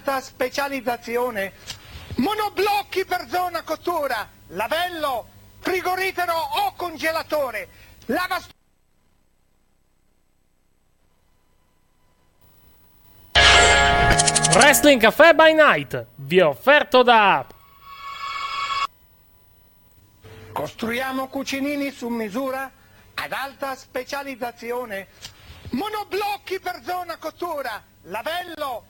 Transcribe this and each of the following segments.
Alta specializzazione, monoblocchi per zona cottura, lavello, frigorifero o congelatore, lavastoviglie. Wrestling Cafe by Night. Vi è offerto da Costruiamo cucinini su misura ad alta specializzazione, monoblocchi per zona cottura, lavello,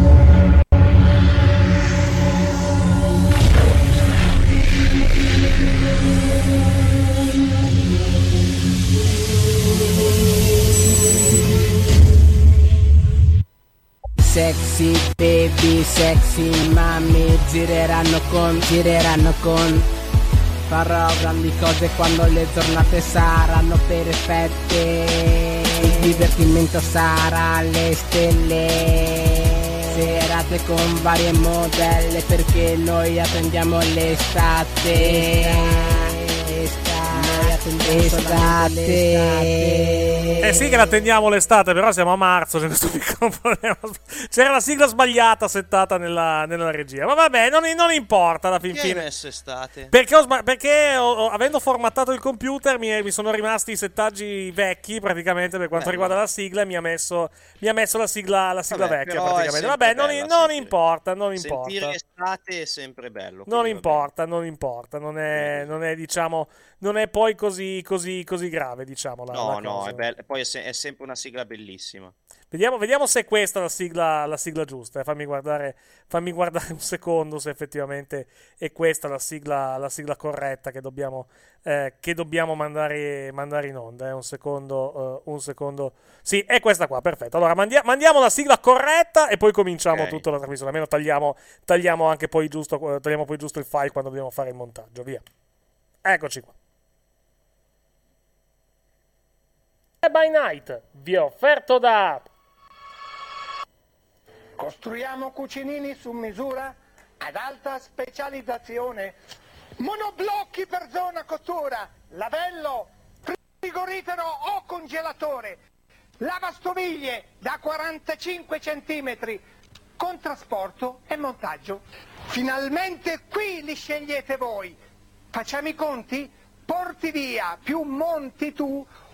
Sexy baby, sexy mami Gireranno con, gireranno con. Farò grandi cose quando le giornate saranno perfette. Il divertimento sarà alle stelle. Serate con varie modelle perché noi attendiamo l'estate Estate. Eh sì che l'attendiamo l'estate, però siamo a marzo, c'è questo piccolo problema. C'era la sigla sbagliata settata nella, nella regia. Ma vabbè, non, non importa alla fin Chi fine. messo estate? Perché, ho perché ho- ho- avendo formattato il computer mi, mi sono rimasti i settaggi vecchi praticamente per quanto Beh, riguarda la sigla e mi ha messo, mi ha messo la sigla, la sigla Vabbè, vecchia praticamente. Vabbè, non, bella non sentire. importa, non Sentire importa. estate è sempre bello. Non importa, non importa, non è, non è diciamo, non è poi così, così, così grave, diciamo. La. No, la no, è bello. Poi è, se- è sempre una sigla bellissima. Vediamo, vediamo se è questa la sigla, la sigla giusta. eh. Fammi, guardare, fammi guardare un secondo se effettivamente è questa la sigla, la sigla corretta che dobbiamo, eh, che dobbiamo mandare, mandare in onda. eh. Un secondo, eh, un secondo. Sì, è questa qua, perfetto. Allora mandia- mandiamo la sigla corretta e poi cominciamo Ok. tutta la trasmissione. Almeno tagliamo, tagliamo anche poi giusto, eh, tagliamo poi giusto il file quando dobbiamo fare il montaggio. Via. Eccoci qua. By Night vi è offerto da Costruiamo cucinini su misura ad alta specializzazione, monoblocchi per zona cottura, lavello, frigorifero o congelatore, lavastoviglie da 45 cm, con trasporto e montaggio. Finalmente qui li scegliete voi. Facciamo i conti? Porti via più monti tu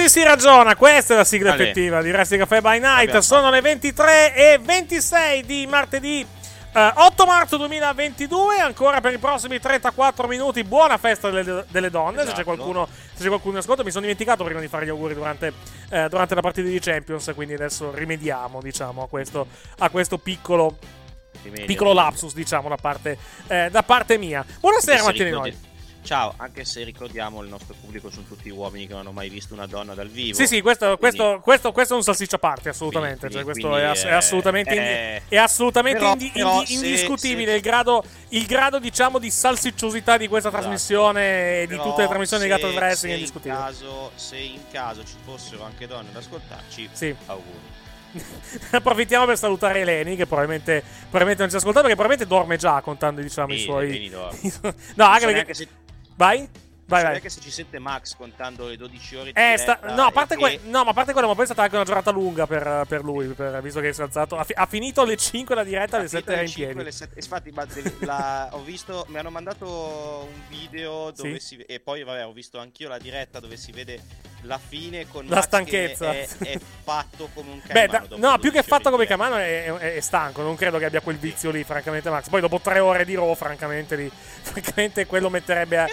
Così si ragiona, questa è la sigla Ale. effettiva di Wrestling Cafe by Night. Abbiamo Sono le 23 e 26 di martedì eh, 8 marzo 2022. Ancora per i prossimi 34 minuti. Buona festa delle, delle donne. Se c'è Esatto. qualcuno, se c'è qualcuno in ascolto, mi sono dimenticato prima di fare gli auguri durante, eh, durante la partita di Champions. Quindi adesso rimediamo, diciamo, a questo, a questo piccolo, Rimedio. piccolo lapsus, diciamo, da parte, eh, da parte mia. Buonasera, Mattini Noi. Ciao, anche se ricordiamo il nostro pubblico sono tutti uomini che non hanno mai visto una donna dal vivo. Sì, sì, questo, Quindi- questo, questo, questo è un salsiccia a parte, assolutamente. Quindi- cioè, questo è, ass- è eh, assolutamente, indi- eh, è assolutamente però- indi- però indi- se- indiscutibile se- Il, grado, il grado, diciamo, di salsicciosità di questa Esatto. trasmissione e di tutte le trasmissioni legate al se- wrestling è se in indiscutibile. caso- se in caso ci fossero anche donne ad ascoltarci, Sì. auguri. Approfittiamo per salutare Eleni, che probabilmente, probabilmente non ci ascolta perché probabilmente dorme già contando, diciamo, i Sì, suoi. Eleni dorme. no, anche perché. se, Vai? Vai, vai. neanche se ci sente Max contando le 12 ore di Eh, sta- no, a parte che- que- no, ma a parte quello, ma poi è stata anche una giornata lunga per, per lui, per- visto che si è alzato. Ha, fi- ha finito alle 5 la diretta, alle 7 era in piedi. sette- Infatti, la- ho visto, mi hanno mandato un video dove Sì. si e poi vabbè, ho visto anch'io la diretta dove si vede la fine con La stanchezza. che è, è fatto come un Beh, caimano. da- dopo no, più 12 che fatto come. Camano è, è- è stanco. Non credo che abbia quel vizio lì, francamente, Max. Poi dopo tre ore di Raw, francamente, lì, francamente quello metterebbe a.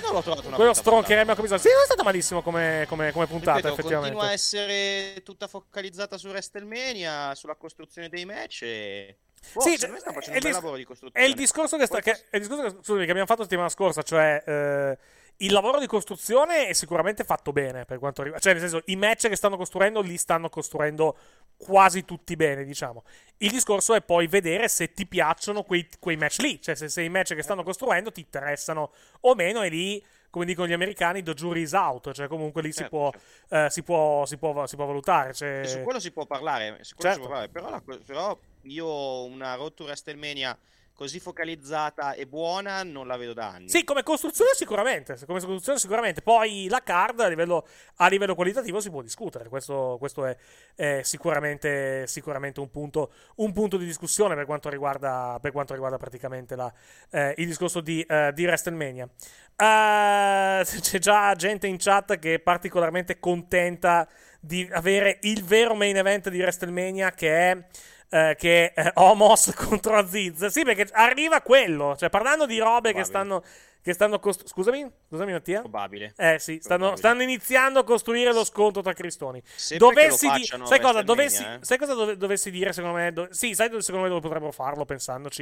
Quello stroncherebbe a come Sì, non è stata malissimo come, come- come puntata, Ripeto, effettivamente. continua a essere tutta focalizzata su WrestleMania, sulla costruzione dei match e... Boh, Sì, me sta è facendo un bel dis- lavoro di È costruzione. il discorso che, sta, che, è il discorso che, scusami, che abbiamo fatto la settimana scorsa, cioè eh, il lavoro di costruzione è sicuramente fatto bene per quanto riguarda, cioè nel senso i match che stanno costruendo li stanno costruendo quasi tutti bene, diciamo. Il discorso è poi vedere se ti piacciono quei, quei match lì, cioè se, se i match che stanno costruendo ti interessano o meno e lì come dicono gli americani, the jury is out, cioè comunque lì si, Certo, può, eh, si, può, si, può, si può valutare. Cioè... Su quello si può parlare, quello si Certo. può parlare, però, però io una to WrestleMania così focalizzata e buona non la vedo da anni. Sì, come costruzione sicuramente, come costruzione sicuramente. Poi la card a livello, a livello qualitativo si può discutere, questo, questo è, è sicuramente, sicuramente un, punto, un punto di discussione per quanto riguarda, per quanto riguarda praticamente la- eh, il discorso di, eh, di WrestleMania. Eh, c'è già gente in chat che è particolarmente contenta di avere il vero main event di WrestleMania che è eh, che è eh, Homos contro Aziz. Sì, perché arriva quello. Cioè, parlando di robe che Probabile. stanno. Che stanno costru- Scusami? Scusami, Mattia? Probabile. Eh sì, stanno, Probabile. stanno iniziando a costruire lo scontro tra Cristoni. Sempre che Dovessi di- sai cosa? Dovessi, eh. sai cosa dove- dovessi dire secondo me? Do- sì, sai dove secondo me dove potrebbero farlo pensandoci?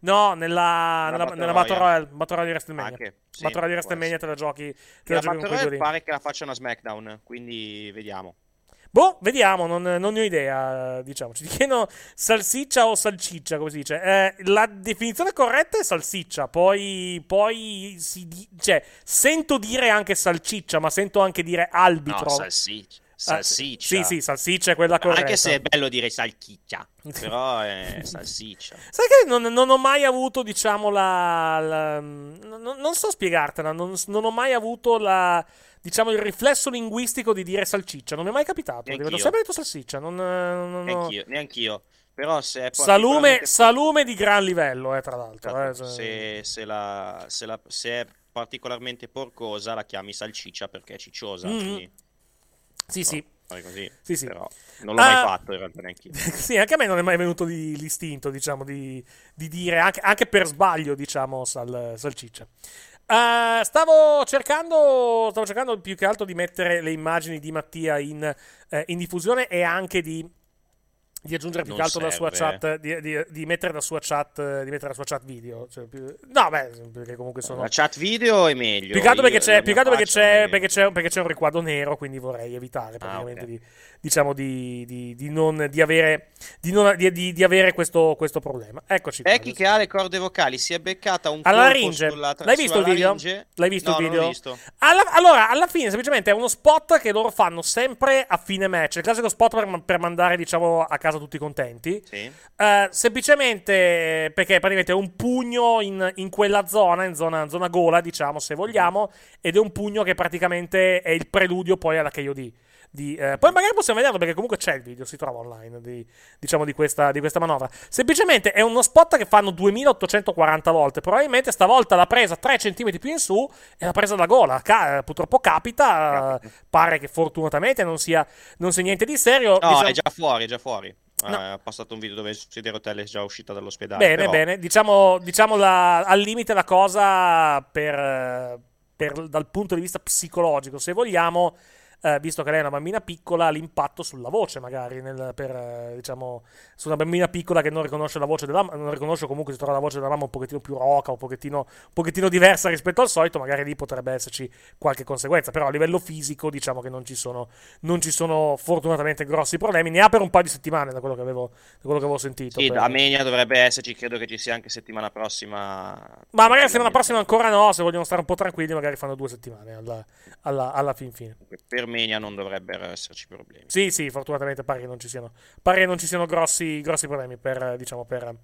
No, nella, nella, nella Battle Royale. Battle Royale di WrestleMania. Anche, sì, Battle Royale di può WrestleMania essere. te la giochi, te Che la la giochi con lì. pare che la facciano a SmackDown, quindi vediamo. Boh, vediamo, non, non ne ho idea, diciamo. Ci chiedono salsiccia o salciccia, come si dice. Eh, la definizione corretta è salsiccia, poi, poi si di- cioè, sento dire anche salciccia, ma sento anche dire arbitro. No, salsiccia. Ah, Salsiccia. sì, sì, salsiccia è quella corretta. Anche se è bello dire salchiccia, però è salsiccia. Sai che non, non ho mai avuto, diciamo, la... la- non, non so spiegartela, non, non ho mai avuto la... Diciamo il riflesso linguistico di dire salciccia, non mi è mai capitato. Neanch'io. Ho sempre detto salsiccia. Non, non- non ho- Neanch'io, neanch'io. Però se è Salume, particolarmente- salume di gran livello, eh, tra l'altro. eh, Certo, se- se, la, se, la- se è particolarmente porcosa la chiami salciccia perché è cicciosa. Mhm. quindi Sì, sì. fai così. Sì, sì. Però non l'ho mai Ah. fatto in realtà neanche io. sì, anche a me non è mai venuto di- l'istinto, diciamo, di, di dire, anche, anche per sbaglio, diciamo, sal- salciccia. Eh, stavo cercando, stavo cercando più che altro di mettere le immagini di Mattia in, eh, in diffusione e anche di, di aggiungere più Non che altro la sua chat, di, di- di mettere la sua chat, di mettere la sua chat video. Cioè, più- no, beh, perché comunque sono... La chat video è meglio. Più che altro perché c'è, perché c'è, è- perché c'è, perché c'è un riquadro nero, quindi vorrei evitare praticamente Ah, ok. di, diciamo, di, di- di non, di avere, di, non- di- di- di avere questo, questo problema. Eccoci. Becky che ha le corde vocali si è beccata un Alla laringe. sulla tra- L'hai visto il video? laringe. L'hai visto No, il video? visto. Alla- allora, alla fine, semplicemente è uno spot che loro fanno sempre a fine match. Il classico spot per, per mandare, diciamo, a casa tutti contenti. Sì. Eh, semplicemente perché praticamente è un pugno in, in quella zona, in zona, zona gola, diciamo, se vogliamo, ed è un pugno che praticamente è il preludio poi alla KOD. Di, eh, poi magari possiamo vederlo perché comunque c'è il video, si trova online di, diciamo di questa, di questa manovra. Semplicemente è uno spot che fanno 2840 volte. Probabilmente stavolta l'ha presa 3 cm più in su e l'ha presa da gola. Ca- purtroppo capita. Eh, pare che fortunatamente non sia, non sia niente di serio. No, diciamo... è già fuori, è già fuori. No. Eh, ha passato un video dove Susie Rotelle è già uscita dall'ospedale. Bene, però... bene. Diciamo, diciamo la, al limite la cosa per, per, dal punto di vista psicologico, se vogliamo eh, visto che lei è una bambina piccola, l'impatto sulla voce, magari, nel, per, eh, diciamo, su una bambina piccola che non riconosce la voce della mamma, non riconosce comunque si trova la voce della mamma un pochettino più roca, un pochettino, un pochettino diversa rispetto al solito, magari lì potrebbe esserci qualche conseguenza, però a livello fisico diciamo che non ci sono, non ci sono fortunatamente grossi problemi, ne ha per un paio di settimane da quello che avevo, da quello che avevo sentito. Sì, per... a Menia dovrebbe esserci, credo che ci sia anche settimana prossima. Ma magari settimana prossima ancora no, se vogliono stare un po' tranquilli magari fanno due settimane alla, alla, alla fin fine. Per Menia non dovrebbero esserci problemi. Sì, sì, fortunatamente pare che non ci siano, non ci siano grossi, grossi problemi per, diciamo, per,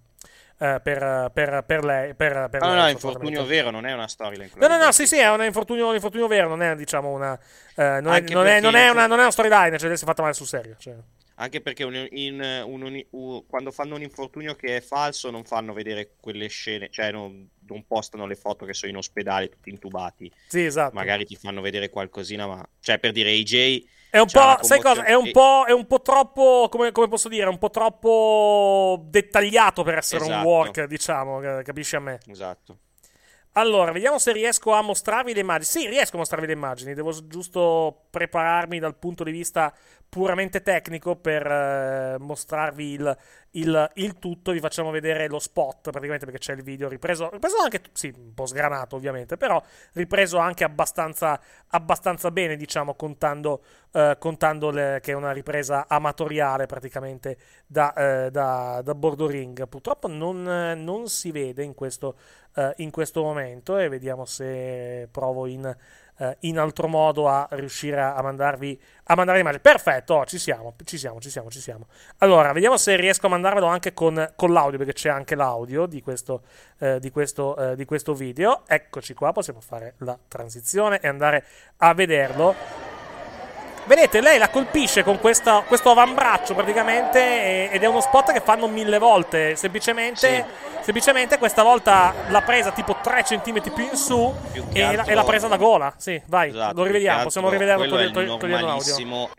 eh, per, per, per, lei. Per, per no, lei, no, infortunio vero, non è una storia. No, no, no, sì, sì, è un infortunio, un infortunio vero, non è, diciamo, una... Eh, non, è, non, è, non, è una, non, è, una, storyline, cioè si è fatta male sul serio. Cioè. Anche perché un, in, un, un, quando fanno un infortunio che è falso non fanno vedere quelle scene, cioè non, non postano le foto che sono in ospedale tutti intubati. Sì, esatto. Magari ti fanno vedere qualcosina, ma... Cioè, per dire, AJ... È un po', sai cosa? È un po', è un po' troppo, come, come, posso dire, un po' troppo dettagliato per essere esatto. un work, diciamo, capisci a me? Esatto. Allora, vediamo se riesco a mostrarvi le immagini. Sì, riesco a mostrarvi le immagini. Devo giusto prepararmi dal punto di vista puramente tecnico per eh, mostrarvi il, il, il, tutto. Vi facciamo vedere lo spot praticamente perché c'è il video ripreso, ripreso anche, sì, un po' sgranato ovviamente, però ripreso anche abbastanza, abbastanza bene, diciamo, contando, eh, contando le, che è una ripresa amatoriale praticamente da, eh, da, da bordo ring. Purtroppo non, non si vede in questo, eh, in questo momento e vediamo se provo in eh, in altro modo a riuscire a, a mandarvi a mandare l'immagine. Perfetto, ci siamo, ci siamo, ci siamo, ci siamo. Allora, vediamo se riesco a mandarvelo anche con, con l'audio, perché c'è anche l'audio di questo, eh, di, questo, eh, di questo video. Eccoci qua, possiamo fare la transizione e andare a vederlo. Vedete, lei la colpisce con questa, questo avambraccio praticamente ed è uno spot che fanno mille volte. Semplicemente, sì. semplicemente questa volta l'ha presa tipo 3 cm più in su più e, altro... e, l'ha presa da gola. Sì, vai, esatto, lo rivediamo. Possiamo rivederlo togliendo l'audio.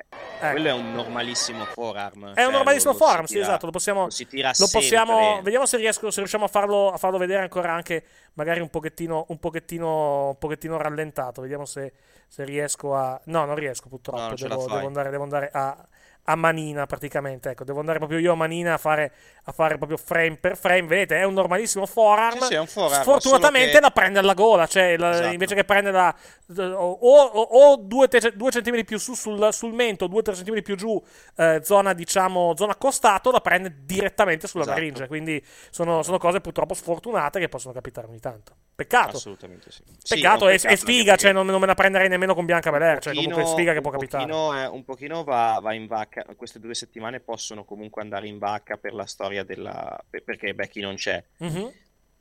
Ecco. Quello è un normalissimo forearm. È cioè un normalissimo lo, forearm, lo sì, esatto. Lo possiamo. Lo si tira lo possiamo. Vediamo se, riesco, se riusciamo a farlo, a farlo vedere ancora anche magari un pochettino, un pochettino, un pochettino rallentato. Vediamo se, se riesco a. No, non riesco purtroppo. No, non devo, devo, andare, devo andare a a manina praticamente. Ecco, devo andare proprio io a manina a fare, a fare proprio frame per frame. Vedete, è un normalissimo forearm. Sì, sì, un forearm Sfortunatamente che... la prende alla gola, cioè la, esatto. invece che prende la, o, o, o due, te, due, centimetri più su sul, sul mento, due o tre centimetri più giù, eh, zona diciamo zona costato, la prende direttamente sulla esatto. laringe. Quindi sono, sono, cose purtroppo sfortunate che possono capitare ogni tanto. Peccato. Assolutamente sì. Peccato, sì, è, è, sfiga, cioè non, non, me la prenderei nemmeno con Bianca Belair. Cioè, comunque è sfiga che può capitare. Pochino, un pochino va, va in vacca. Queste due settimane settimane possono comunque andare in vacca per la storia della... perché Becky non c'è. Mm-hmm.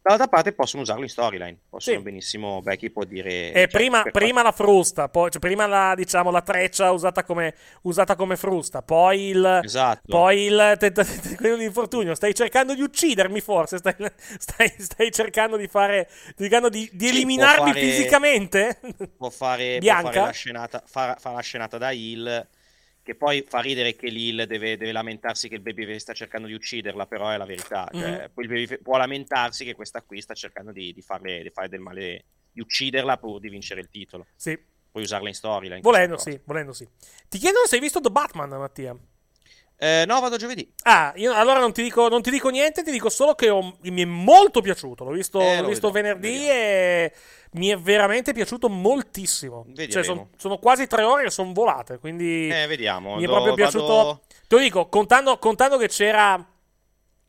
Dall'altra parte possono usarlo in storyline, possono sì. benissimo, Becky può dire... Cioè, prima, prima la frusta, poi, cioè, prima la, diciamo, la treccia usata come, usata come frusta, poi il... Esatto. Poi il quello di infortunio, stai cercando di uccidermi forse, stai, stai, stai cercando di fare... cercando di, di sì, eliminarmi fare, fisicamente? Può fare, Bianca? Può fare la scenata, fa, fa la scenata da Hill che poi fa ridere che Lil deve, deve, lamentarsi che il baby sta cercando di ucciderla, però è la verità. Cioè, mm-hmm. il baby può lamentarsi che questa qui sta cercando di, di, farle, di fare del male, di ucciderla pur di vincere il titolo. Sì. Puoi usarla in storyline. Volendo, sì, volendo sì. Ti chiedono se hai visto The Batman, Mattia. Eh, no, vado giovedì. Ah, io allora non ti, dico, non ti dico niente, ti dico solo che ho, mi è molto piaciuto. L'ho visto, eh, l'ho visto venerdì vediamo. e mi è veramente piaciuto moltissimo. Cioè, son, sono quasi tre ore che sono volate, quindi eh, vediamo. mi è proprio piaciuto. Vado... Te lo dico, contando, contando che c'era...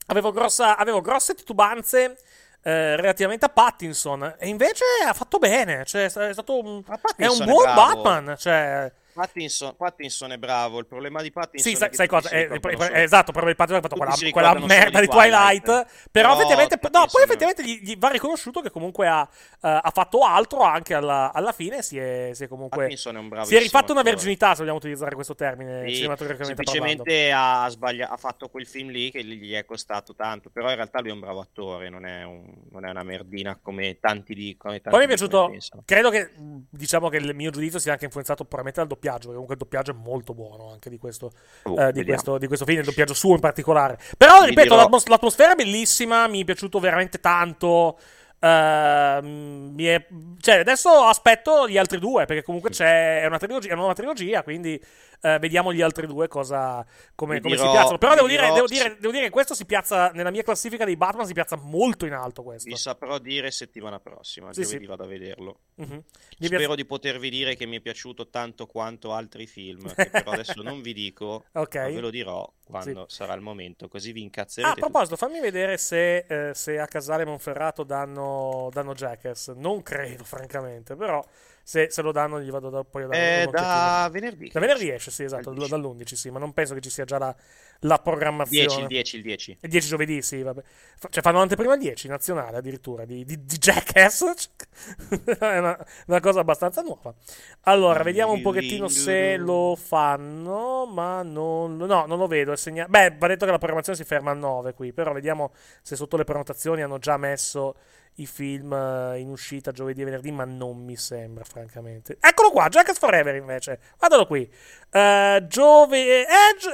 Avevo, grossa, avevo grosse titubanze eh, relativamente a Pattinson e invece ha fatto bene, cioè è stato un, è un buon Batman, cioè Pattinson, Pattinson, è bravo. Il problema di Pattinson sì, sai, sai cosa? È, è, è, esatto, il problema di Pattinson è fatto quella, quella merda di Twilight. Twilight però, però, effettivamente, no, poi effettivamente gli, gli, va riconosciuto che comunque ha, uh, ha fatto altro anche alla, alla fine. Si è, si è comunque. È Si è rifatto una virginità, se vogliamo utilizzare questo termine sì, cinematograficamente Semplicemente ha, sbaglia- ha, fatto quel film lì che gli è costato tanto. Però in realtà lui è un bravo attore, non è, un, non è una merdina come tanti dicono. Poi mi è piaciuto. Credo che diciamo che il mio giudizio sia anche influenzato probabilmente dal doppiaggio. Perché comunque il doppiaggio è molto buono anche di questo, oh, uh, di questo, di questo film, il doppiaggio suo in particolare. Però, Mi ripeto, dirò... l'atmos- l'atmosfera è bellissima, mi è piaciuto veramente tanto. Uh, è... cioè, adesso aspetto gli altri due, perché comunque c'è è una, trilogia, è una nuova trilogia, quindi uh, vediamo gli altri due cosa, come, come dirò, si piazzano. Però devo dire, devo, dire, devo dire, che questo si piazza, nella mia classifica dei Batman, si piazza molto in alto questo. Vi saprò dire settimana prossima, sì, sì. vado a vederlo. Uh-huh. Spero piace... di potervi dire che mi è piaciuto tanto quanto altri film, che però adesso non vi dico, okay. ve lo dirò quando sì. sarà il momento, così vi incazzerete. Ah, a proposito, tutti. fammi vedere se, eh, se a Casale Monferrato danno, danno Jackass. Non credo, francamente, però se, se, lo danno gli vado da, poi a dare eh, da venerdì. Da venerdì esce sì esatto dall'11 sì ma non penso che ci sia già la, la programmazione. 10 il 10 il 10 il 10 giovedì sì vabbè. Cioè fanno anteprima il 10 nazionale addirittura di, di, di Jackass. È una, una, cosa abbastanza nuova. Allora vediamo un pochettino se lo fanno ma non no non lo vedo segna- beh va detto che la programmazione si ferma a 9 qui però vediamo se sotto le prenotazioni hanno già messo i film eh, in uscita giovedì e venerdì, ma non mi sembra, francamente. Eccolo qua, Jackass Forever invece. Guardalo qui. Uh, Giove... Eh,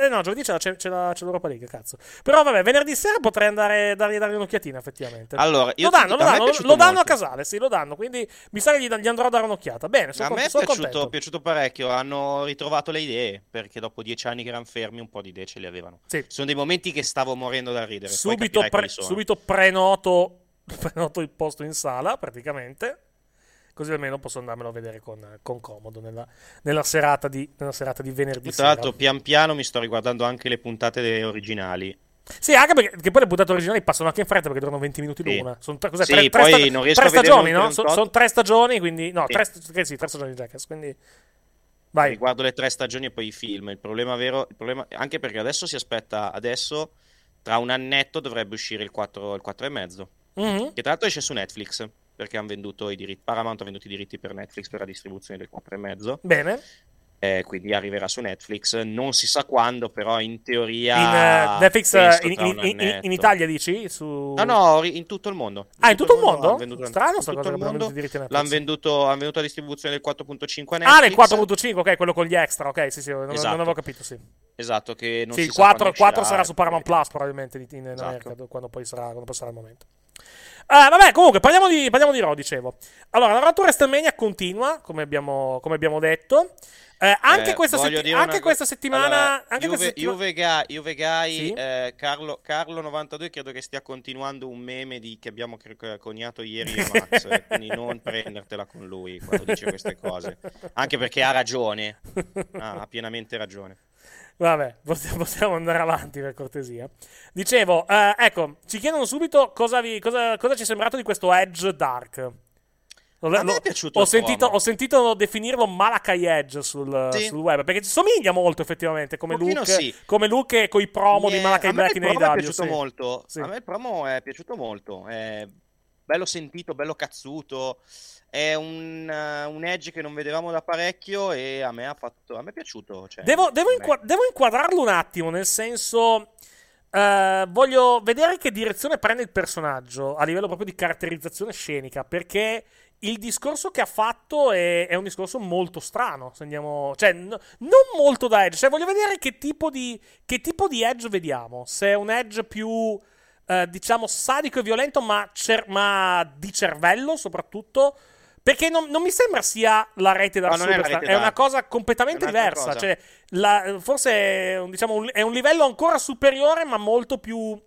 eh, no, giovedì c'è, c'è, c'è, la, c'è, l'Europa League, cazzo. Però vabbè, venerdì sera potrei andare dargli, dargli un'occhiatina, effettivamente. Allora, lo danno, lo, danno, lo danno a Casale, sì, lo danno. Quindi mi sa che gli, gli andrò a dare un'occhiata. Bene, sono A me è piaciuto, piaciuto, parecchio. Hanno ritrovato le idee, perché dopo dieci anni che erano fermi, un po' di idee ce le avevano. Sì. Sono dei momenti che stavo morendo da ridere. Subito, pre- subito prenoto prenoto il posto in sala praticamente. Così almeno posso andarmelo a vedere con, con comodo nella, nella, serata di, nella, serata di, venerdì. Tra l'altro, pian piano mi sto riguardando anche le puntate originali. Sì, anche perché poi le puntate originali passano anche in fretta perché durano 20 minuti sì. l'una. Sono tre, cos'è, sì, tre, tre, sta- tre stagioni, no? Sono son tre stagioni, quindi. No, sì. tre, sì, tre stagioni di Jackass. Quindi. Vai. Riguardo le tre stagioni e poi i film. Il problema vero. Il problema, anche perché adesso si aspetta. Adesso, tra un annetto, dovrebbe uscire il 4, il 4 e mezzo. Mm-hmm. Che tra l'altro esce su Netflix perché hanno venduto i diritti. Paramount ha venduto i diritti per Netflix per la distribuzione del 4,5. Bene. Eh, quindi arriverà su Netflix. Non si sa quando, però in teoria. In uh, Netflix uh, in, in, in, in, Italia dici? Su... No, no, in tutto il mondo. ah, in tutto, il mondo? mondo? Strano, sta cosa. Mondo. L'hanno venduto, hanno venduto a distribuzione del 4.5 Netflix. Ah, del 4.5, ok, quello con gli extra. Ok, sì, sì, non, esatto. non avevo capito, sì. Esatto, che non sì, si il 4, 4 sarà su Paramount Plus probabilmente in, esatto. America, quando poi sarà, quando poi sarà il momento. Ah, vabbè, comunque, parliamo di, parliamo di Raw, dicevo. Allora, la Raw WrestleMania continua, come abbiamo, come abbiamo detto. Eh, anche, eh, questa, setti- anche questa, settimana. Allora, anche Juve, questa settima- Juve, Guy sì? eh, Carlo, Carlo, 92 credo che stia continuando un meme di, che abbiamo coniato ieri e Max. Eh, quindi non prendertela con lui quando dice queste cose. Anche perché ha ragione. Ah, ha pienamente ragione. Vabbè, possiamo andare avanti per cortesia. Dicevo, eh, ecco, ci chiedono subito cosa, vi, cosa, cosa, ci è sembrato di questo Edge Dark. Lo, a me è piaciuto ho sentito, ho sentito, definirlo Malakai Edge sul, sì. sul, web perché ci somiglia molto effettivamente come look, sì. come look e coi promo yeah, di Malakai Black in AEW. A me è piaciuto sì. molto. A me il promo è piaciuto molto. È bello sentito, bello cazzuto. È un, uh, un, edge che non vedevamo da parecchio e a me ha fatto. A me è piaciuto. Cioè, devo, devo, inqu- devo, inquadrarlo un attimo, nel senso. Uh, voglio vedere che direzione prende il personaggio a livello proprio di caratterizzazione scenica. Perché il discorso che ha fatto è, è un discorso molto strano. Se andiamo, cioè, n- non molto da edge. Cioè, voglio vedere che tipo di, che tipo di edge vediamo. Se è un edge più. Uh, diciamo sadico e violento, ma, cer- ma di cervello soprattutto perché non, non, mi sembra sia la rete da no, Superstar, è, è, una cosa completamente diversa. Cosa. Cioè, la, forse è un, diciamo, un, è un livello ancora superiore, ma molto più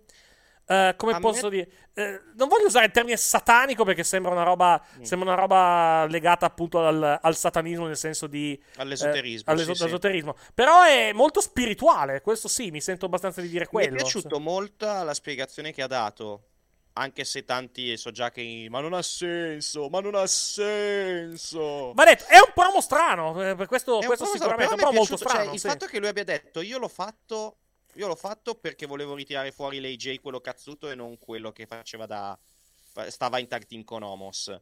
Uh, come A posso me... dire? Uh, non voglio usare il termine satanico perché sembra una roba, mm. sembra una roba legata appunto al, al, satanismo nel senso di... All'esoterismo. Eh, all'esoterismo. Sì, sì. Però è molto spirituale, questo sì, mi sento abbastanza di dire quello. Mi è piaciuto molto la spiegazione che ha dato anche se tanti so già che ma non ha senso, ma non ha senso. Va detto, è un promo strano, eh, questo, è questo sicuramente è un promo molto strano. Cioè, sì. Il fatto che lui abbia detto io l'ho fatto io l'ho fatto perché volevo ritirare fuori l'AJ quello cazzuto e non quello che faceva da stava in tag team con Homos.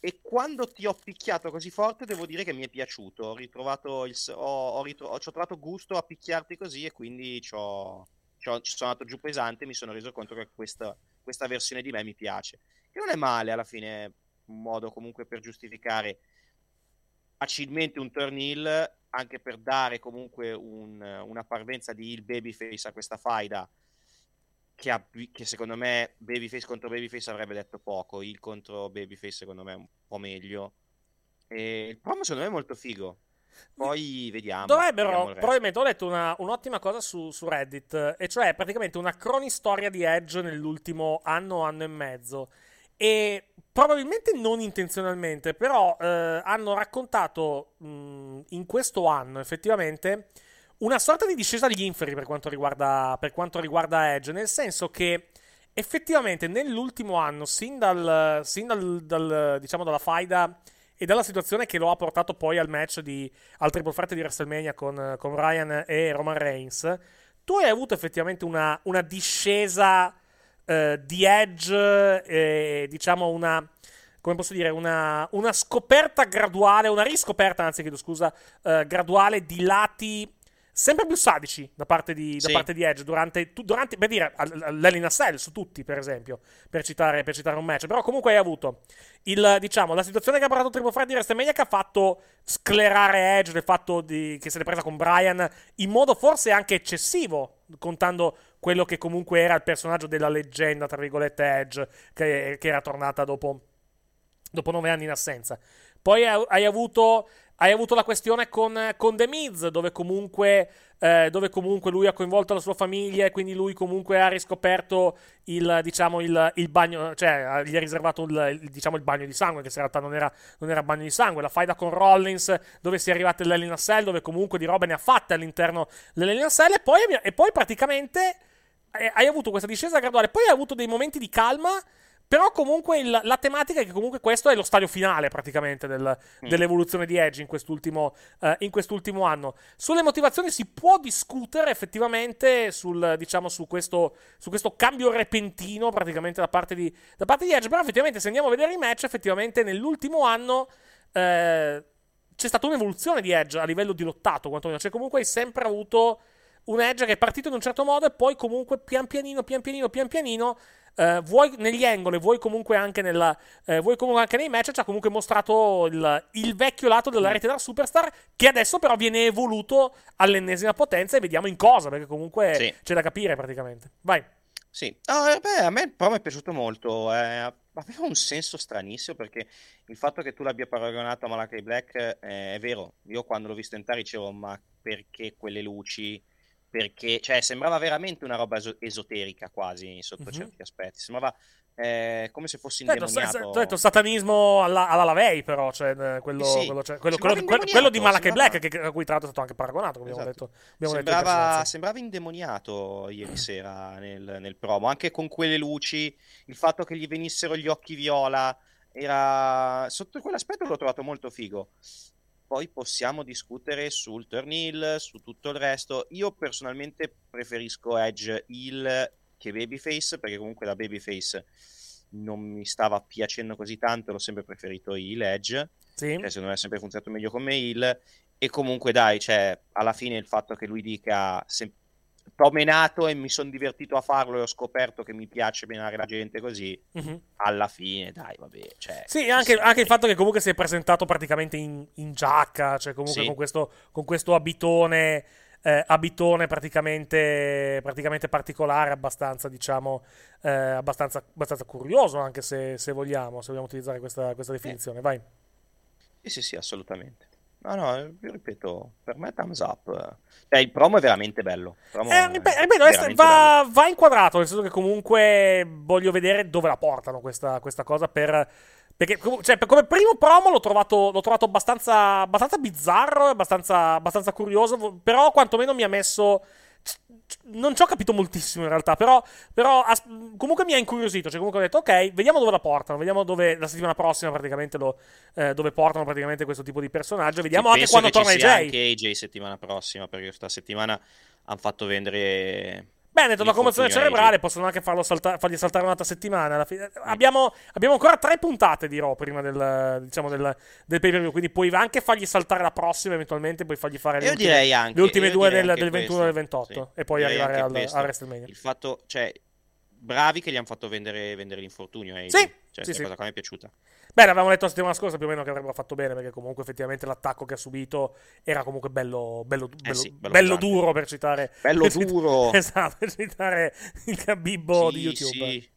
E quando ti ho picchiato così forte, devo dire che mi è piaciuto. Ho ritrovato il, ho, ho, ritro- ho, ho trovato gusto a picchiarti così e quindi ci sono andato giù pesante e mi sono reso conto che questa, questa versione di me mi piace. Che non è male alla fine, un modo comunque per giustificare facilmente un turn heel, anche per dare comunque un, una parvenza di heel babyface a questa faida che, ha, che, secondo me Babyface contro Babyface avrebbe detto poco, il contro Babyface secondo me è un po' meglio. E il promo secondo me è molto figo. Poi vediamo. Dovrebbero, probabilmente ho letto una, un'ottima cosa su, su, Reddit, e cioè praticamente una cronistoria di Edge nell'ultimo anno, anno e mezzo. E probabilmente non intenzionalmente, però eh, hanno raccontato mh, in questo anno effettivamente una sorta di discesa agli inferi per quanto riguarda, per quanto riguarda Edge, nel senso che effettivamente nell'ultimo anno, sin dal, sin dal, dal diciamo dalla faida e dalla situazione che lo ha portato poi al match di, al triple threat di WrestleMania con, con, Ryan e Roman Reigns, tu hai avuto effettivamente una, una discesa eh, di Edge, e, diciamo una come posso dire, una, una, scoperta graduale, una riscoperta, anzi chiedo scusa, eh, graduale di lati sempre più sadici da parte di, sì. da parte di Edge durante, tu, durante, per dire, l'Elina Cell su tutti, per esempio, per citare, per citare, un match. Però comunque hai avuto il, diciamo, la situazione che ha portato Triple Threat di WrestleMania che ha fatto sclerare Edge del fatto di, che se l'è presa con Brian in modo forse anche eccessivo, contando quello che comunque era il personaggio della leggenda, tra virgolette, Edge, che, che era tornata dopo, dopo nove anni in assenza. Poi hai avuto hai avuto la questione con, con The Miz, dove comunque, eh, dove comunque, lui ha coinvolto la sua famiglia e quindi lui comunque ha riscoperto il, diciamo, il, il bagno, cioè gli ha riservato il, il, diciamo, il bagno di sangue, che in realtà non era, non era bagno di sangue. La faida con Rollins, dove si è arrivati all'Elina Cell, dove comunque di robe ne ha fatte all'interno dell'Elina Cell e poi, e poi praticamente hai avuto questa discesa graduale, poi hai avuto dei momenti di calma però comunque il, la tematica è che comunque questo è lo stadio finale praticamente del, mm. dell'evoluzione di Edge in quest'ultimo, uh, in quest'ultimo, anno. Sulle motivazioni si può discutere effettivamente sul, diciamo, su, questo, su questo cambio repentino praticamente da parte, di, da parte, di, Edge, però effettivamente se andiamo a vedere i match, effettivamente nell'ultimo anno... Eh, c'è stata un'evoluzione di Edge a livello di lottato, quantomeno. Cioè, comunque hai sempre avuto un Edge che è partito in un certo modo e poi comunque pian pianino, pian pianino, pian pianino Uh, vuoi negli angoli, vuoi comunque anche, nella, uh, vuoi comunque anche nei match, ci ha comunque mostrato il, il, vecchio lato della rete da superstar, che adesso però viene evoluto all'ennesima potenza e vediamo in cosa, perché comunque sì. c'è da capire praticamente. Vai. Sì, oh, beh, a me però mi è piaciuto molto, eh, aveva un senso stranissimo perché il fatto che tu l'abbia paragonato a Malachi Black eh, è vero, io quando l'ho visto entrare dicevo ma perché quelle luci perché cioè, sembrava veramente una roba es- esoterica quasi sotto mm-hmm. certi aspetti. Sembrava eh, come se fosse indemoniato. Detto, detto satanismo alla, alla Lavei, però, cioè, eh, quello, sì. quello, cioè, quello, quello, di Malachi sembrava... Black, che, a cui tra l'altro è stato anche paragonato, come esatto. abbiamo detto. Abbiamo sembrava, detto sembrava indemoniato ieri sera nel, nel, promo, anche con quelle luci, il fatto che gli venissero gli occhi viola, era... sotto quell'aspetto l'ho trovato molto figo poi possiamo discutere sul turn heel, su tutto il resto. Io personalmente preferisco Edge heel che Babyface, perché comunque da Babyface non mi stava piacendo così tanto, l'ho sempre preferito heel Edge. Sì. Cioè, secondo me è sempre funzionato meglio come heel. E comunque dai, cioè, alla fine il fatto che lui dica sempre ho menato e mi sono divertito a farlo e ho scoperto che mi piace menare la gente così. Mm-hmm. Alla fine, dai, vabbè. Cioè, sì, anche, anche, il fatto che comunque si è presentato praticamente in, in giacca, cioè comunque sì. con, questo, con, questo, abitone. Eh, abitone praticamente, praticamente, particolare, abbastanza, diciamo, eh, abbastanza, abbastanza, curioso, anche se, se, vogliamo, se vogliamo utilizzare questa, questa definizione. Vai. Sì, sì, sì, assolutamente. No, no, vi ripeto, per me thumbs up. Cioè, il promo è veramente bello. Eh, ripeto, va, va, inquadrato, nel senso che comunque voglio vedere dove la portano questa, questa cosa per... Perché cioè, come primo promo l'ho trovato, l'ho trovato abbastanza, abbastanza bizzarro, abbastanza, abbastanza curioso, però quantomeno mi ha messo non ci ho capito moltissimo in realtà, però, però as- comunque mi ha incuriosito. Cioè, comunque ho detto, ok, vediamo dove la portano. Vediamo dove la settimana prossima, praticamente, lo, eh, dove portano praticamente questo tipo di personaggio. Vediamo sì, anche quando torna AJ. anche AJ settimana prossima, perché questa settimana hanno fatto vendere Beh, detto una commozione cerebrale, possono anche salta- fargli saltare un'altra settimana. Abbiamo, abbiamo, ancora tre puntate di Raw prima del, diciamo, del, del pay per view, quindi puoi anche fargli saltare la prossima eventualmente, puoi fargli fare le ultime, anche, le ultime due del, del 21 e del 28 sì. e poi arrivare al, al WrestleMania. Il fatto, cioè, bravi che gli hanno fatto vendere, vendere l'infortunio. Eh, sì, cioè, sì, sì. cosa che mi è piaciuta. Beh, l'avevamo letto la settimana scorsa più o meno che avrebbero fatto bene, perché comunque effettivamente l'attacco che ha subito era comunque bello, bello, bello, eh sì, bello, bello duro per citare. Bello per duro! Esatto, per citare il Gabibbo sì, di YouTube. Sì.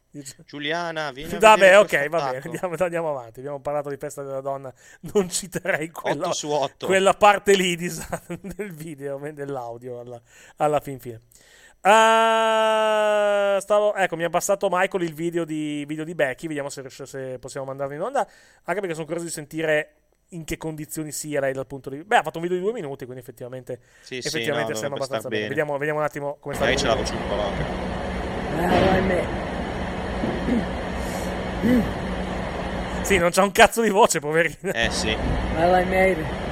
Giuliana, vieni Vabbè, ok, va bene, andiamo, andiamo, avanti. Abbiamo parlato di festa della donna, non citerei quella, quella parte lì di, del video, dell'audio alla, alla fin fine. Uh, stavo, ecco, mi ha passato Michael il video di, video di Becky. Vediamo se, se possiamo mandarlo in onda. Anche perché sono curioso di sentire in che condizioni sia lei dal punto di vista. Beh, ha fatto un video di due minuti, quindi effettivamente, sì, effettivamente sì, no, sembra abbastanza bene. Vediamo, vediamo, un attimo come sta. Lei ce la voce un po' Sì, non c'ha un cazzo di voce, poverina. Eh sì. Well, I made it.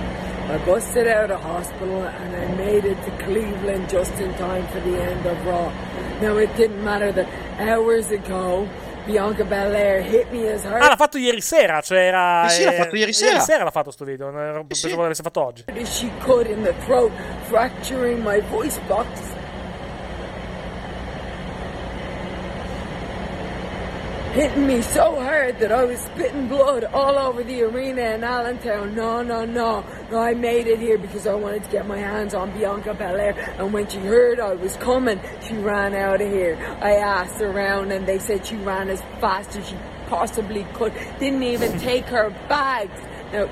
I busted out of hospital and I made it to Cleveland just in time for the end of Raw. Now it didn't matter that hours ago Bianca Belair hit me as hard. Ah, l'ha fatto ieri sera, cioè era. Sì, sì l'ha fatto ieri sera. Ieri sera l'ha fatto sto video, non pensavo sì. l'avesse fatto oggi. She could in the throat, fracturing my voice box. Hitting me so hard that I was spitting blood all over the arena in Allentown. No, no, no. No, I made it here because I wanted to get my hands on Bianca Belair. And when she heard I was coming, she ran out of here. I asked around and they said she ran as fast as she possibly could. Didn't even take her bags. Now,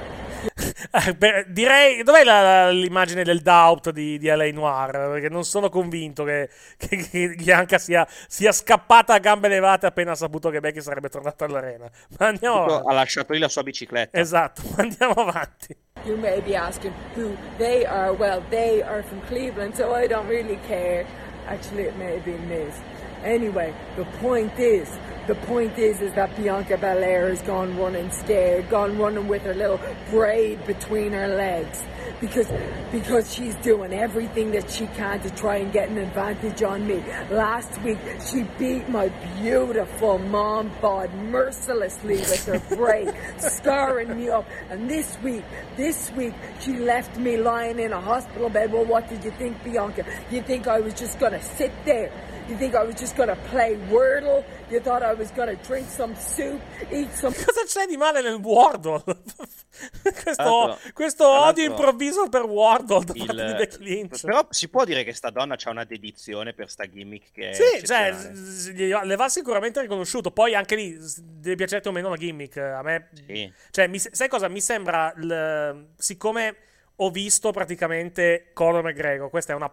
direi, dov'è la, l'immagine del doubt di, di LA Noir? Perché non sono convinto che, che, che Bianca sia, sia, scappata a gambe levate appena ha saputo che Becky sarebbe tornata all'arena. Ma andiamo avanti. Ha lasciato lì la sua bicicletta. Esatto, ma andiamo avanti. You may be asking who they are. Well, they are from Cleveland, so I don't really care. Actually, it may have been Miz. Anyway, the point is, the point is, is that Bianca Belair has gone running scared, gone running with her little braid between her legs, because because she's doing everything that she can to try and get an advantage on me. Last week, she beat my beautiful mom bod mercilessly with her braid, scarring me up. And this week, this week, she left me lying in a hospital bed. Well, what did you think, Bianca? You think I was just gonna sit there? You think I was just gonna play Wordle? You thought I was gonna drink some soup, eat some... Cosa c'è di male nel Wordle? questo, questo odio improvviso per Wordle da il, parte di Becky Lynch. Però si può dire che sta donna ha una dedizione per sta gimmick che Sì, cioè, le va sicuramente riconosciuto. Poi anche lì, deve piacerti o meno la gimmick. A me... Sì. Cioè, mi, sai cosa? Mi sembra... L, siccome ho visto praticamente Conor McGregor, questa è una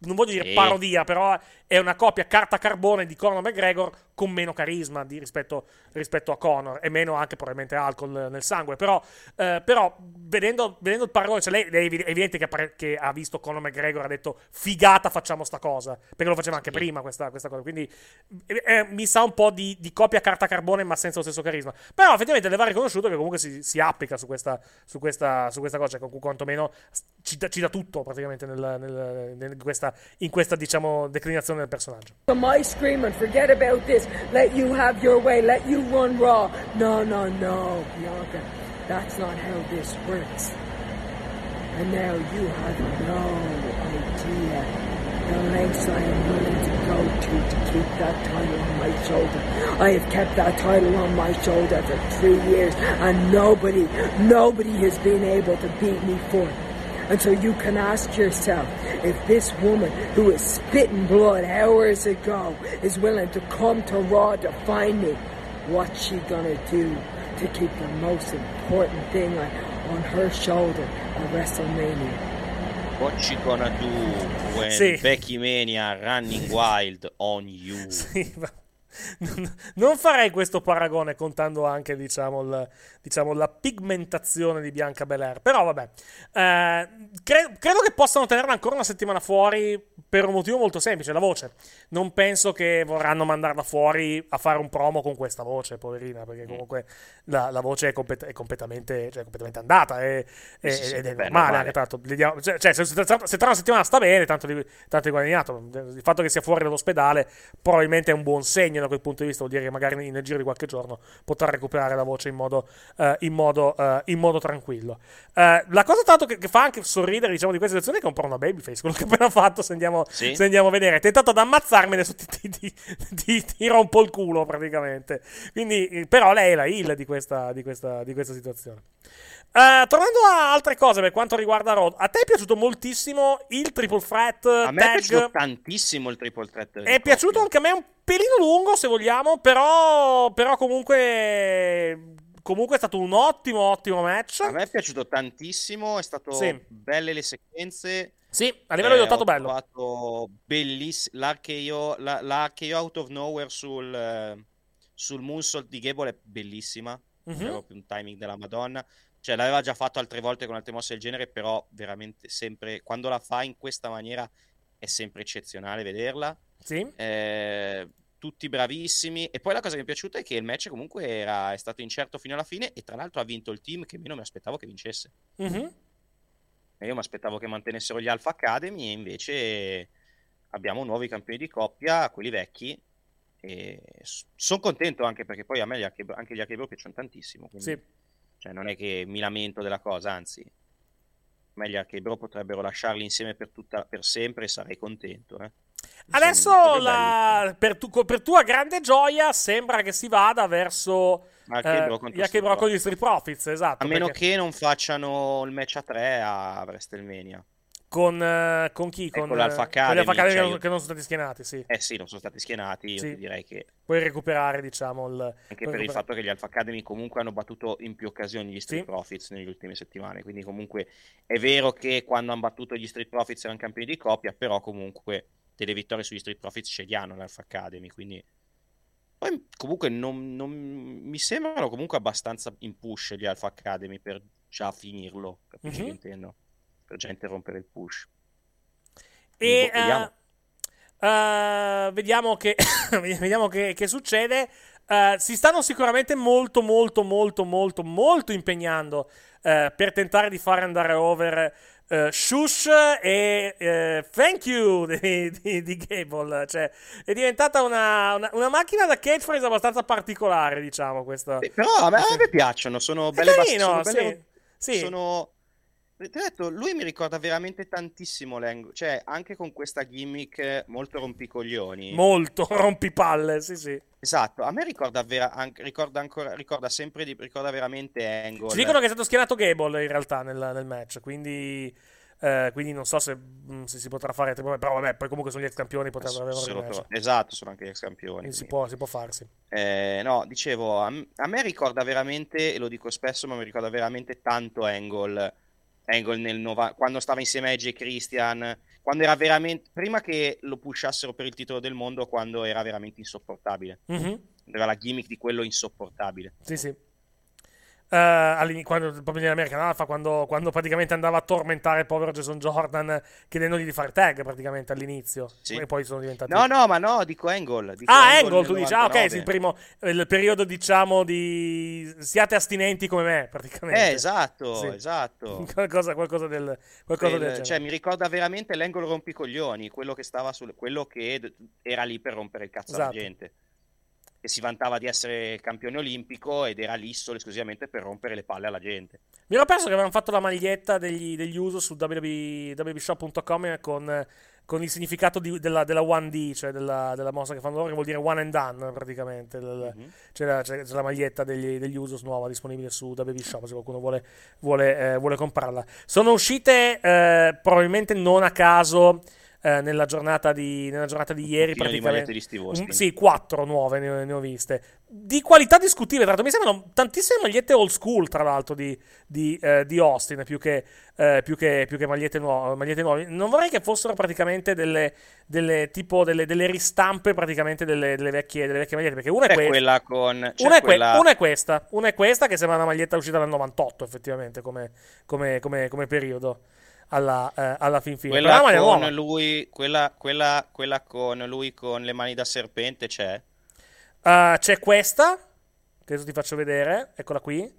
non voglio dire sì. parodia, però è una copia carta carbone di Conor McGregor con meno carisma di, rispetto, rispetto, a Conor e meno anche probabilmente alcol nel sangue. Però, eh, però vedendo, vedendo, il paragone, cioè lei, lei, è evidente che, che, ha visto Conor McGregor ha detto figata facciamo sta cosa, perché lo faceva anche sì. prima questa, questa, cosa. Quindi eh, eh, mi sa un po' di, di, copia carta carbone ma senza lo stesso carisma. Però effettivamente le va riconosciuto che comunque si, si applica su questa, su, questa, su questa, cosa, cioè quantomeno ci, ci dà tutto praticamente nel, nel, nel, in, questa, in questa diciamo declinazione del personaggio. My screaming, forget about this. Let you have your way. Let you run Raw. No, no, no, Bianca. That's not how this works. And now you have no idea the lengths I am willing to go to to keep that title on my shoulder. I have kept that title on my shoulder for three years, and nobody, nobody has been able to beat me for it. And so you can ask yourself if this woman who is spitting blood hours ago is willing to come to Raw to find me, what's she gonna do to keep the most important thing on, on her shoulder at WrestleMania? What she gonna do when sì. Becky Mania running wild on you? Sì, non farei questo paragone contando anche diciamo, il, diciamo, la pigmentazione di Bianca Belair però vabbè eh, cre- credo che possano tenerla ancora una settimana fuori per un motivo molto semplice la voce. Non penso che vorranno mandarla fuori a fare un promo con questa voce poverina perché mm. comunque la, la voce è, complet- è, completamente, cioè, completamente andata è, è, sì, sì, ed è normale anche tanto cioè, cioè, se, se, se, tra una settimana sta bene tanto di, tanto di guadagnato. Il fatto che sia fuori dall'ospedale probabilmente è un buon segno da quel punto di vista, vuol dire che magari nel giro di qualche giorno potrà recuperare la voce in modo, uh, in modo, uh, in modo tranquillo. Uh, la cosa tanto che, che, fa anche sorridere diciamo, di questa situazione è che è un po' una babyface, quello che ha appena fatto, se andiamo, sì. se andiamo a vedere. Ha tentato ad ammazzarmi, adesso ti, ti, ti, ti, ti rompo il culo praticamente. Quindi, però lei è la heal di questa, di questa, di questa situazione. Uh, tornando a altre cose per quanto riguarda Rod, a te è piaciuto moltissimo il triple threat? A me tag. è piaciuto tantissimo il triple threat. È piaciuto anche a me un pelino lungo, se vogliamo, però, però comunque comunque è stato un ottimo, ottimo match. A me è piaciuto tantissimo, è stato sì. belle le sequenze. Sì, a livello eh, di lottato bello. Ho trovato bellissimo l'archeo, la, l'archeo out of nowhere sul, sul moonsault di Gable è bellissima. Mm-hmm. proprio un timing della Madonna. Cioè, l'aveva già fatto altre volte con altre mosse del genere, però veramente sempre, quando la fa in questa maniera, è sempre eccezionale vederla. Sì. Eh, tutti bravissimi. E poi la cosa che mi è piaciuta è che il match comunque era, è stato incerto fino alla fine e tra l'altro ha vinto il team che meno mi aspettavo che vincesse. Mm-hmm. Io mi aspettavo che mantenessero gli Alpha Academy e invece abbiamo nuovi campioni di coppia, quelli vecchi. E sono contento anche perché poi a me gli Archebro, anche gli Archebro piacciono tantissimo. Quindi... Sì. Cioè, non è che mi lamento della cosa, anzi, meglio che i bro potrebbero lasciarli insieme per, tutta, per sempre e sarei contento. Eh. Adesso, la, per, tu, per, tua grande gioia, sembra che si vada verso eh, con gli Street Profits. Esatto, a meno perché... che non facciano il match a 3 a WrestleMania. Con, uh, con chi? Con, con l'Alpha Academy, con Academy cioè io... che non sono stati schienati, sì. Eh sì, non sono stati schienati, io sì. direi che... Puoi recuperare, diciamo, il... Anche per recuperare. il fatto che gli Alpha Academy comunque hanno battuto in più occasioni gli Street sì. Profits nelle ultime settimane, quindi comunque è vero che quando hanno battuto gli Street Profits erano campioni di coppia, però comunque delle vittorie sugli Street Profits ce li hanno l'Alpha Academy, quindi... Poi comunque non, non, mi sembrano comunque abbastanza in push gli Alpha Academy per già finirlo, capisci mm-hmm. che intendo? Per già interrompere il push. E vediamo. Uh, uh, vediamo, che, vediamo che, che succede. Uh, si stanno sicuramente molto, molto, molto, molto, molto impegnando per tentare di fare andare over Uh, shush e uh, thank you di, di, di, Gable. Cioè, è diventata una, una, una macchina da catchphrase abbastanza particolare, diciamo. Questa. Però a me, a me piacciono, sono belle, carino, sono, belle, sì. sono ti ho detto, lui mi ricorda veramente tantissimo Lengo, cioè anche con questa gimmick molto rompicoglioni. Molto rompipalle, sì sì. Esatto, a me ricorda, vera- anche, ricorda, ancora, ricorda sempre di, ricorda veramente Angle. Ci dicono che è stato schierato Gable in realtà nel, nel match, quindi... Eh, quindi non so se, mm, se, si potrà fare però vabbè poi comunque sono gli ex campioni potrebbero avere un rematch esatto sono anche gli ex campioni si può, si può, farsi eh, no dicevo a, a, me ricorda veramente e lo dico spesso ma mi ricorda veramente tanto Angle Angle nel nova- quando stava insieme a Edge Christian, quando era veramente prima che lo pushassero per il titolo del mondo, quando era veramente insopportabile. Mm-hmm. Era la gimmick di quello insopportabile. Sì, sì. Uh, quando, proprio nell'American Alpha quando, quando, praticamente andava a tormentare il povero Jason Jordan chiedendogli di fare tag praticamente all'inizio sì. e poi sono diventati no no ma no dico Angle dico ah Angle, Angle tu dici ah ok sì, il primo il periodo diciamo di siate astinenti come me praticamente eh esatto sì. esatto qualcosa, qualcosa del, qualcosa del genere cioè mi ricorda veramente l'Angle rompicoglioni quello che stava sul quello che era lì per rompere il cazzo esatto. alla gente che si vantava di essere campione olimpico ed era lì solo esclusivamente per rompere le palle alla gente. Mi ero perso che avevano fatto la maglietta degli, degli uso su www.shop.com con, con, il significato di, della, della 1D, cioè della, della, mossa che fanno loro, che vuol dire one and done praticamente. Mm-hmm. C'è, la, c'è, c'è, la, maglietta degli, degli Usos nuova disponibile su WB Shop se qualcuno vuole, vuole, eh, vuole comprarla. Sono uscite eh, probabilmente non a caso eh, nella, giornata di, nella, giornata di, ieri. praticamente. Di un, sì, quattro nuove ne, ne, ho viste. Di qualità discutibile, tra l'altro. Mi sembrano tantissime magliette old school, tra l'altro, di, di, eh, di Austin, più che, eh, più che, più che magliette, nuove, magliette, nuove, Non vorrei che fossero praticamente delle, delle, tipo delle, delle ristampe praticamente delle, delle, vecchie, delle vecchie magliette. Perché una è, è quella con. Una è, quella... una, è questa. Una è questa, che sembra una maglietta uscita nel 98, effettivamente, come, come, come, come periodo alla, eh, alla fin fine. Quella con, lui, quella, quella, quella con lui con le mani da serpente c'è? Uh, c'è questa, che adesso ti faccio vedere, eccola qui,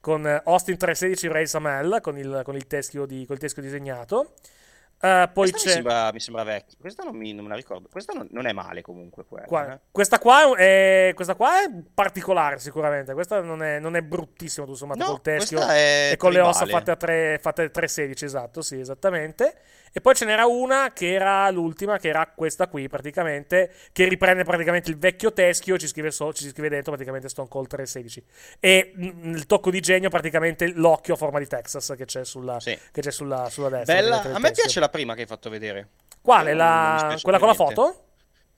con Austin 316 Ray Samel, con il, con il, teschio, di, con il teschio disegnato. Uh, poi Questa c'è... mi sembra, mi sembra vecchia. Questa non, mi, non me la ricordo. Questa non, non è male comunque. Quella, qua, eh. questa, qua è, questa, qua è, particolare sicuramente. Questa non è, non è bruttissima, tutto sommato, no, col teschio e con tribale. le ossa fatte a 3, fatte a 316, esatto, sì, esattamente. E poi ce n'era una che era l'ultima, che era questa qui praticamente, che riprende praticamente il vecchio teschio, ci scrive, so, ci scrive dentro praticamente Stone Cold 316. E nel tocco di genio praticamente l'occhio a forma di Texas che c'è sulla, sì. che c'è sulla, sulla destra. Bella, a me piace la prima che hai fatto vedere. Quale? La... Quella con la foto?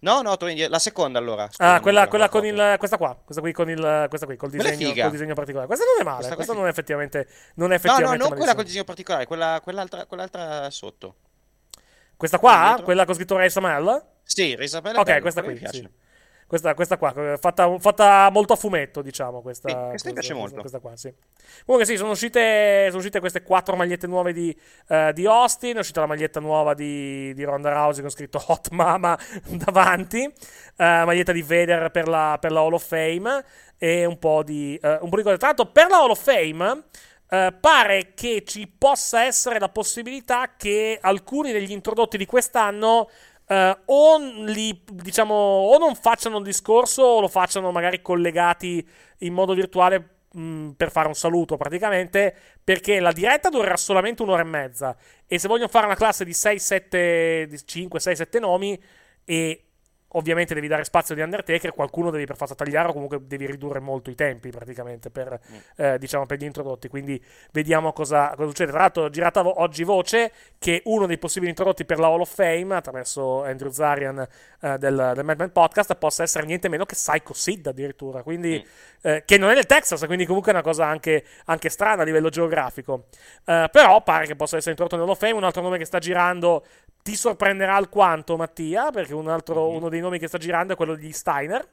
No, no, la seconda allora. Ah, quella, quella con il. Questa qua. Questa qui con il. Questa qui col disegno, col disegno particolare. Questa non è male. Questa, questa non è effettivamente. Non è effettivamente no, no, non quella col disegno particolare, quella, quell'altra, quell'altra sotto. Questa qua? Quella con scritto Ray Samel? Sì, Ray Samel. Ok, bello, questa qui. Sì. Questa, questa, qua, fatta, fatta, molto a fumetto, diciamo. Questa, sì, questa mi piace questa, molto. Questa qua, sì. Comunque, sì, sono uscite, sono uscite queste quattro magliette nuove di, uh, di, Austin. È uscita la maglietta nuova di, di Ronda Rousey con scritto Hot Mama davanti. Uh, maglietta di Vader per la, per la, Hall of Fame. E un po' di, uh, un po' di cose. Tra l'altro, per la Hall of Fame. Uh, pare che ci possa essere la possibilità che alcuni degli introdotti di quest'anno Uh, o, li, diciamo, o non facciano il discorso o lo facciano magari collegati in modo virtuale mh, per fare un saluto praticamente perché la diretta durerà solamente un'ora e mezza. E se vogliono fare una classe di 6, 7, 5, 6, 7 nomi e ovviamente devi dare spazio di Undertaker, qualcuno devi per forza tagliare o comunque devi ridurre molto i tempi praticamente per, mm. eh, diciamo, per gli introdotti. Quindi vediamo cosa, cosa succede. Tra l'altro, girata vo- oggi voce che uno dei possibili introdotti per la Hall of Fame attraverso Andrew Zarian eh, del, del Madman Podcast possa essere niente meno che Psycho Sid addirittura. Quindi, mm. eh, che non è nel Texas, quindi comunque è una cosa anche, anche strana a livello geografico. Eh, però pare che possa essere introdotto nell'Hall of Fame. Un altro nome che sta girando ti sorprenderà alquanto, Mattia, perché un altro, mm-hmm. uno dei nomi che sta girando è quello di Steiner.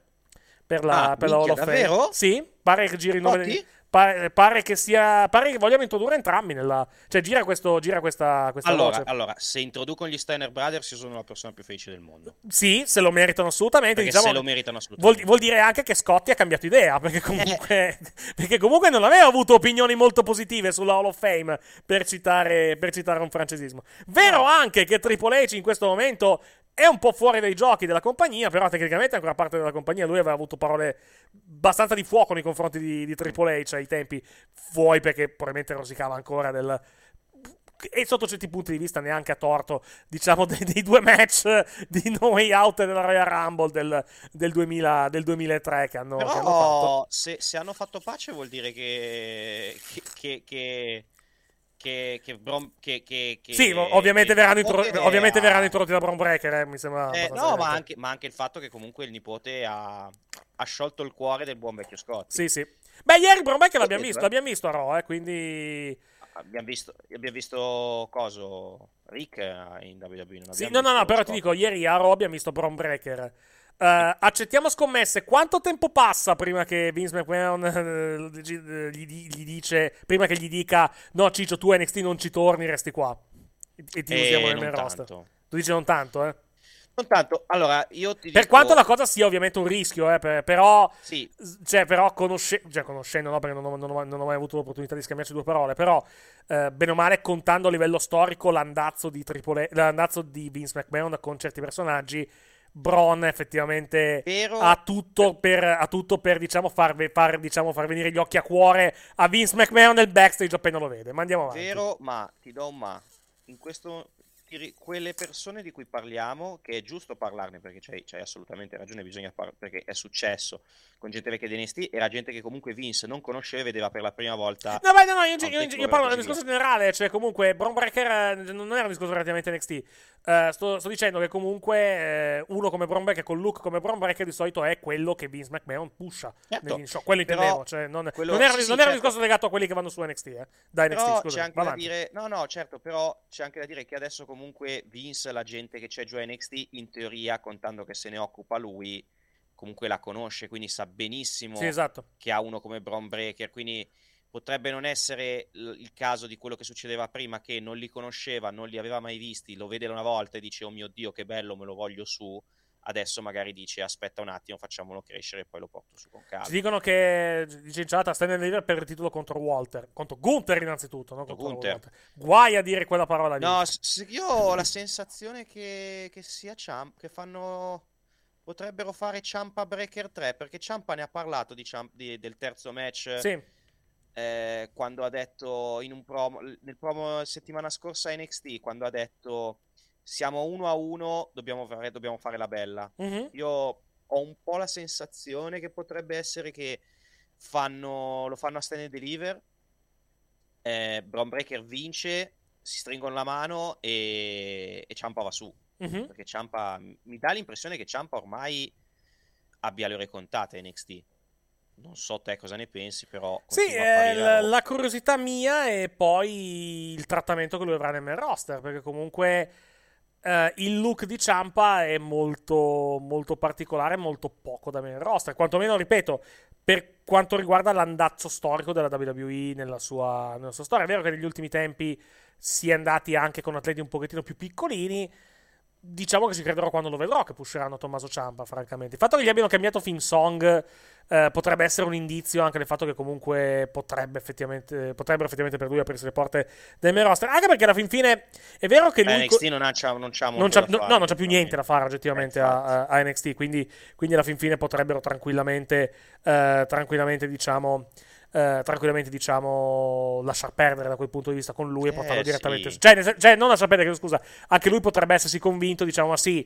Per la, ah, per la Hall of Fame. Davvero? Sì, pare che giri il nome di, pare, pare, che sia pare che vogliano introdurre entrambi nella cioè gira questo gira questa, questa allora, voce. allora se introducono gli Steiner Brothers io sono la persona più felice del mondo sì se lo meritano assolutamente diciamo, se lo meritano assolutamente vuol, vuol, dire anche che Scotti ha cambiato idea perché comunque, perché comunque non aveva avuto opinioni molto positive sulla Hall of Fame per citare, per citare un francesismo vero no. anche che Triple H in questo momento è un po' fuori dai giochi della compagnia, però tecnicamente è ancora parte della compagnia. Lui aveva avuto parole abbastanza di fuoco nei confronti di, di Triple H ai tempi, vuoi perché probabilmente rosicava ancora del, e sotto certi punti di vista neanche a torto, diciamo, dei, dei due match di No Way Out e della Royal Rumble del, del, 2000, del 2003 che hanno, Però, che hanno fatto. Se, se, hanno fatto pace vuol dire che, che, che che, che, Brom, che, che, che sì, ovviamente, verranno, intro- ovviamente verranno, introdotti da Bron Breaker, eh, mi sembra. Eh, no, ma anche, ma anche, il fatto che comunque il nipote ha, ha, sciolto il cuore del buon vecchio Scott. Sì, sì. Beh, ieri Bron Breaker l'abbiamo visto, l'abbiamo visto a Raw, eh, quindi... Abbiamo visto, abbiamo visto coso Rick in WWE. Sì, no, no, no, però Scott. ti dico, ieri a Raw abbiamo visto Bron Breaker. Uh, accettiamo scommesse. Quanto tempo passa prima che Vince McMahon uh, gli, gli, dice, prima che gli dica, no, Ciccio, tu NXT non ci torni, resti qua. E, e ti usiamo nel main roster. Tu dici non tanto, eh? Non tanto, allora io ti Per dico... quanto la cosa sia ovviamente un rischio, eh, per, però, sì. cioè, però conosce... cioè, conoscendo, no, perché non ho, non, ho, non ho, mai avuto l'opportunità di scambiarci due parole, però, eh, bene o male, contando a livello storico l'andazzo di, Triple... l'andazzo di Vince McMahon con certi personaggi, Bron effettivamente ha tutto per, ha tutto per diciamo, far, far, diciamo, far, venire gli occhi a cuore a Vince McMahon nel backstage appena lo vede. Ma andiamo avanti. Vero, ma ti do un ma. In questo quelle persone di cui parliamo, che è giusto parlarne perché c'hai, c'hai assolutamente ragione, bisogna par- perché è successo con gente vecchia di NXT, era gente che comunque Vince non conosceva e vedeva per la prima volta. No, beh, no, no, io, io, io, io parlo del discorso generale, cioè comunque Bron Breaker eh, non era un discorso relativamente NXT. Uh, sto, sto, dicendo che comunque uh, uno come Bron Breaker con look come Bron Breaker di solito è quello che Vince McMahon pusha certo. show. Quello intendevo, cioè non, quello, non, era, sì, non sì, era certo. un discorso legato a quelli che vanno su NXT, eh. Da NXT, però scusa. C'è anche da dire, no, no, certo, però c'è anche da dire che adesso comunque Vince, la gente che c'è giù a NXT, in teoria, contando che se ne occupa lui, comunque la conosce, quindi sa benissimo sì, esatto. che ha uno come Bron Breaker, quindi potrebbe non essere il caso di quello che succedeva prima, che non li conosceva, non li aveva mai visti, lo vede una volta e dice oh mio Dio che bello, me lo voglio su, adesso magari dice aspetta un attimo, facciamolo crescere e poi lo porto su con calma. Ci dicono che in chat sta nel per il titolo contro Walter, contro Gunther innanzitutto, non contro Gunther. Walter. Guai a dire quella parola lì. No, io ho la sensazione che, che sia Champ, che fanno potrebbero fare Champa Breaker 3 perché Champa ne ha parlato di Champ, di, del terzo match sì. eh, quando ha detto in un promo nel promo settimana scorsa NXT quando ha detto siamo uno a uno, dobbiamo fare, dobbiamo fare la bella. Mm-hmm. Io ho un po' la sensazione che potrebbe essere che fanno, lo fanno a stand and deliver, eh, Brown Breaker vince, si stringono la mano e, e Ciampa va su. Mm-hmm. Perché Ciampa mi dà l'impressione che Ciampa ormai abbia le ore contate NXT. Non so te cosa ne pensi, però. Sì, eh, la, la, curiosità mia è poi il trattamento che lui avrà nel main roster. Perché comunque Uh, il look di Ciampa è molto, molto particolare, molto poco da main roster. Quantomeno, ripeto, per quanto riguarda l'andazzo storico della WWE nella sua, nella sua storia. È vero che negli ultimi tempi si è andati anche con atleti un pochettino più piccolini diciamo che ci crederò quando lo vedrò che pusheranno Tommaso Ciampa, francamente. Il fatto che gli abbiano cambiato theme song eh, potrebbe essere un indizio anche del fatto che comunque potrebbe effettivamente, potrebbero effettivamente per lui aprirsi le porte del main roster. Anche perché alla fin fine è vero che lui... NXT non ha, non c'ha, non c'ha no, no, non c'ha più niente da fare oggettivamente a, a, NXT, quindi, quindi, alla fin fine potrebbero tranquillamente, eh, tranquillamente diciamo eh, tranquillamente diciamo lasciar perdere da quel punto di vista con lui e portarlo eh, direttamente sì. cioè, cioè, non lasciar perdere scusa anche lui potrebbe essersi convinto diciamo ma sì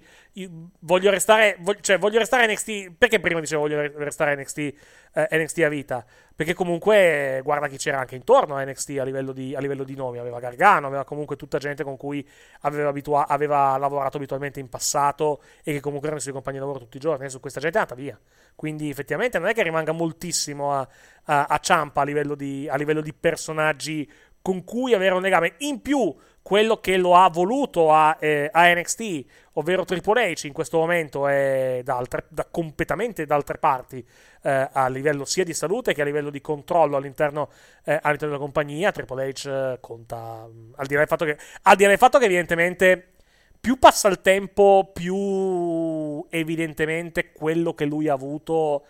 voglio restare voglio, cioè voglio restare NXT perché prima dicevo voglio restare NXT eh, NXT a vita. Perché comunque guarda chi c'era anche intorno a NXT a livello di, a livello di nomi. Aveva Gargano aveva comunque tutta gente con cui aveva, abitua- aveva lavorato abitualmente in passato e che comunque erano i suoi compagni di lavoro tutti i giorni. Adesso questa gente è andata via. Quindi effettivamente non è che rimanga moltissimo a, a, a Ciampa a livello, di, a livello di personaggi con cui avere un legame. In più, quello che lo ha voluto a, eh, a NXT, ovvero Triple H, in questo momento è da, altre, da completamente da altre parti, eh, a livello sia di salute che a livello di controllo all'interno, eh, all'interno della compagnia. Triple H eh, conta, al di, là del fatto che, al di là del fatto che evidentemente più passa il tempo, più evidentemente quello che lui ha avuto.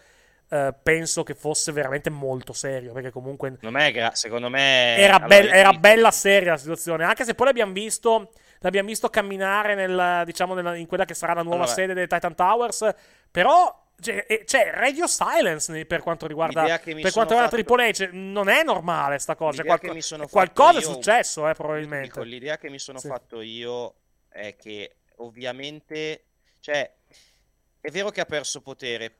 Uh, penso che fosse veramente molto serio. Perché comunque. Secondo me, secondo me era, allora, be- era bella seria la situazione. Anche se poi l'abbiamo visto. L'abbiamo visto camminare nel, diciamo, nella, in quella che sarà la nuova allora, sede dei Titan Towers. Però. C'è, c'è Radio Silence per quanto riguarda, per quanto riguarda. Triple H. Non è normale sta cosa. Qualco- qualcosa è successo, eh, probabilmente. Dico, l'idea che mi sono sì. fatto io è che ovviamente, cioè, è vero che ha perso potere,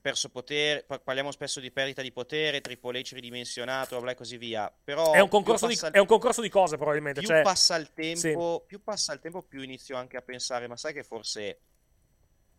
perso potere, parliamo spesso di perdita di potere, Triple H ridimensionato, bla e così via, però... È un concorso, di, il... è un concorso di, cose probabilmente. Più, cioè... passa il tempo, sì. più passa il tempo, più inizio anche a pensare, ma sai che forse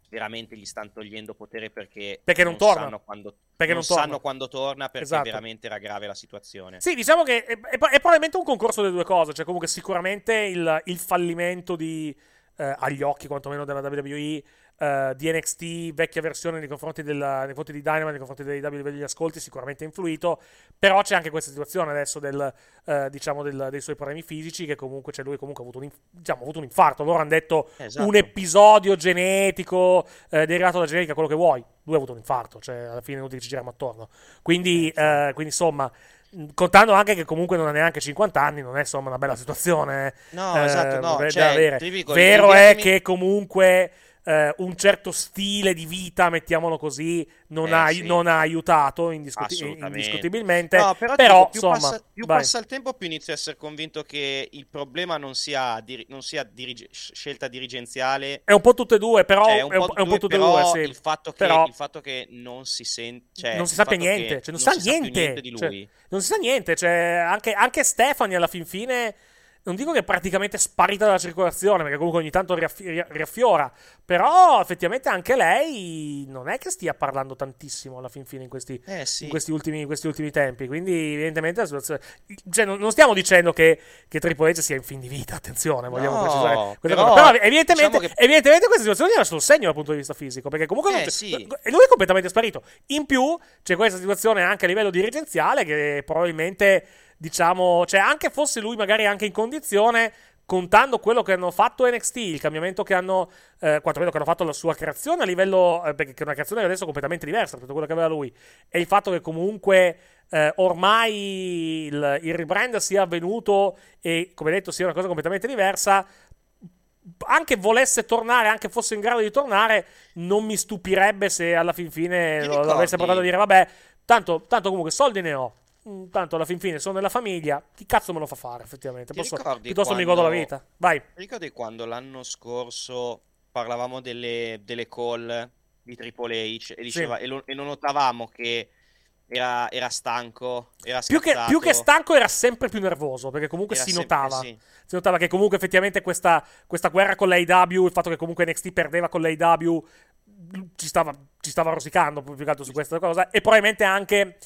veramente gli stanno togliendo potere perché, perché non, non torna. sanno quando, perché non, non sanno quando torna perché esatto. veramente era grave la situazione. Sì, diciamo che è, è, è, probabilmente un concorso delle due cose, cioè comunque sicuramente il, il fallimento di, eh, agli occhi quantomeno della WWE Uh, di NXT, vecchia versione nei confronti, della, nei confronti di Dynamite, nei confronti dei WWE degli ascolti, sicuramente ha influito. Però c'è anche questa situazione adesso del, uh, diciamo del, dei suoi problemi fisici, che comunque cioè lui comunque ha avuto un, diciamo, ha avuto un infarto. Loro hanno detto esatto. un episodio genetico, uh, derivato da genetica, quello che vuoi. Lui ha avuto un infarto, cioè alla fine che ci giriamo attorno. Quindi, quindi insomma contando anche che comunque non ha neanche 50 anni, non è insomma una bella situazione. No, eh, esatto, no. Cioè, Vero è che comunque. Eh, un certo stile di vita, mettiamolo così, non, eh, ha, sì. non ha, aiutato indiscuti- indiscutibilmente. No, però, però dico, più, insomma, passa, più passa, il tempo, più inizio a essere convinto che il problema non sia, diri- non sia dirige- scelta dirigenziale. È un po' tutte e due, però cioè, è un, po', è un po' tutte e due. Sì. Il, fatto che, però... il fatto che non si sente, cioè, non si sa niente, cioè, non, non, sa niente, niente di lui. Cioè, non si sa niente, cioè, anche, anche Stefani alla fin fine non dico che è praticamente sparita dalla circolazione, perché comunque ogni tanto riaffi- riaffiora, però effettivamente anche lei non è che stia parlando tantissimo alla fin fine in questi, eh sì. in questi, ultimi, in questi ultimi, tempi, quindi evidentemente la situazione... Cioè, non, non stiamo dicendo che, che Triple H sia in fin di vita, attenzione, vogliamo no, precisare questa però, cosa, però evidentemente, diciamo che... evidentemente questa situazione era solo segno dal punto di vista fisico, perché comunque eh, sì. lui è completamente sparito. In più c'è questa situazione anche a livello dirigenziale che probabilmente diciamo, cioè anche fosse lui magari anche in condizione, contando quello che hanno fatto NXT, il cambiamento che hanno, eh, quantomeno che hanno fatto la sua creazione a livello, eh, perché è una creazione adesso completamente diversa da quello che aveva lui, e il fatto che comunque eh, ormai il, il rebrand sia avvenuto e, come detto, sia una cosa completamente diversa, anche volesse tornare, anche fosse in grado di tornare, non mi stupirebbe se alla fin fine lo, avesse portato a dire, vabbè, tanto, tanto comunque soldi ne ho, tanto alla fin fine sono nella famiglia, chi cazzo me lo fa fare effettivamente? Posso, piuttosto quando, mi godo la vita. Vai. Ricordi quando l'anno scorso parlavamo delle, delle call di Triple H e, diceva, sì. e, lo, e lo notavamo che era, era, stanco, era più che, più che, stanco era sempre più nervoso, perché comunque si sempre, notava. Sì. Si notava che comunque effettivamente questa, questa guerra con l'AW, il fatto che comunque NXT perdeva con l'AW, ci stava, ci stava rosicando più che altro su questa cosa. E probabilmente anche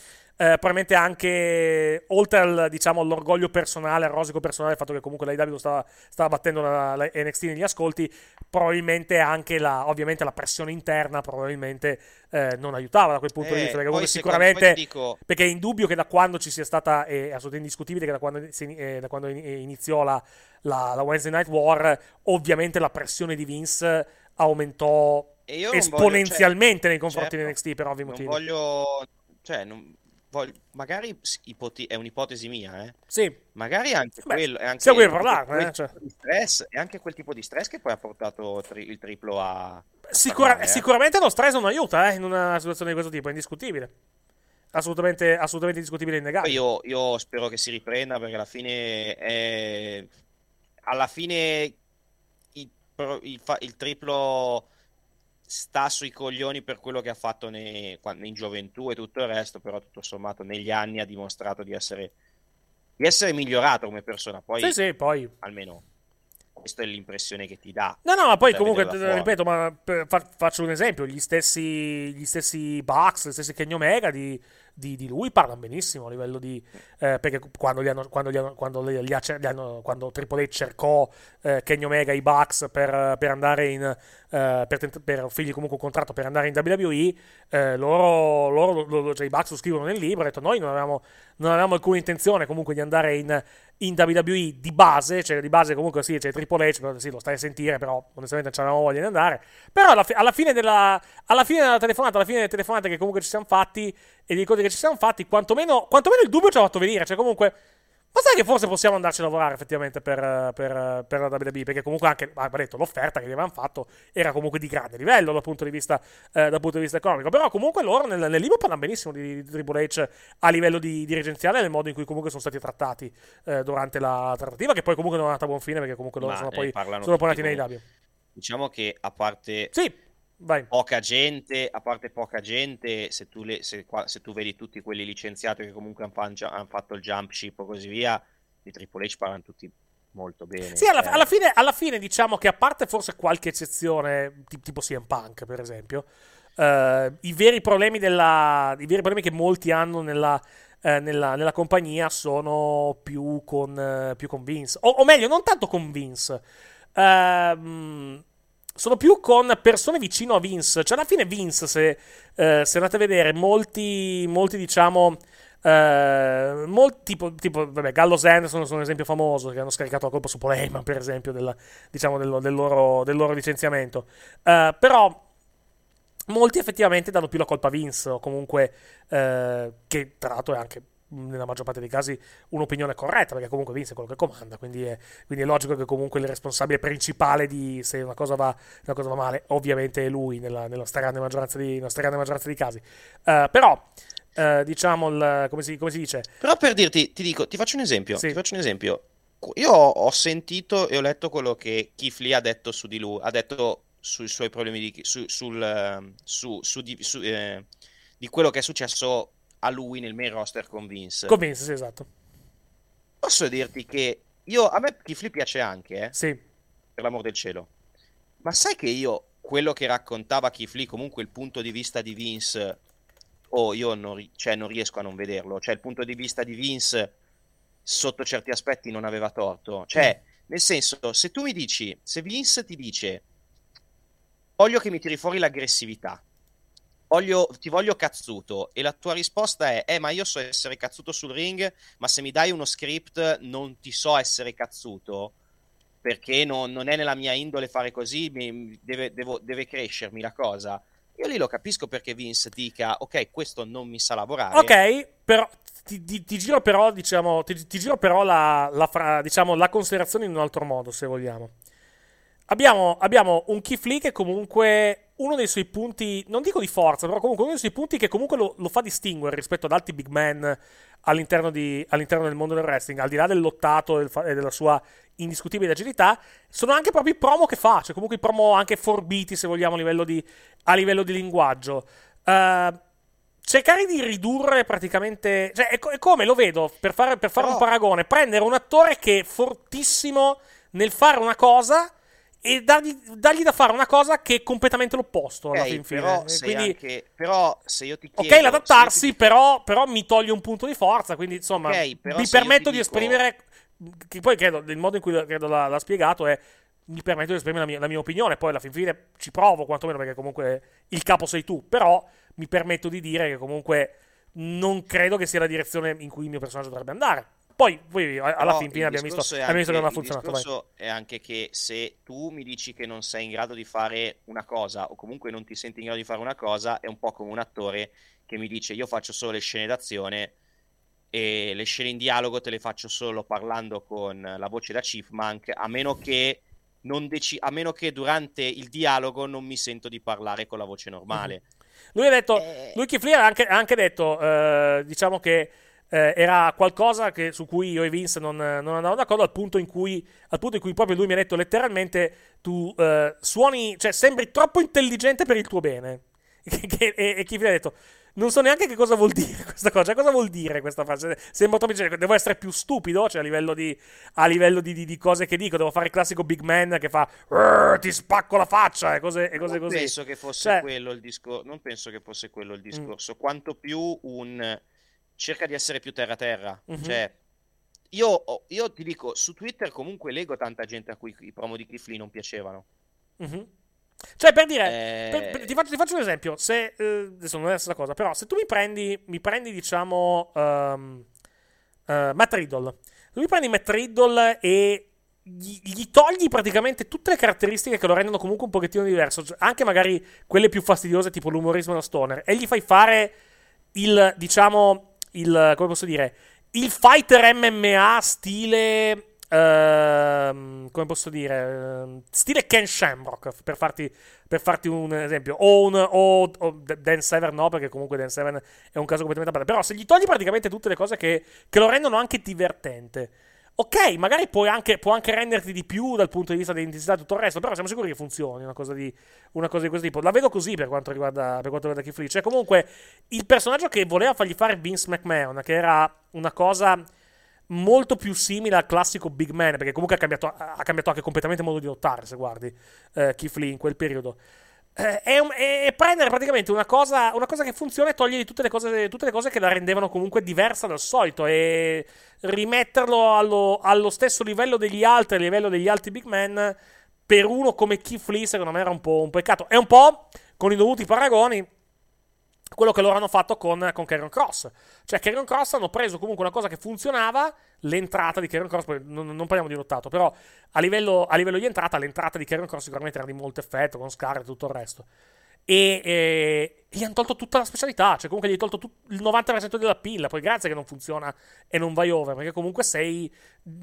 eh, probabilmente anche oltre al, diciamo, all'orgoglio personale, al rosico personale, il fatto che comunque l'AEW stava, stava battendo la, la, NXT negli ascolti, probabilmente anche la, ovviamente la pressione interna probabilmente eh, non aiutava da quel punto eh, di vista, perché comunque sicuramente, dico... perché è indubbio che da quando ci sia stata, è assolutamente indiscutibile che da quando, eh, da quando iniziò la, la, la Wednesday Night War, ovviamente la pressione di Vince aumentò esponenzialmente voglio, cioè, nei confronti certo, di NXT per ovvi motivi. Non voglio, cioè, non, voglio, magari ipoti- è un'ipotesi mia, eh? Sì. Magari anche Beh, quello. È anche se vuoi parlare, eh, cioè. stress, è anche quel tipo di stress che poi ha portato tri- il triplo a. Sicura- parlare, eh? Sicuramente lo stress non aiuta eh, in una situazione di questo tipo, è indiscutibile. Assolutamente, assolutamente indiscutibile e innegabile. Io, io spero che si riprenda perché alla fine è... alla fine il, il, il triplo sta sui coglioni per quello che ha fatto nei, in gioventù e tutto il resto, però tutto sommato negli anni ha dimostrato di essere, di essere migliorato come persona. Poi, sì, sì, poi. almeno questa è l'impressione che ti dà. No, no, ma poi comunque, ripeto, ma fa, faccio un esempio, gli stessi, gli stessi Bucks, gli stessi Kenny Omega di, di, di, lui parlano benissimo a livello di... Eh, perché quando, gli hanno, quando, gli hanno, quando, gli hanno, quando Triple H cercò eh, Kenny Omega i Bucks per, per andare in... Eh, per, tent- offrirgli comunque un contratto per andare in WWE, eh, loro, loro, loro cioè, i Bucks lo scrivono nel libro, hanno detto noi non avevamo, non avevamo alcuna intenzione comunque di andare in, in WWE di base, cioè di base comunque sì, c'è Triple H, sì, lo stai a sentire, però onestamente non c'avevamo voglia di andare. Però alla, fi- alla, fine della, alla fine della telefonata, alla fine delle telefonate che comunque ci siamo fatti e di cose che ci siamo fatti, quantomeno, quantomeno il dubbio ci ha fatto venire. Cioè, comunque, ma sai che forse possiamo andarci a lavorare effettivamente per, per, per la WWE? Perché comunque anche, va detto, l'offerta che gli avevamo fatto era comunque di grande livello dal punto di vista, eh, dal punto di vista economico. Però comunque loro nel, nel libro parlano benissimo di, di, Triple H a livello di dirigenziale nel modo in cui comunque sono stati trattati eh, durante la trattativa, che poi comunque non è andata a buon fine perché comunque loro Ma sono poi, sono poi nati nei W. Diciamo che a parte... Sì Vai. poca gente, a parte poca gente, se tu, le, se, se tu vedi tutti quelli licenziati che comunque hanno fatto il jump ship o così via, di Triple H parlano tutti molto bene. Sì, alla, eh. alla, fine, alla, fine, diciamo che a parte forse qualche eccezione, tipo CM Punk per esempio, uh, i, veri problemi della, i veri problemi che molti hanno nella, uh, nella, nella compagnia sono più con, più con Vince, o, o, meglio, non tanto con Vince. Uh, sono più con persone vicino a Vince. Cioè, alla fine, Vince, se, eh, se andate a vedere, molti, molti diciamo. Eh, molti, tipo, tipo, vabbè, Gallows Anderson sono un esempio famoso che hanno scaricato la colpa su Paul Heyman, per esempio, della, diciamo, del, del, loro, del, loro, licenziamento. Eh, però. Molti effettivamente danno più la colpa a Vince, o comunque, eh, che tra l'altro è anche nella maggior parte dei casi un'opinione corretta, perché comunque Vince è quello che comanda, quindi è, quindi è logico che comunque il responsabile principale di se una cosa va, una cosa va male, ovviamente è lui nella, nella, stragrande, maggioranza di, nella stragrande maggioranza dei casi. Uh, però, uh, diciamo, il, come, si, come, si, dice... Però per dirti, ti dico, ti faccio un esempio, sì. ti faccio un esempio. Io ho sentito e ho letto quello che Keith Lee ha detto su di lui, ha detto sui suoi problemi di, su, sul, ehm, su, su, di, su eh, di quello che è successo a lui nel main roster con Vince. Con Vince, sì, esatto. Posso dirti che io, a me Lee piace anche, eh? Sì. Per l'amor del cielo. Ma sai che io, quello che raccontava Lee, comunque il punto di vista di Vince, oh, io non, cioè, non riesco a non vederlo. Cioè, il punto di vista di Vince, sotto certi aspetti, non aveva torto. Cioè, mm. nel senso, se tu mi dici, se Vince ti dice, voglio che mi tiri fuori l'aggressività, voglio, ti voglio cazzuto. E la tua risposta è eh ma io so essere cazzuto sul ring ma se mi dai uno script non ti so essere cazzuto. Perché non, non è nella mia indole fare così mi, deve, devo, deve crescermi la cosa. Io lì lo capisco perché Vince dica ok questo non mi sa lavorare. Ok però ti, ti, ti giro però diciamo ti, ti giro però la, la, fra, diciamo, la considerazione in un altro modo se vogliamo. Abbiamo, abbiamo, un Keith Lee che comunque uno dei suoi punti, non dico di forza, però comunque uno dei suoi punti che comunque lo, lo fa distinguere rispetto ad altri big man all'interno, di, all'interno, del mondo del wrestling, al di là del lottato e del, della sua indiscutibile agilità, sono anche proprio i promo che fa, cioè comunque i promo anche forbiti se vogliamo a livello di, a livello di linguaggio. Uh, cercare di ridurre praticamente. Cioè, è, è, come lo vedo per fare, per fare oh. un paragone: prendere un attore che è fortissimo nel fare una cosa e dargli, dargli, da fare una cosa che è completamente l'opposto okay, alla fin fine. Però, quindi, anche, però se io ti chiedo... Ok, l'adattarsi, ti... però, però, mi toglie un punto di forza, quindi insomma okay, mi permetto di dico... esprimere... Che poi credo, il modo in cui credo l'ha, l'ha spiegato è mi permetto di esprimere la mia, la mia, opinione, poi alla fin fine ci provo quantomeno perché comunque il capo sei tu, però mi permetto di dire che comunque non credo che sia la direzione in cui il mio personaggio dovrebbe andare. Poi, poi alla fin fine abbiamo visto, abbiamo visto che non ha funzionato. Il discorso vai. è anche che se tu mi dici che non sei in grado di fare una cosa, o comunque non ti senti in grado di fare una cosa, è un po' come un attore che mi dice io faccio solo le scene d'azione e le scene in dialogo te le faccio solo parlando con la voce da Chipmunk, a meno che, deci- a meno che durante il dialogo non mi sento di parlare con la voce normale. Mm-hmm. Lui ha detto, eh... lui Lee ha anche, anche detto, eh, diciamo che eh, era qualcosa che, su cui io e Vince non, non andavamo d'accordo al punto, in cui, al punto in cui proprio lui mi ha detto letteralmente tu eh, suoni, cioè sembri troppo intelligente per il tuo bene. e, e chi mi ha detto non so neanche che cosa vuol dire questa cosa. Cioè, cosa vuol dire questa frase? Sembra troppo. Cioè, devo essere più stupido? Cioè, a livello, di, a livello di, di, di, cose che dico, devo fare il classico big man che fa ti spacco la faccia e cose, e cose non così. Penso che fosse cioè... quello il discor- non penso che fosse quello il mm. discorso. Mm. Quanto più un cerca di essere più terra-terra. Mm-hmm. Cioè, io, io, ti dico, su Twitter comunque leggo tanta gente a cui i promo di Lee non piacevano. Mm-hmm. Cioè, per dire, eh... per, per, ti, faccio, ti, faccio, un esempio. Se, eh, adesso non è la stessa cosa, però se tu mi prendi, mi prendi diciamo, um, uh, Matt Riddle. Tu mi prendi Matt Riddle e gli, gli, togli praticamente tutte le caratteristiche che lo rendono comunque un pochettino diverso, cioè anche magari quelle più fastidiose, tipo l'umorismo da stoner, e gli fai fare il, diciamo, il, come posso dire, il fighter MMA stile... Uh, come posso dire, uh, stile Ken Shamrock per farti, per farti un esempio, o, un, o, o Dan Severn no, perché comunque Dan Severn è un caso completamente a parte. Però se gli togli praticamente tutte le cose che, che lo rendono anche divertente, Ok, magari anche, può anche renderti di più dal punto di vista dell'intensità e tutto il resto, però siamo sicuri che funzioni una cosa di, una cosa di questo tipo. La vedo così per quanto riguarda, per quanto riguarda Keith Lee. Cioè, comunque, il personaggio che voleva fargli fare Vince McMahon, che era una cosa molto più simile al classico Big Man, perché comunque ha cambiato, ha cambiato anche completamente modo di lottare, se guardi eh, Keith Lee in quel periodo. Eh, è, un, è, prendere praticamente una cosa, una cosa, che funziona e togliergli tutte le, cose, tutte le cose che la rendevano comunque diversa dal solito e rimetterlo allo, allo, stesso livello degli altri, a livello degli altri big man, per uno come Keith Lee secondo me era un po' un peccato. È un po', con i dovuti paragoni, quello che loro hanno fatto con, con Carrion Cross. Cioè, Carrion Cross hanno preso comunque una cosa che funzionava, l'entrata di Carrion Cross, non, non parliamo di lottato, però a livello, a livello, di entrata, l'entrata di Carrion Cross sicuramente era di molto effetto, con Scar e tutto il resto. E, e gli hanno tolto tutta la specialità, cioè comunque gli hai tolto tut- il 90% della pilla, poi grazie che non funziona e non vai over, perché comunque sei,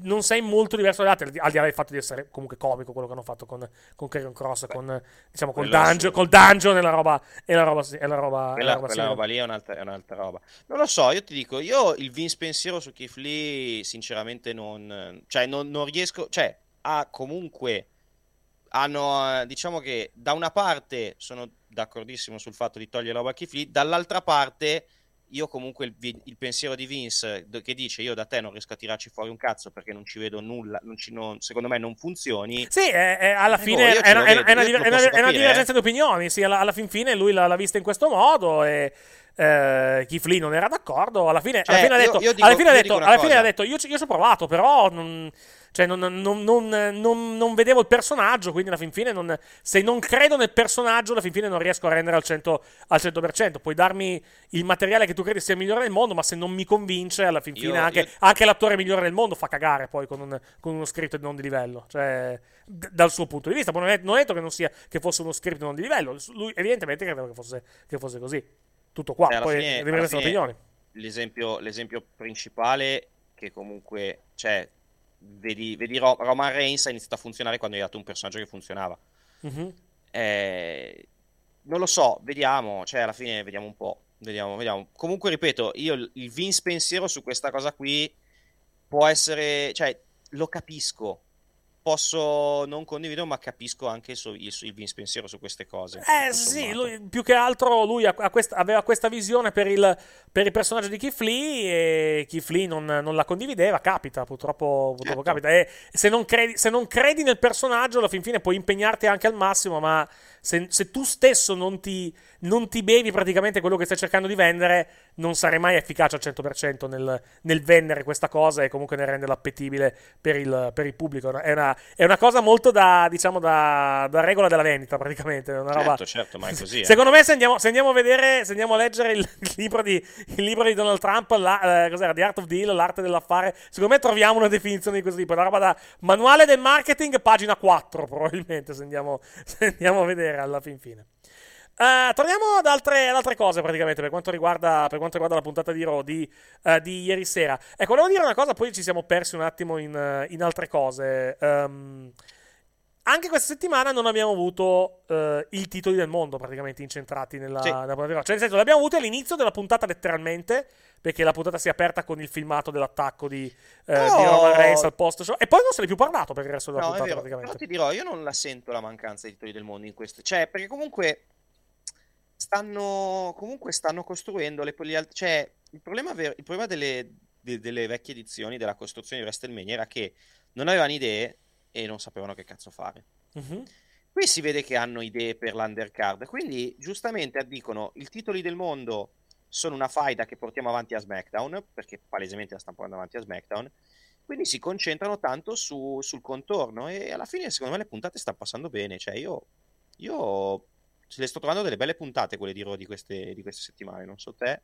non sei molto diverso dagli altri, al di là del fatto di essere comunque comico quello che hanno fatto con, con Carrion Cross, Beh, con, diciamo, col dungeon, col dungeon e la roba, e la roba, e la roba, quella, la roba, quella roba lì è un'altra, è un'altra, roba. Non lo so, io ti dico, io il Vince pensiero su Keith Lee sinceramente non, cioè non, non riesco, cioè ha comunque hanno, diciamo che da una parte sono d'accordissimo sul fatto di togliere roba a Keith Lee, dall'altra parte io comunque il, il, pensiero di Vince che dice io da te non riesco a tirarci fuori un cazzo perché non ci vedo nulla, non ci, non, secondo me non funzioni. Sì, è, è, alla eh, fine è, una, è, una, una, divergenza eh. di opinioni, sì, alla, alla fin fine lui l'ha, l'ha vista in questo modo e eh, Keith Lee non era d'accordo. Alla fine, cioè, alla fine ha detto: io, io dico, alla fine ha detto, alla fine ha detto io, io ci ho provato, però non, cioè, non, non, non, non, vedevo il personaggio. Quindi, alla fin fine, se non credo nel personaggio, alla fin fine non riesco a rendere al 100%, al 100%. Puoi darmi il materiale che tu credi sia il migliore del mondo, ma se non mi convince, alla fin fine, io, anche, anche, l'attore migliore del mondo fa cagare poi con, un, con uno script non di livello. Cioè, d- dal suo punto di vista. Non è, non è detto che, sia, che fosse uno script non di livello. Lui, evidentemente, credeva che fosse, che fosse così. Tutto qua, cioè, poi fine, rimangono opinioni. L'esempio, l'esempio principale che comunque, cioè, vedi, vedi Roman Reigns ha iniziato a funzionare quando hai dato un personaggio che funzionava. Mm-hmm. Eh, non lo so, vediamo, cioè alla fine vediamo un po', vediamo, vediamo. Comunque ripeto, io il Vince pensiero su questa cosa qui può essere, cioè lo capisco, posso non condividere, ma capisco anche il, suo, il, il Vince pensiero su queste cose. Eh sì, lui, più che altro lui ha, ha questa, aveva questa visione per il, per il, personaggio di Keith Lee e Keith Lee non, non la condivideva, capita, purtroppo, purtroppo certo. capita. E se non, credi, se non credi nel personaggio, alla fin fine puoi impegnarti anche al massimo, ma se, se tu stesso non ti, non ti, bevi praticamente quello che stai cercando di vendere, non sarai mai efficace al 100% nel, nel vendere questa cosa e comunque nel renderla appetibile per il, per il pubblico. È una, è una, cosa molto da, diciamo, da, da, regola della vendita, praticamente. Una roba... Certo, certo, ma è così. Eh. Secondo me, se andiamo, se andiamo, a vedere, se andiamo a leggere il, il, libro, di, il libro, di, Donald Trump, la, eh, cos'era? The Art of Deal, l'arte dell'affare, secondo me troviamo una definizione di questo tipo. Una roba da manuale del marketing, pagina 4, probabilmente, se andiamo, se andiamo a vedere alla fin fine. Uh, torniamo ad altre, ad altre, cose praticamente per quanto riguarda, per quanto riguarda la puntata di Raw di, uh, di, ieri sera. Ecco, volevo dire una cosa, poi ci siamo persi un attimo in, uh, in altre cose. Um, anche questa settimana non abbiamo avuto uh, i titoli del mondo praticamente incentrati nella, sì. nella puntata di Raw. Cioè, nel senso, li abbiamo avuti all'inizio della puntata letteralmente, perché la puntata si è aperta con il filmato dell'attacco di, uh, no. di Roman Reigns al post show. E poi non se ne è più parlato per il resto della no, puntata praticamente. Però ti dirò, io non la sento la mancanza dei titoli del mondo in questo. Cioè, perché comunque stanno, comunque stanno costruendo le, le Cioè, il problema, ver- il problema delle, de- delle vecchie edizioni della costruzione di WrestleMania era che non avevano idee e non sapevano che cazzo fare. Uh-huh. Qui si vede che hanno idee per l'undercard, quindi giustamente dicono i titoli del mondo sono una faida che portiamo avanti a SmackDown, perché palesemente la stanno portando avanti a SmackDown, quindi si concentrano tanto su, sul contorno e alla fine secondo me le puntate stanno passando bene, cioè io, io le sto trovando delle belle puntate quelle di Raw di queste, di queste settimane, non so te.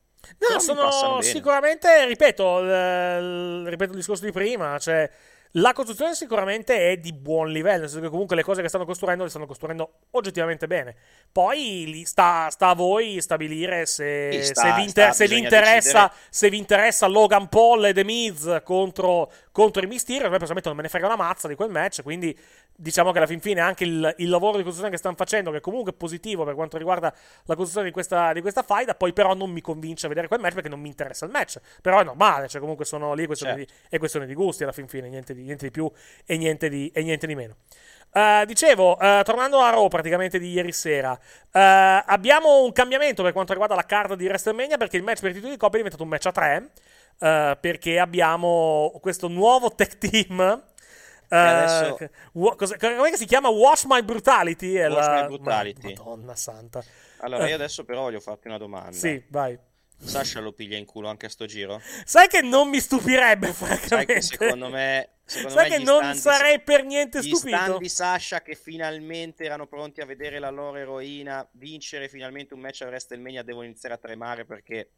No, sono sicuramente, ripeto, l- ripeto il discorso di prima, cioè la costruzione sicuramente è di buon livello, nel senso che comunque le cose che stanno costruendo le stanno costruendo oggettivamente bene. Poi sta, sta a voi stabilire se, sta, se, vi, inter- se, vi interessa, se, vi interessa, Logan Paul e The Miz contro, contro i Mysterio. A me personalmente non me ne frega una mazza di quel match, quindi diciamo che alla fin fine anche il, il, lavoro di costruzione che stanno facendo, che comunque è positivo per quanto riguarda la costruzione di questa, di questa faida, poi però non mi convince a vedere quel match perché non mi interessa il match. Però è normale, cioè comunque sono lì, questione, certo. di, è questione di gusti alla fin fine, niente di, niente di più e niente di, e niente di meno. Uh, dicevo, uh, tornando a Raw praticamente di ieri sera, uh, abbiamo un cambiamento per quanto riguarda la card di WrestleMania perché il match per i titoli di coppia è diventato un match a tre. perché abbiamo questo nuovo tech team Uh, adesso... come si chiama? Watch My Brutality? Watch la... My Brutality. Madonna santa. Allora, io adesso però voglio farti una domanda. Sì, vai. Sasha lo piglia in culo anche a sto giro? Sai che non mi stupirebbe, francamente. Sai che secondo me. Secondo Sai me che non sarei per niente gli stupito. Gli stand di Sasha che finalmente erano pronti a vedere la loro eroina vincere finalmente un match a WrestleMania devono iniziare a tremare perché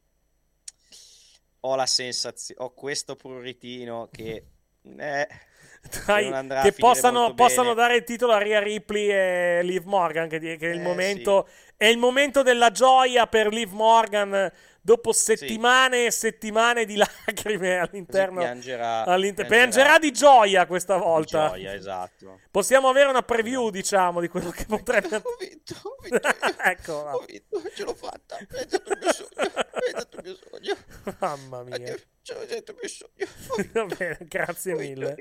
ho la sensazione, ho questo pruritino che Eh, Dai, che possano, possano, dare il titolo a Ria Ripley e Liv Morgan, che, che è, il eh, momento, sì. è il momento della gioia per Liv Morgan dopo settimane sì. e settimane di lacrime all'interno. Piangerà, all'inter- piangerà. piangerà, di gioia questa volta. Di gioia, esatto. Possiamo avere una preview, diciamo, di quello che potrebbe. ho vinto, ho vinto. ecco, ho vinto, ce l'ho fatta. È stato il mio sogno. È stato il mio sogno. Mamma mia. Ce l'ho detto il mio sogno. Va bene, grazie mille.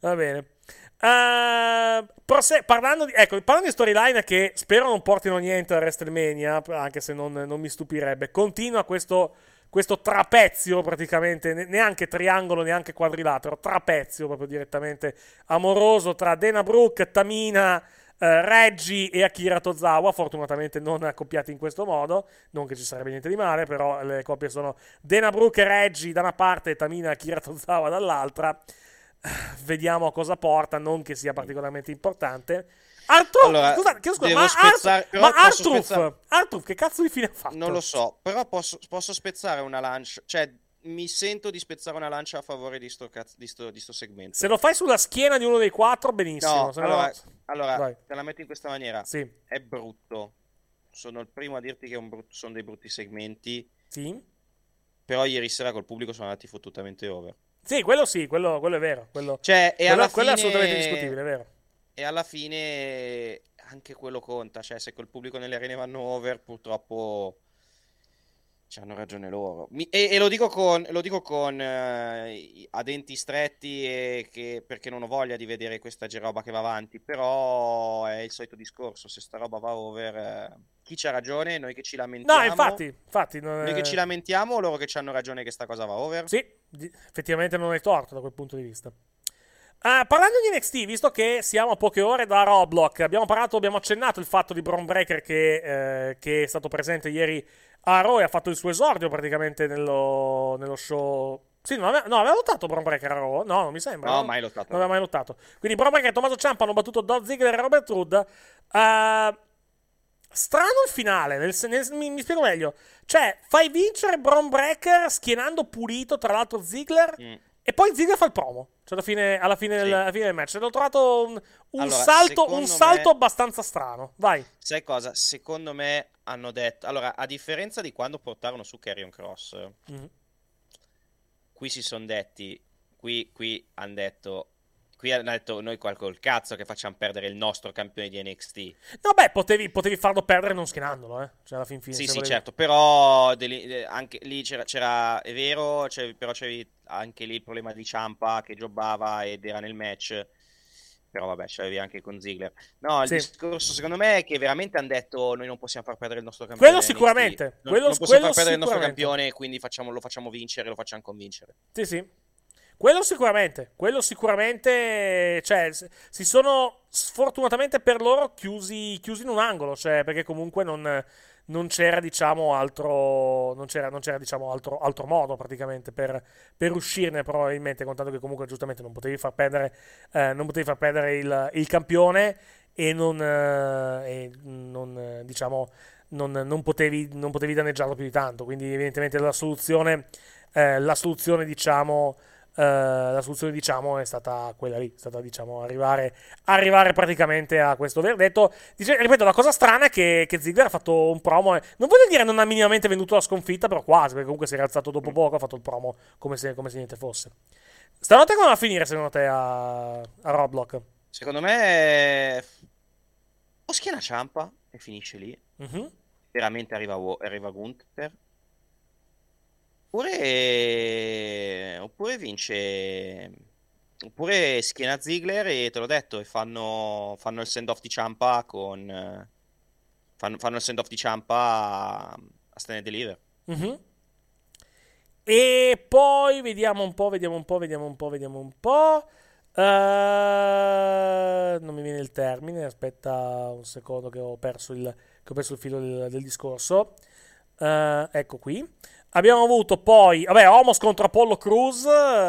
Va bene. Uh, prose- parlando, di, ecco, parlando di storyline che spero non portino niente a WrestleMania, anche se non, non mi stupirebbe, continua questo, questo, trapezio praticamente, neanche triangolo, neanche quadrilatero, trapezio proprio direttamente amoroso tra Dana Brooke, Tamina, Uh, Reggie e Akira Tozawa, fortunatamente non accoppiati in questo modo, non che ci sarebbe niente di male, però le coppie sono Dana Brooke e Reggie da una parte e Tamina e Akira Tozawa dall'altra vediamo cosa porta, non che sia particolarmente importante. Artruth, allora, scusate, scusa, ma, spezzare, Art- ma Artruth, spezzare... Artruth, che cazzo di fine ha fatto? Non lo so, però posso, posso, spezzare una lancia, cioè mi sento di spezzare una lancia a favore di sto, cazzo, di, sto, di sto segmento. Se lo fai sulla schiena di uno dei quattro, benissimo. No, allora, no... allora te la metto in questa maniera. Sì. È brutto. Sono il primo a dirti che brutto, sono dei brutti segmenti. Sì. Però ieri sera col pubblico sono andati fottutamente over. Sì, quello sì, quello, quello è vero. Quello, cioè, quello, quello fine... è assolutamente discutibile, è vero. E alla fine anche quello conta. Cioè, se col pubblico nelle arene vanno over, purtroppo ci hanno ragione loro. Mi, e, e, lo dico con, lo dico con uh, a denti stretti che, perché non ho voglia di vedere questa roba che va avanti. Però è il solito discorso: se sta roba va over, uh, chi c'ha ragione? Noi che ci lamentiamo. No, infatti, infatti noi che ci lamentiamo o loro che ci hanno ragione che sta cosa va over? Sì, effettivamente non hai torto da quel punto di vista. Uh, parlando di NXT, visto che siamo a poche ore da Roblox, abbiamo parlato, abbiamo accennato il fatto di Braun Breaker che, eh, che è stato presente ieri a Raw e ha fatto il suo esordio praticamente nello, nello show. Sì, no, aveva, no, aveva lottato Braun Breaker a Raw? No, non mi sembra. No, no? mai lottato. Non aveva mai lottato. Quindi Braun Breaker e Tommaso Ciampa hanno battuto Dolph Ziggler e Robert Rood. Uh, strano il finale, nel, nel, mi, mi, spiego meglio. Cioè, fai vincere Braun Breaker schienando pulito, tra l'altro Ziggler, mm. e poi Ziggler fa il promo. Cioè, alla fine, alla fine, sì. del, alla fine del, match. L'ho trovato un, un allora, salto, un salto me, abbastanza strano. Vai. Sai cosa? Secondo me hanno detto. Allora, a differenza di quando portarono su Carrion Cross, mm-hmm. qui si sono detti. Qui, qui hanno detto qui hanno detto noi qua col cazzo che facciamo perdere il nostro campione di NXT. No, beh, potevi, potevi farlo perdere non schienandolo, eh. Cioè, alla fin fine. Sì, sì, volevi... certo, però lì, anche lì c'era, c'era è vero, c'è, però c'era anche lì il problema di Ciampa che jobbava ed era nel match. Però vabbè, c'avevi anche con Ziggler. No, il sì. discorso secondo me è che veramente hanno detto noi non possiamo far perdere il nostro campione. Quello sicuramente. Non, quello, non possiamo far perdere il nostro campione, quindi facciamo, lo facciamo vincere, lo facciamo convincere. Sì, sì. Quello sicuramente, quello sicuramente, cioè, si sono sfortunatamente per loro chiusi, chiusi in un angolo, cioè, perché comunque non, non c'era, diciamo, altro, non c'era, non c'era, diciamo, altro, altro modo praticamente per, per, uscirne, probabilmente, contando che comunque giustamente non potevi far perdere, eh, non potevi far perdere il, il campione e non, eh, e non diciamo, non, non, potevi, non potevi danneggiarlo più di tanto, quindi evidentemente la soluzione, eh, la soluzione, diciamo, la soluzione diciamo è stata quella lì, è stata diciamo arrivare, arrivare praticamente a questo verdetto. Dice, ripeto, la cosa strana è che, che Ziggler ha fatto un promo, e, non voglio dire non ha minimamente venduto la sconfitta, però quasi, perché comunque si è rialzato dopo poco, ha fatto il promo come se, come se niente fosse. Stanotte come va a finire secondo te a, a Roblox? Secondo me o schiena ciampa e finisce lì. Uh-huh. Veramente arriva, arriva Gunther Oppure, oppure vince. Oppure schiena Ziggler e te l'ho detto, e fanno, fanno il send off di Ciampa con. Fanno, fanno il send off di Ciampa a, a Stand Deliver. Mm-hmm. E poi vediamo un po', vediamo un po', vediamo un po', vediamo un po'. Uh, non mi viene il termine, aspetta un secondo che ho perso il, ho perso il filo del, del discorso. Uh, ecco qui. Abbiamo avuto poi, vabbè, Homos contro Apollo Cruz,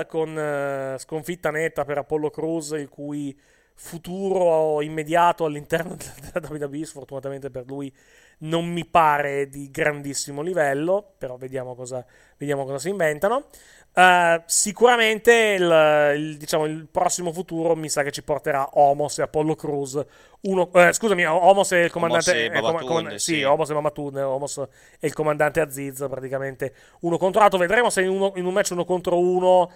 con uh, sconfitta netta per Apollo Cruz, il cui futuro immediato all'interno della WWE, sfortunatamente per lui non mi pare di grandissimo livello, però vediamo cosa, vediamo cosa si inventano. Uh, sicuramente il, il, diciamo, il, prossimo futuro mi sa che ci porterà Homos e Apollo Cruz. Uno, eh, scusami, Homos e il comandante. Homos e eh, com- com- sì, sì, Homos e. Homos e il comandante Aziz, praticamente uno contro l'altro. Vedremo se in, uno, in un match uno contro uno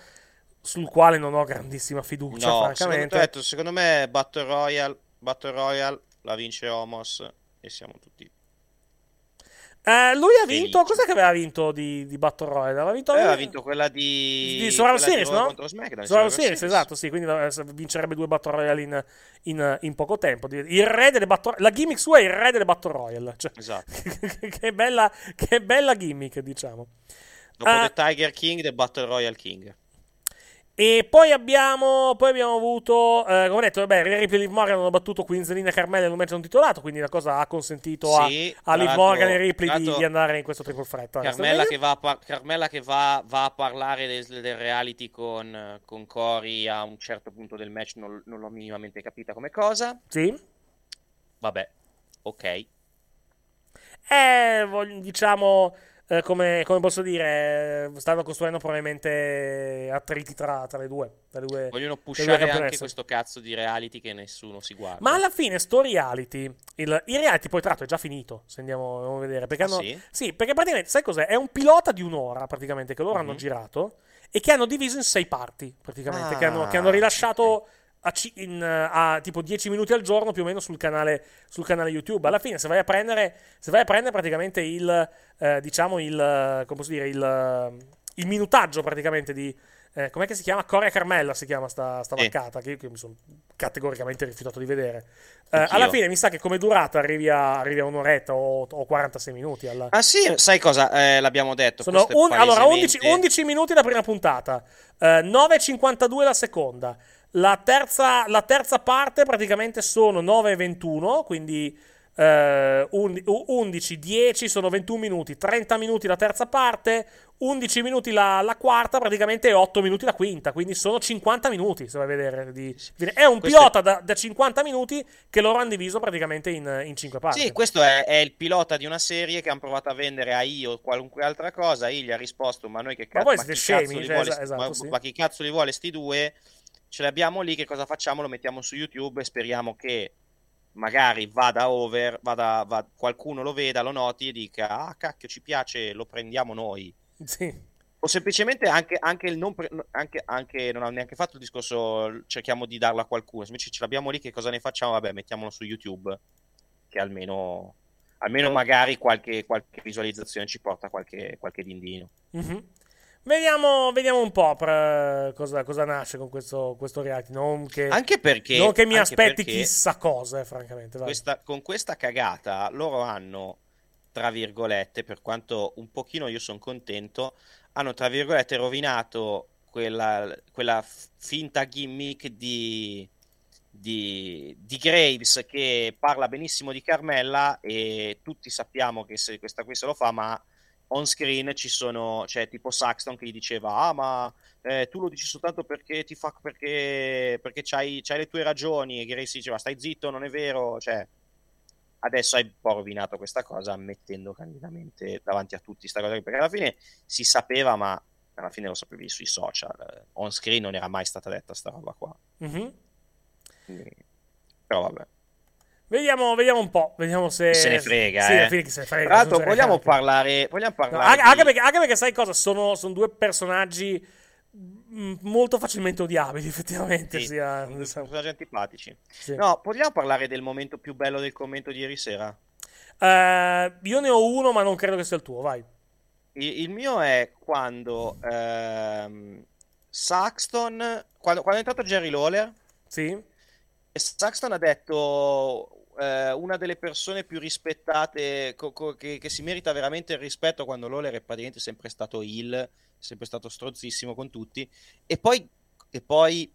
sul quale non ho grandissima fiducia, no, francamente. Secondo, secondo me Battle Royale, Battle Royale la vince Homos e siamo tutti eh, lui ha vinto. Felice. Cos'è che aveva vinto di, di Battle Royale? Aveva vinto, aveva vinto quella di. Di Survivor Series, no? Contro SmackDown. Survivor Series, esatto. Sì, quindi eh, vincerebbe due Battle Royale in, in, in poco tempo. Il re delle Battle La gimmick sua è il re delle Battle Royale. Cioè, esatto. che, bella, che bella gimmick, diciamo. Dopo uh, The Tiger King, The Battle Royale King. E poi abbiamo, poi abbiamo avuto, eh, come ho detto, vabbè, Ripley e Liv Morgan hanno battuto Quinzelina e Carmella in un match non titolato, quindi la cosa ha consentito sì, a, a Liv Morgan e Ripley di, di, andare in questo triple threat. Carmella, che va, a, Carmella che va, va a parlare del, del reality con, con, Cory a un certo punto del match, non, non l'ho minimamente capita come cosa. Sì. Vabbè, ok. Eh, diciamo eh, come, come, posso dire, stanno costruendo probabilmente attriti tra, tra le due. Le due Vogliono pushare anche questo cazzo di reality che nessuno si guarda. Ma alla fine, sto reality, il, il reality poi tratto è già finito, se andiamo a vedere. Perché ah, hanno, sì? sì? perché praticamente, sai cos'è? È un pilota di un'ora praticamente che loro mm-hmm. hanno girato e che hanno diviso in sei parti, praticamente, ah, che, hanno, che hanno rilasciato... Okay a, in, a, tipo 10 minuti al giorno più o meno sul canale, sul canale YouTube. Alla fine, se vai a prendere, se vai a prendere praticamente il, eh, diciamo, il, come posso dire, il, il minutaggio praticamente di, eh, com'è che si chiama? Corea Carmella si chiama sta, sta vaccata, eh. che, io, che mi sono categoricamente rifiutato di vedere. Eh, alla fine mi sa che come durata arrivi a, arrivi a un'oretta o, o, 46 minuti. Alla... Ah sì, sai cosa? Eh, l'abbiamo detto. Sono un, allora, 11, 11, minuti la prima puntata, 9,52 eh, la seconda. La terza, la terza parte praticamente sono 9 e 21, quindi eh, 11, 10 sono 21 minuti, 30 minuti la terza parte, 11 minuti la, la quarta, praticamente 8 minuti la quinta, quindi sono 50 minuti, se vai a vedere. Di, è un questo pilota è... da, da, 50 minuti che loro hanno diviso praticamente in, in 5 parti. Sì, questo è, è, il pilota di una serie che hanno provato a vendere a io o qualunque altra cosa, io gli ha risposto, ma noi che cazzo, ma, ma, chi, scemi, cazzo cioè, vuole, esatto, ma, sì. ma chi cazzo li vuole sti due? Ce l'abbiamo lì, che cosa facciamo? Lo mettiamo su YouTube e speriamo che magari vada over, vada, va, qualcuno lo veda, lo noti e dica, ah cacchio ci piace, lo prendiamo noi. Sì. O semplicemente anche, anche, il non pre- anche, anche, non ha neanche fatto il discorso, cerchiamo di darlo a qualcuno, invece ce l'abbiamo lì, che cosa ne facciamo? Vabbè, mettiamolo su YouTube, che almeno, almeno magari qualche, qualche visualizzazione ci porta qualche, qualche dindino. Mm-hmm. Vediamo, vediamo, un po' cosa, cosa, nasce con questo, questo reality. Non che, anche perché, non che mi aspetti chissà cosa, eh, francamente. Questa, con questa cagata loro hanno, tra virgolette, per quanto un pochino io sono contento, hanno, tra virgolette, rovinato quella, quella finta gimmick di, di, di, Graves che parla benissimo di Carmella e tutti sappiamo che se questa qui se lo fa, ma on screen ci sono, c'è tipo Saxton che gli diceva, ah ma eh, tu lo dici soltanto perché ti fa, perché, perché c'hai, c'hai le tue ragioni, e Grace diceva stai zitto, non è vero, cioè adesso hai un po' rovinato questa cosa mettendo candidamente davanti a tutti sta cosa perché alla fine si sapeva ma alla fine lo sapevi sui social on screen non era mai stata detta sta roba qua. Mm-hmm. Quindi, però vabbè Vediamo, vediamo, un po', vediamo se... Se ne frega, sì, eh. se ne frega. Tra l'altro vogliamo parlare, vogliamo parlare no, di... anche, perché, anche, perché, sai cosa? Sono, sono, due personaggi molto facilmente odiabili, effettivamente. Sì, sia... personaggi antipatici. Sì. No, vogliamo parlare del momento più bello del commento di ieri sera? Uh, io ne ho uno, ma non credo che sia il tuo, vai. Il, il mio è quando ehm, Saxton, quando, quando è entrato Jerry Lawler, sì. Saxton ha detto eh, una delle persone più rispettate, co- co- che, che, si merita veramente il rispetto quando Lawler è praticamente sempre stato il, sempre stato strozzissimo con tutti. E poi, e poi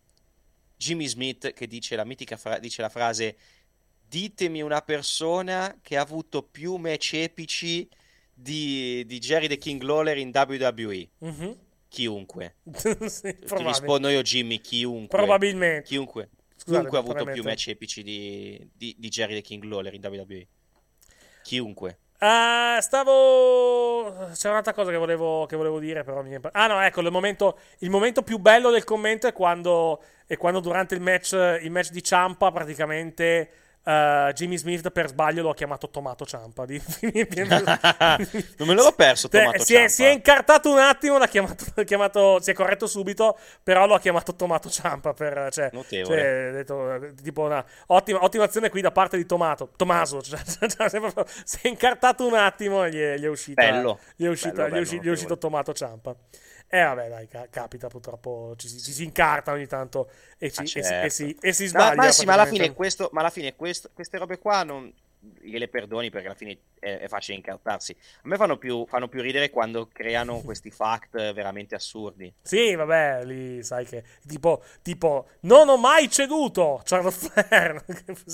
Jimmy Smith che dice la mitica fra- dice la frase ditemi una persona che ha avuto più match epici di, di Jerry the King Lawler in WWE. Mm-hmm. Chiunque. sì, Ti rispondo io Jimmy, chiunque. Probabilmente. Chiunque. Scusate, Chiunque ha avuto più match epici di, di, di Jerry the King Lawler in WWE. Chiunque. Uh, stavo. C'era un'altra cosa che volevo, che volevo dire, però mi Ah, no, ecco. Il momento, il momento, più bello del commento è quando, è quando durante il match, il match di Ciampa praticamente Uh, Jimmy Smith per sbaglio l'ho chiamato Tomato Ciampa. non me l'ho perso. Tomato si, è, si è incartato un attimo, l'ha chiamato, l'ha chiamato, si è corretto subito, però l'ho chiamato Tomato Ciampa. Per, cioè, Notevole. Cioè, detto, tipo una ottima, ottima, azione qui da parte di Tomato. Tomaso cioè, cioè, si è incartato un attimo e gli è, gli è uscito. Bello. Gli è uscito, bello, gli è uscito, bello, gli è uscito Tomato Ciampa. E eh, vabbè, dai, capita purtroppo, ci, ci, si incarta ogni tanto e, ci, ah, certo. e, si, certo. e, si, e si sbaglia. Ma, ma sì, ma alla fine, questo, ma alla fine questo, queste robe qua non, gliele perdoni perché alla fine è, è facile incartarsi. A me fanno più, fanno più, ridere quando creano questi fact veramente assurdi. Sì, vabbè, lì sai che tipo, tipo non ho mai ceduto Charlotte Flair,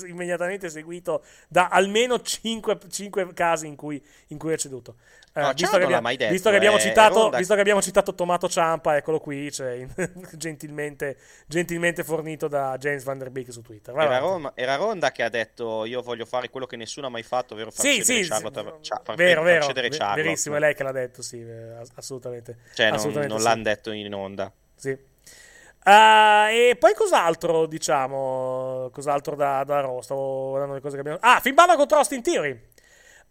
immediatamente seguito da almeno 5, 5 casi in cui, in cui ha ceduto. Eh, no, visto, che abbiamo, detto, visto, che abbiamo, citato, visto che abbiamo citato Tomato Ciampa, eccolo qui, cioè, gentilmente, gentilmente, fornito da James Van Der Beek su Twitter. Era, Rom, era, Ronda che ha detto io voglio fare quello che nessuno ha mai fatto, ovvero far sì, sì, Charlotte, sì, far, vero, far vero, cedere Charlotte. Verissimo, è lei che l'ha detto, sì, eh, assolutamente. Cioè, assolutamente non, non l'hanno detto in onda. Sì. Uh, e poi cos'altro, diciamo, cos'altro da, da Raw? Stavo guardando le cose che abbiamo... Ah, Finn Balor contro Austin Theory.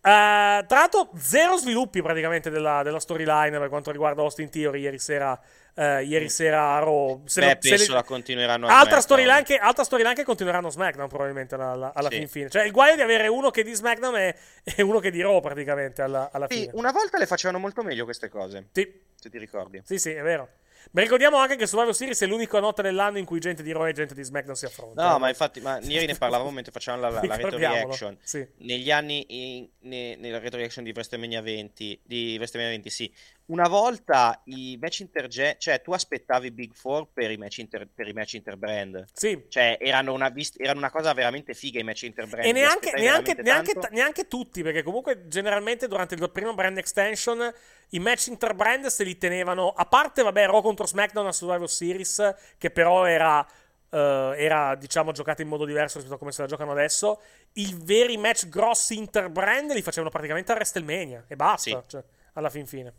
Uh, tra l'altro, zero sviluppi praticamente della, della, storyline per quanto riguarda Austin Theory ieri sera. Uh, ieri sera a Raw. Se Beh, penso le... la continueranno a altra storyline, che, altra storyline che continueranno a SmackDown probabilmente alla, alla sì. fin fine. Cioè, il guaio di avere uno che di SmackDown e, e uno che di Raw praticamente alla, alla sì, fine. Una volta le facevano molto meglio queste cose. Sì. Se ti ricordi. Sì, sì, è vero. Ma ricordiamo anche che Survivor Series è l'unica notte dell'anno in cui gente di Raw e gente di SmackDown si affronta. No, ma infatti, ma ieri ne parlavamo mentre facevamo la, la, la retro reaction. Sì. Negli anni, in, ne, nella retro reaction di WrestleMania 20, di WrestleMania 20, sì. Una volta i match intergen, cioè tu aspettavi Big Four per i match, inter, per i match interbrand. Sì. Cioè erano una, vist- erano una cosa veramente figa i match interbrand. E neanche, neanche, neanche, neanche tutti, perché comunque generalmente durante il primo brand extension i match interbrand se li tenevano, a parte, vabbè, Raw contro SmackDown a Survivor Series, che però era, uh, era, diciamo, giocato in modo diverso rispetto a come se la giocano adesso, i veri match grossi interbrand li facevano praticamente a WrestleMania, e basta, sì. cioè, alla fin fine.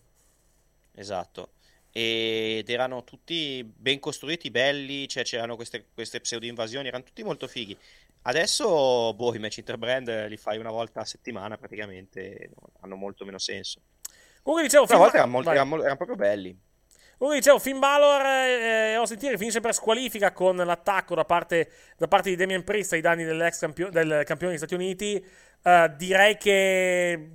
Esatto. Ed erano tutti ben costruiti, belli, cioè c'erano queste, queste pseudo-invasioni, erano tutti molto fighi. Adesso, boh, i match interbrand li fai una volta a settimana praticamente, hanno molto meno senso. Comunque dicevo, Finn... volta erano, erano, erano, proprio belli. Comunque dicevo, Finn Balor, eh, ho sentito, finisce per squalifica con l'attacco da parte, da parte di Damien Priest ai danni dell'ex campio- del campione degli Stati Uniti. Uh, direi che,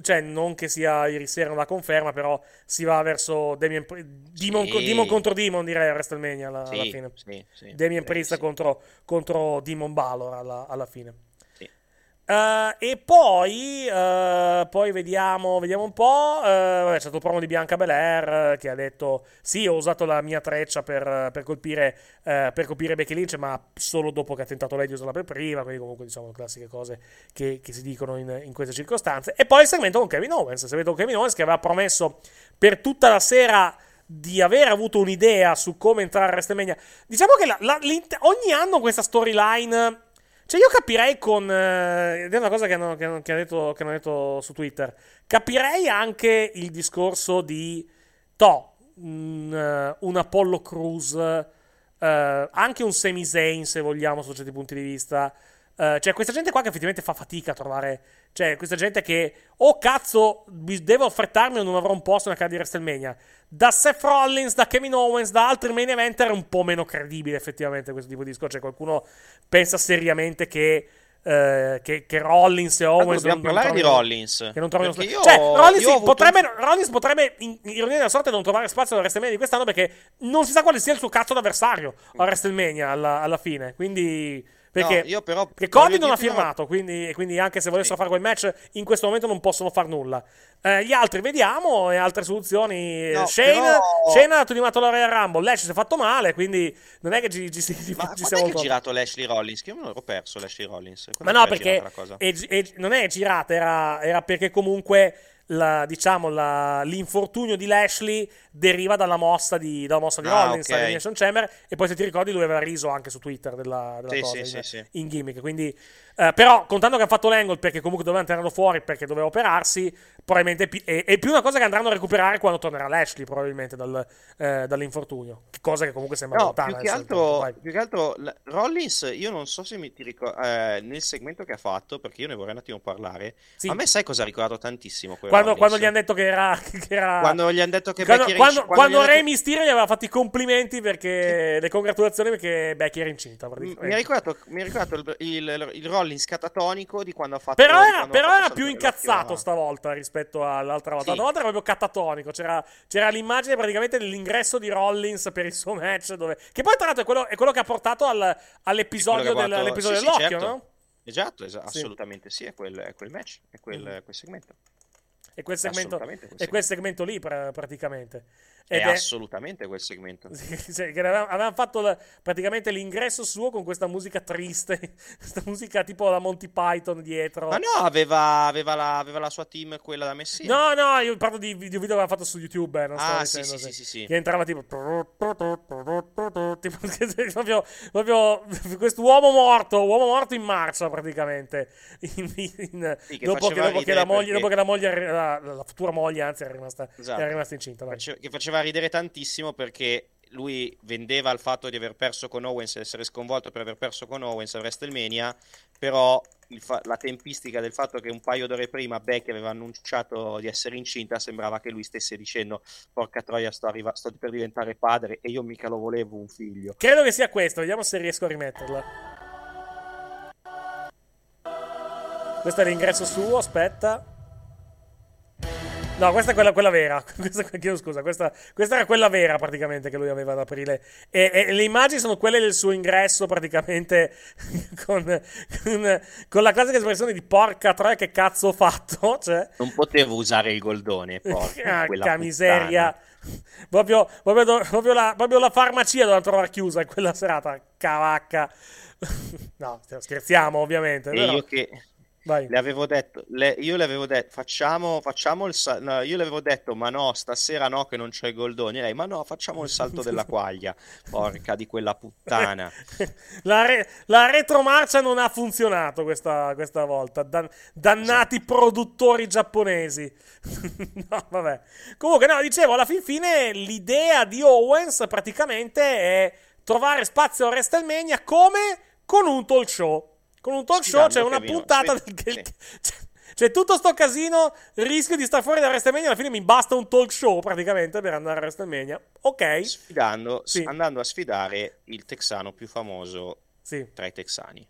cioè, non che sia ieri sera una conferma, però si va verso Damien Priest. Demon, sì. Demon, contro Demon, direi a WrestleMania alla, sì, alla fine. Sì, Damien Priest contro, contro Demon Balor alla, alla fine. Uh, e poi, uh, poi vediamo, vediamo un po'. Uh, c'è stato il promo di Bianca Belair che ha detto: Sì, ho usato la mia treccia per, per colpire, per colpire Becky Lynch, ma solo dopo che ha tentato lei di usarla per prima. Quindi, comunque, diciamo, classiche cose che, che si dicono in, in, queste circostanze. E poi il segmento con Kevin Owens. Il segmento con Kevin Owens che aveva promesso per tutta la sera di aver avuto un'idea su come entrare a WrestleMania. Diciamo che la, la, ogni anno questa storyline cioè, io capirei con. Eh, è una cosa che hanno, che, hanno, che, hanno detto, che hanno, detto, su Twitter. Capirei anche il discorso di. To, un, uh, un Apollo Crews. Uh, anche un Sami Zayn, se vogliamo, su certi punti di vista. Uh, cioè, questa gente qua che effettivamente fa fatica a trovare. Cioè, questa gente che. Oh cazzo, devo affrettarmi o non avrò un posto nella cara di WrestleMania da Seth Rollins, da Kevin Owens, da altri main eventer è un po' meno credibile effettivamente questo tipo di discorso. Cioè qualcuno pensa seriamente che... Uh, che, che, Rollins e Owens dobbiamo non, parlare non di Rollins che non trovino io, cioè Rollins, sì, potrebbe, Rollins potrebbe in ironia della sorte non trovare spazio alla WrestleMania di quest'anno perché non si sa quale sia il suo cazzo d'avversario a WrestleMania alla, alla fine quindi perché, no, però perché Cody non ha firmato, quindi, quindi, anche se volessero sì. fare quel match, in questo momento non possono fare nulla. Eh, gli altri vediamo e altre soluzioni. No, Shane, però... Shane ha animato la Royal Rumble, Lash si è fatto male, quindi non è che ci, ci, ci, Ma ci siamo. Ma è girato Lashley Rollins? Che io me l'ero perso Lashley Rollins. Quando Ma no, perché è, è, non è girata, era, era perché comunque la, diciamo, la, l'infortunio di Lashley deriva dalla mossa di, dalla mossa di Ah, Rollins ok. all'Elimination Chamber e poi se ti ricordi lui aveva riso anche su Twitter della, della Sì, cosa sì, in, sì. in gimmick quindi eh, però contando che ha fatto l'angle perché comunque doveva tirarlo fuori perché doveva operarsi probabilmente è, pi- è- è più una cosa che andranno a recuperare quando tornerà Lashley probabilmente dal, eh, dall'infortunio cosa che comunque sembra No, lontana più che, altro, più che altro la- Rollins, io non so se mi ti ricordi nel segmento che ha fatto, perché io ne vorrei un attimo parlare. Sì. A me sai cosa ha ricordato tantissimo quando, quando gli hanno detto che era, che era- Quando gli hanno detto che quando, Becky quando, incinta- quando gli hanno Re detto- Mysterio gli aveva fatto i complimenti perché le congratulazioni perché Becky era incinta Mi ha ricordato, mi ha ricordato il, il, il Rollins catatonico di quando ha fatto Però era, però fatto era più incazzato stavolta rispetto all'altra volta. Sì. L'altra volta era proprio catatonico. C'era, c'era l'immagine praticamente dell'ingresso di Rollins per il suo match. Dove... Che poi, tra l'altro, è quello, è quello che ha portato al- all'episodio, ha del- all'episodio sì, sì, dell'occhio, certo. no? Esatto, esa- Sì. assolutamente sì, è quel, è quel match, è quel, Mhm. quel segmento. E quel segmento, quel quel segmento lì, pra- praticamente. È Ed è, assolutamente quel segmento. Che avevamo, avevamo fatto la- praticamente l'ingresso suo con questa musica triste, questa musica tipo la Monty Python dietro. Ma no, aveva, aveva la, aveva la sua team, quella da Messina. No, no, io parlo di video video che aveva fatto su YouTube, eh, non Ah, sì, dicendo, sì, sì, sì, sì. Che entrava tipo... tipo proprio, proprio quest'uomo morto, uomo morto in marcia praticamente. In- in- Sì, che dopo, che, dopo che moglie, perché- dopo che la moglie, la, la futura moglie, anzi, era rimasta, Esatto. era rimasta incinta. Face- che faceva ridere tantissimo perché lui vendeva il fatto di aver perso con Owens e essere sconvolto per aver perso con Owens a WrestleMania, però fa- la tempistica del fatto che un paio d'ore prima Becky aveva annunciato di essere incinta sembrava che lui stesse dicendo porca troia sto, arriva- sto per diventare padre e io mica lo volevo un figlio. Credo che sia questo, vediamo se riesco a rimetterla. Questo è l'ingresso suo, aspetta. No, questa è quella, quella vera. Questa, chiedo scusa, questa, questa era quella vera praticamente che lui aveva ad aprile. E, e le immagini sono quelle del suo ingresso praticamente con, con, con la classica espressione di porca troia che cazzo ho fatto. Cioè, Non potevo usare il goldone, porca Porca miseria. puttana. Proprio, proprio, proprio la, proprio la farmacia doveva trovare chiusa in quella serata. Cavacca. No, scherziamo ovviamente. E però- io che Vai. le avevo detto, le- io le avevo detto, facciamo, facciamo il salto, io le avevo detto, ma no, stasera no che non c'è il goldone. Lei, ma no, facciamo il salto della quaglia. Porca di quella puttana. La, re- la retromarcia non ha funzionato questa, questa volta. Dan- dannati produttori giapponesi. no, vabbè. Comunque, no, dicevo, alla fin fine l'idea di Owens praticamente è trovare spazio a WrestleMania come con un talk show. Con un talk show c'è una Kevin puntata Owens. del- Sì, c'è- c'è tutto sto casino, rischio di star fuori da WrestleMania, alla fine mi basta un talk show praticamente per andare a WrestleMania. Ok. Sfidando, Sì. andando a sfidare il texano più famoso Sì. tra i texani.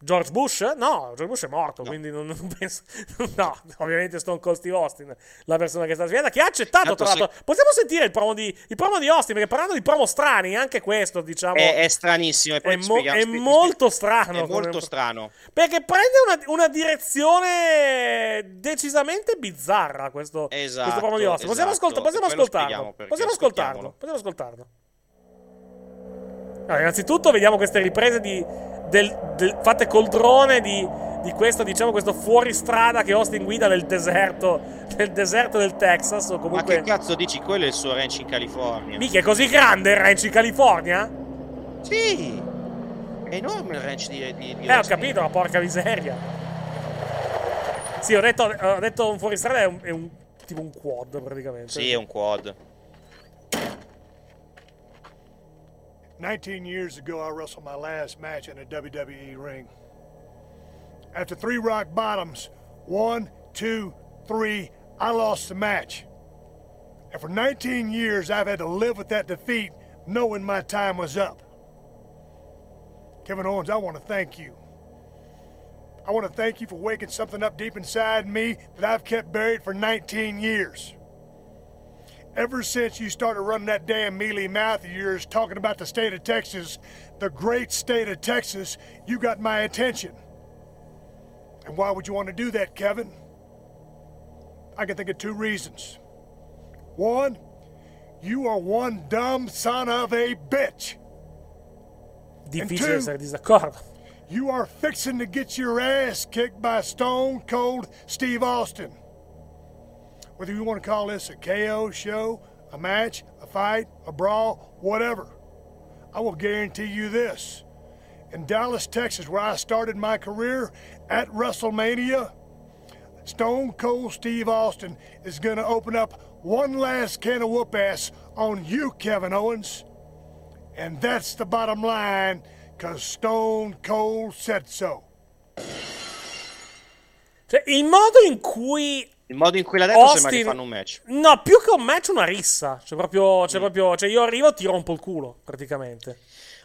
George Bush? No, George Bush è morto, No. quindi non, non penso. No, ovviamente Stone Cold Steve Austin, la persona che sta sfidando, che ha accettato. Tanto Tra l'altro, possiamo sentire il promo, di, il promo di Austin? Perché parlando di promo strani, anche questo, diciamo. È, è stranissimo. E è mo- spieghiamo- è spie- molto strano È molto come- strano. Perché prende una, una direzione decisamente bizzarra questo, Esatto, questo promo di Austin. Possiamo, esatto. ascolta- possiamo ascoltarlo. spieghiamo Possiamo ascoltarlo. Possiamo ascoltarlo. Allora, innanzitutto vediamo queste riprese di, del- del- fatte col drone di, di questo, diciamo, questo fuoristrada che Austin guida nel deserto, nel deserto del Texas. O Ma comunque. che cazzo dici? Quello è il suo ranch in California. Mica è così grande il ranch in California? Sì. È enorme il ranch di, di, di Eh, ho capito, ma porca miseria. Sì, ho detto, ho detto un fuoristrada è un, è un tipo un quad praticamente. Sì, è un quad. 19 years ago, I wrestled my last match in a WWE ring. After three rock bottoms, one, two, three, I lost the match. And for 19 years, I've had to live with that defeat, knowing my time was up. Kevin Owens, I want to thank you. I want to thank you for waking something up deep inside me that I've kept buried for 19 years. Ever since you started running that damn mealy mouth of yours talking about the state of Texas, the great state of Texas, you got my attention. And why would you want to do that, Kevin? I can think of two reasons. One, you are one dumb son of a bitch. Difficile two- essere disaccordo. You are fixing to get your ass kicked by Stone Cold Steve Austin. Whether you want to call this a KO show, a match, a fight, a brawl, whatever. I will guarantee you this. In Dallas, Texas, where I started my career at WrestleMania, Stone Cold Steve Austin is going to open up one last can of whoop ass on you, Kevin Owens. And that's the bottom line, because Stone Cold said so. Cioè, il modo in cui il modo in cui l'ha detto Austin... sembra che fanno un match. No, più che un match, una rissa. Cioè, proprio, cioè, mm. proprio, cioè io arrivo e ti rompo il culo, praticamente.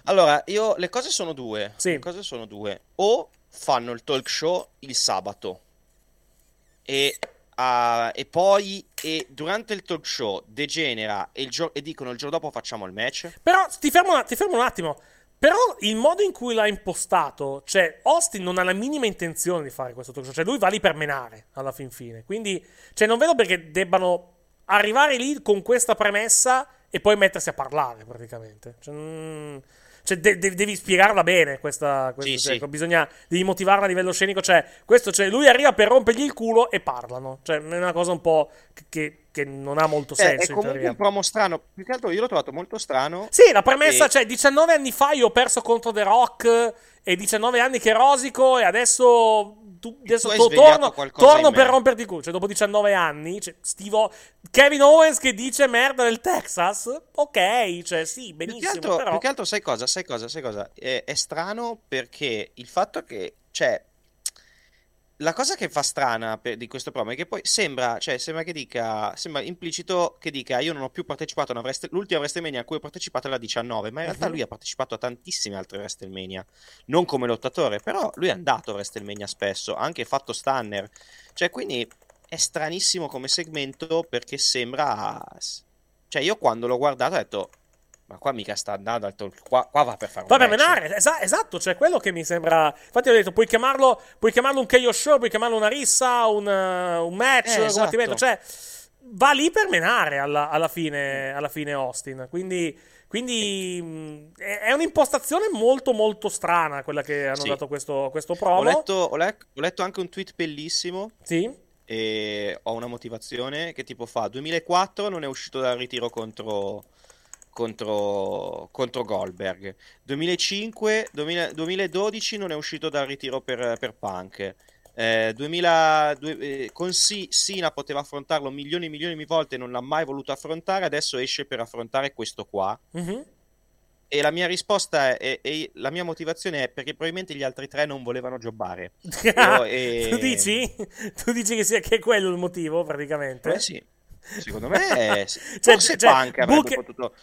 Allora, io, le cose sono due. Sì. Le cose sono due. O fanno il talk show il sabato. E, uh, e poi e durante il talk show degenera e, gio- e, dicono il giorno dopo facciamo il match. Però ti fermo, ti fermo un attimo. Però il modo in cui l'ha impostato, cioè Austin non ha la minima intenzione di fare questo talk show, cioè lui va lì per menare alla fin fine. Quindi, cioè non vedo perché debbano arrivare lì con questa premessa e poi mettersi a parlare praticamente. Cioè, mm, cioè, de- de- devi spiegarla bene questa, questa sì, cioè, sì. bisogna devi motivarla a livello scenico, cioè, questo, cioè, lui arriva per rompergli il culo e parlano, cioè, è una cosa un po' che, che non ha molto senso. Eh, è comunque un promo strano, più che altro io l'ho trovato molto strano. Sì, la premessa, e... cioè, 19 anni fa io ho perso contro The Rock e 19 anni che rosico e adesso tu, adesso tu to- torno, torno per romperti il culo. Cioè, dopo 19 anni, cioè, Steve Kevin Owens che dice merda del Texas. Ok, cioè, sì, benissimo. Più che altro, però... più che altro sai cosa? Sai cosa? Sai cosa? È, è strano perché il fatto che, cioè, la cosa che fa strana per, di questo promo è che poi sembra, cioè, sembra che dica, sembra implicito che dica io non ho più partecipato a una Wrestle, l'ultima WrestleMania a cui ho partecipato è la 19, ma in realtà uh-huh. lui ha partecipato a tantissime altre WrestleMania, non come lottatore, però lui è andato a WrestleMania spesso, ha anche fatto Stunner, cioè quindi è stranissimo come segmento perché sembra, cioè io quando l'ho guardato ho detto ma qua mica sta andando al talk. Qua, qua va per fare un Va per menare, esa- esatto, cioè quello che mi sembra. Infatti, ho detto: puoi chiamarlo, puoi chiamarlo un KO show, puoi chiamarlo una rissa, un, uh, un match, eh, esatto. Cioè, va lì per menare alla, alla, fine, alla fine Austin. Quindi. Quindi mh, è un'impostazione molto molto strana quella che hanno sì. dato questo, questo promo. Ho letto, ho, le- ho letto anche un tweet bellissimo. Sì. E ho una motivazione che tipo fa 2004 non è uscito dal ritiro contro, contro, contro Goldberg. 2005, 2000, 2012 non è uscito dal ritiro per, per Punk. Eh, 2000, due, eh, con C, Sina poteva affrontarlo milioni e milioni di volte, non l'ha mai voluto affrontare. Adesso esce per affrontare questo qua. Mm-hmm. E la mia risposta è, è, è, la mia motivazione è perché probabilmente gli altri tre non volevano. Io, e... tu dici? Tu dici che sia che è quello il motivo, praticamente? Eh sì. Secondo me, cioè, forse cioè, Punk avrebbe Book... potuto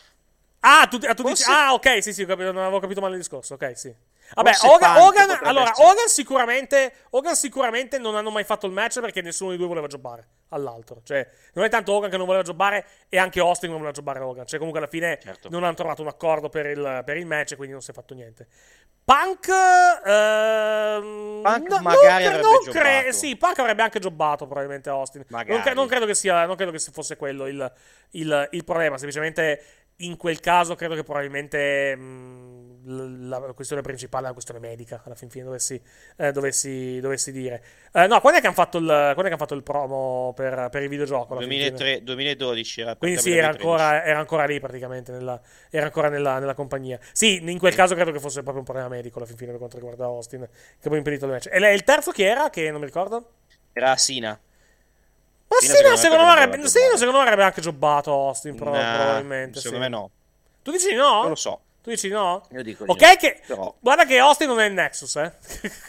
Ah, tu, ah, tu dici, ah, ok, sì, sì, non avevo capito male il discorso. Ok, sì. Vabbè, Hogan, Hogan allora, Hogan sicuramente, Hogan sicuramente non hanno mai fatto il match perché nessuno dei due voleva giocare all'altro. Cioè, non è tanto Hogan che non voleva giocare e anche Austin non voleva giocare Hogan. Cioè, comunque alla fine certo. non hanno trovato un accordo per il, per il match e quindi non si è fatto niente. Punk, ehm, Punk no, magari non, non cre- Sì, Punk avrebbe anche jobbato probabilmente Austin. Non, non, credo che sia, non credo che fosse quello il, il, il problema. Semplicemente in quel caso credo che probabilmente mh, mm, la questione principale è la questione medica, alla fin fine dovessi, eh, dovessi, dovessi dire. Eh, no, quando è che hanno fatto il, hanno fatto il promo per, per il videogioco? 2003, 2012 era Quindi sì, era ancora, era ancora, lì praticamente, nella, era ancora nella, nella, compagnia. Sì, in quel caso credo che fosse proprio un problema medico alla fin fine per quanto riguarda Austin, che poi impedito il match. E il terzo chi era? Che non mi ricordo? Era Sina. Ma Sina secondo, me avrebbe, secondo me avrebbe anche jobbato Austin, pro, nah, probabilmente. Secondo sì. me no. Tu dici no? Non lo so. Tu dici no? Io dico Ok, no, che... Però... Guarda che Austin non è il Nexus, eh.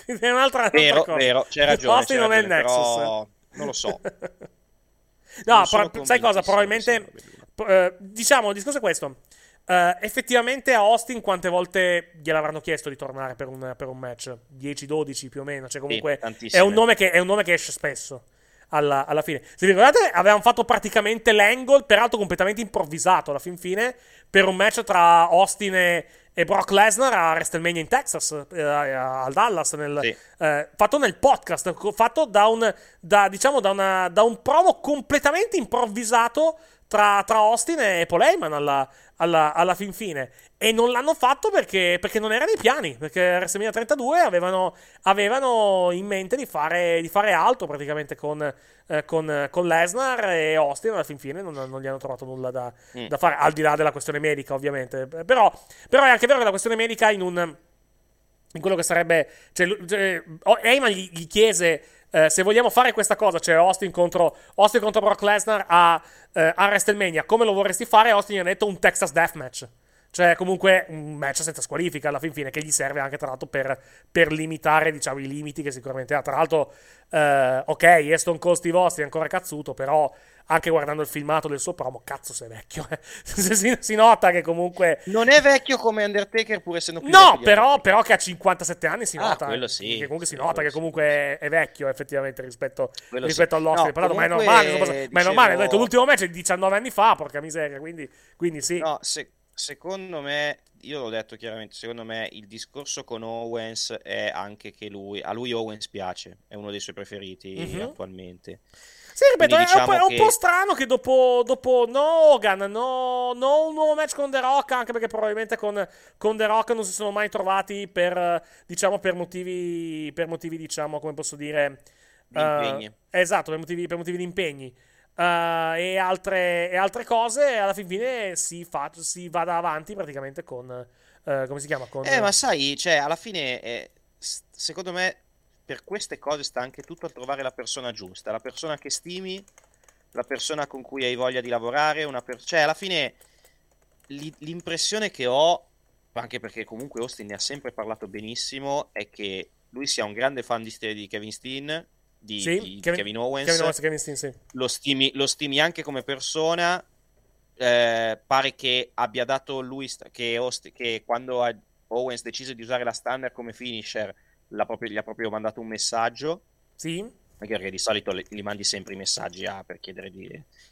è un'altra, vero, cosa. Vero, c'è ragione. Austin c'è non ragione, è il Nexus. Però... Non lo so. no, pro- sai cosa? Probabilmente... Eh, diciamo, il discorso è questo. Uh, effettivamente a Austin quante volte gliel'avranno chiesto di tornare per un, per un match? 10-12 più o meno. Cioè, comunque sì, è, un nome che, è un nome che esce spesso alla, alla, fine. Se vi ricordate, avevamo fatto praticamente l'angle, peraltro completamente improvvisato alla fin fine, per un match tra Austin e, e Brock Lesnar a WrestleMania in Texas, eh, al Dallas, nel, sì. eh, fatto nel podcast, fatto da un, da, diciamo, da, una, da un promo completamente improvvisato tra, tra, Austin e Paul Heyman alla, alla, alla, fin fine. E non l'hanno fatto perché, perché non era nei piani. Perché WrestleMania 32 avevano, avevano in mente di fare, di fare altro praticamente con, eh, con, con, Lesnar e Austin. Alla fin fine non, non gli hanno trovato nulla da, mm. da, fare, al di là della questione medica, ovviamente. Però, però, è anche vero che la questione medica in un. In quello che sarebbe. Cioè, cioè Heyman gli, gli chiese. Eh, se vogliamo fare questa cosa, cioè Austin contro, Austin contro Brock Lesnar a, eh, a WrestleMania, come lo vorresti fare? Austin gli ha detto un Texas Deathmatch. Cioè, comunque, un match senza squalifica alla fin fine, che gli serve anche, tra l'altro, per, per limitare, diciamo, i limiti che sicuramente ha. Tra l'altro, eh, ok, Aston Cold Steve Austin è ancora cazzuto, però anche guardando il filmato del suo promo, cazzo sei vecchio. Eh. si, si, nota che comunque... Non è vecchio come Undertaker pur essendo più No, però, però, che a 57 anni si ah, nota. quello sì. Che comunque si nota che comunque è, è, vecchio effettivamente rispetto, rispetto sì. all'Austin. No, ma è normale, dicevo... ma è normale, ho detto l'ultimo match è di 19 anni fa, porca miseria, quindi, quindi sì. No, se, secondo me io l'ho detto chiaramente, secondo me il discorso con Owens è anche che lui, a lui Owens piace, è uno dei suoi preferiti mm-hmm. attualmente. Sì, ripeto, è, diciamo un è, un po', strano che dopo, dopo no Hogan, no, no, un nuovo match con The Rock, anche perché probabilmente con, con The Rock non si sono mai trovati per, diciamo, per motivi, per motivi, diciamo, come posso dire... Di uh. Esatto, per motivi, per motivi di impegni. Uh, e, altre, e, altre, cose, alla fin fine si, fa, si vada avanti praticamente con... Uh, come si chiama? Con, eh, ma sai, cioè, alla fine, eh, secondo me, per queste cose sta anche tutto a trovare la persona giusta, la persona che stimi, la persona con cui hai voglia di lavorare, una per... cioè, alla fine, l'impressione che ho, anche perché comunque Austin ne ha sempre parlato benissimo, è che lui sia un grande fan di, di Kevin Steen di, sì, di Kevin, Kevin, Owens. Kevin Owens Kevin Steen, sì. lo, stimi, lo, stimi, anche come persona. Eh, pare che abbia dato lui che, Ost- che quando Owens decise di usare la standard come finisher proprio, gli ha proprio mandato un messaggio. Sì. Perché di solito li, li mandi sempre i messaggi ah, per chiedere di,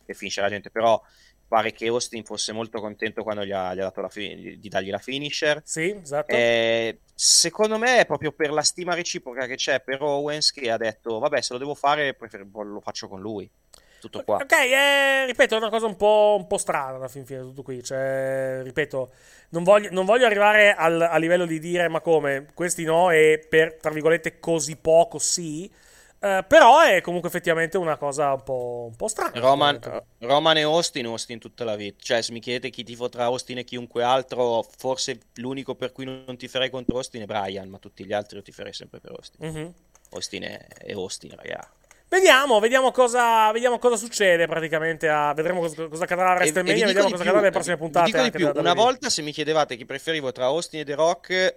che finisce la gente, però pare che Austin fosse molto contento quando gli ha, gli ha dato la fi- di dargli la finisher. Sì, esatto. Eh, secondo me è proprio per la stima reciproca che c'è per Owens che ha detto, vabbè, se lo devo fare, prefer- lo faccio con lui. Tutto qua. Ok, eh, ripeto, è una cosa un po', un po strana alla fin fine tutto qui. Cioè, ripeto, non voglio, non voglio arrivare al, a livello di dire ma come, questi no e per, tra virgolette, così poco sì. Uh, però è comunque effettivamente una cosa un po', un po strana. Roman, Roman, e Austin, Austin tutta la vita. Cioè, se mi chiedete chi tifo tra Austin e chiunque altro, forse l'unico per cui non ti farei contro Austin è Brian, ma tutti gli altri io ti farei sempre per Austin. Mm-hmm. Austin è, è Austin, ragazzi. Vediamo, vediamo cosa, vediamo cosa succede praticamente. A, vedremo cosa, cosa accadrà a WrestleMania. Vediamo cosa accadrà nelle prossime puntate. Dico di più, una volta se mi chiedevate chi preferivo tra Austin e The Rock,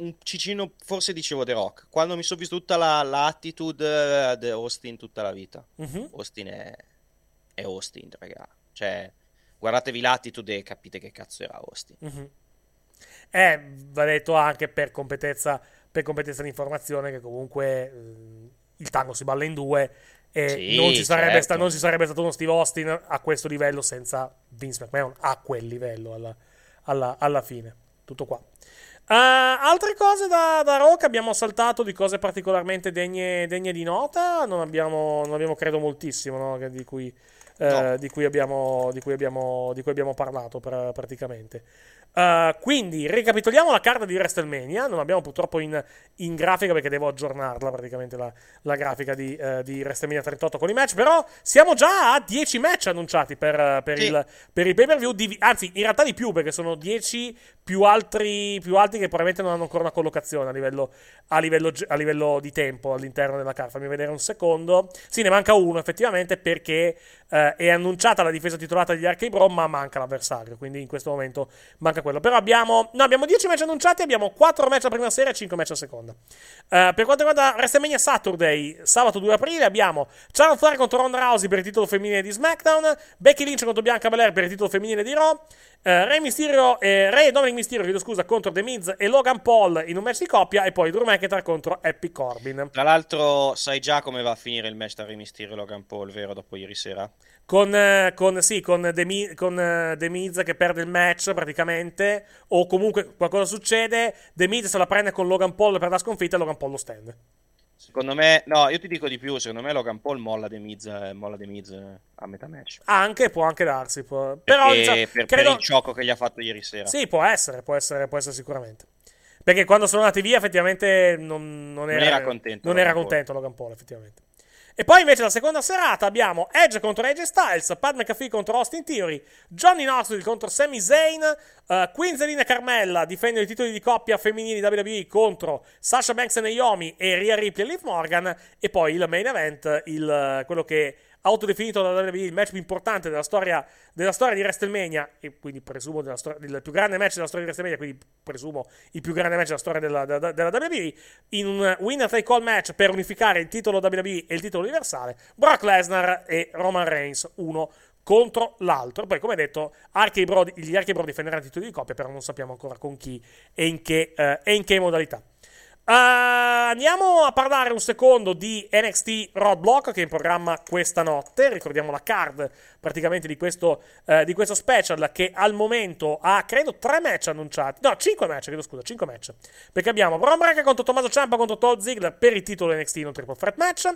un cicino, forse dicevo The Rock. Quando mi sono visto tutta la, l'attitude di Austin tutta la vita. Mm-hmm. Austin è, è Austin, raga. Cioè, guardatevi l'attitude e capite che cazzo era Austin. Mm-hmm. Eh, va detto anche per competenza, per competenza di informazione che comunque eh, il tango si balla in due e sì, non, ci certo. sta, non, ci sarebbe stato uno Steve Austin a questo livello senza Vince McMahon a quel livello alla, alla, alla fine. Tutto qua. Uh, altre cose da, da Rock abbiamo saltato di cose particolarmente degne, degne di nota. Non abbiamo, non abbiamo credo moltissimo no? di, cui, uh, no. di, cui abbiamo, di, cui abbiamo, di cui abbiamo parlato pra, praticamente. Uh, quindi ricapitoliamo la carta di WrestleMania. Non abbiamo purtroppo in, in grafica perché devo aggiornarla praticamente la, la grafica di, uh, di, WrestleMania 38 con i match. Però siamo già a 10 match annunciati per, per, sì. il, per il, pay per view. Anzi, in realtà di più perché sono 10 più altri, più altri che probabilmente non hanno ancora una collocazione a livello, a livello, a livello di tempo all'interno della carta. Fammi vedere un secondo. Sì, ne manca uno effettivamente perché uh, è annunciata la difesa titolata degli Arcade Bro, ma manca l'avversario. Quindi in questo momento manca manca quello. Però abbiamo, no, abbiamo 10 match annunciati, abbiamo 4 match a prima sera e 5 match a seconda. Uh, per quanto riguarda WrestleMania Saturday, sabato 2 aprile, abbiamo Charlotte Flair contro Ronda Rousey per il titolo femminile di SmackDown, Becky Lynch contro Bianca Belair per il titolo femminile di Raw, uh, Rey Mysterio, eh, Rey e Dominic Mysterio, chiedo scusa, contro The Miz e Logan Paul in un match di coppia e poi Drew McIntyre contro Happy Corbin. Tra l'altro sai già come va a finire il match tra Rey Mysterio e Logan Paul, vero, dopo ieri sera? Con, eh, con, sì, con, The, Mi, con uh, The Miz che perde il match praticamente, o comunque qualcosa succede, The Miz se la prende con Logan Paul per la sconfitta e Logan Paul lo stand. Secondo me, no, io ti dico di più. Secondo me Logan Paul molla The Miz, eh, molla The Miz eh, a metà match. Anche, può anche darsi. Può... Però diciamo, per, credo... per il gioco che gli ha fatto ieri sera. Sì, può essere, può essere, può essere sicuramente. Perché quando sono andati via, effettivamente non, non, era, non era, contento. Non era contento Logan Paul, effettivamente. E poi invece la seconda serata abbiamo Edge contro Edge Styles, Pat McAfee contro Austin Theory, Johnny Knoxville contro Sami Zayn, uh, Queen Zelina Carmella difendono i titoli di coppia femminili WWE contro Sasha Banks e Naomi e Rhea Ripley e Liv Morgan e poi il main event, il, quello che autodefinito da WWE il match più importante della storia, della storia di WrestleMania, e quindi presumo storia, il più grande match della storia di WrestleMania, quindi presumo il più grande match della storia della, della, della WWE, in un winner take all match per unificare il titolo WWE e il titolo universale, Brock Lesnar e Roman Reigns, uno contro l'altro. Poi, come detto, Archie Bro, gli Archie Bro difenderanno i titoli di coppia, però non sappiamo ancora con chi e in che, eh, e in che modalità. Uh, andiamo a parlare un secondo di NXT Roadblock che è in programma questa notte. Ricordiamo la card praticamente di questo, uh, di questo special che al momento ha credo tre match annunciati. No, cinque match, chiedo scusa, cinque match. Perché abbiamo Braun Breaker contro Tommaso Ciampa contro Todd Ziggler per il titolo NXT in un triple threat match.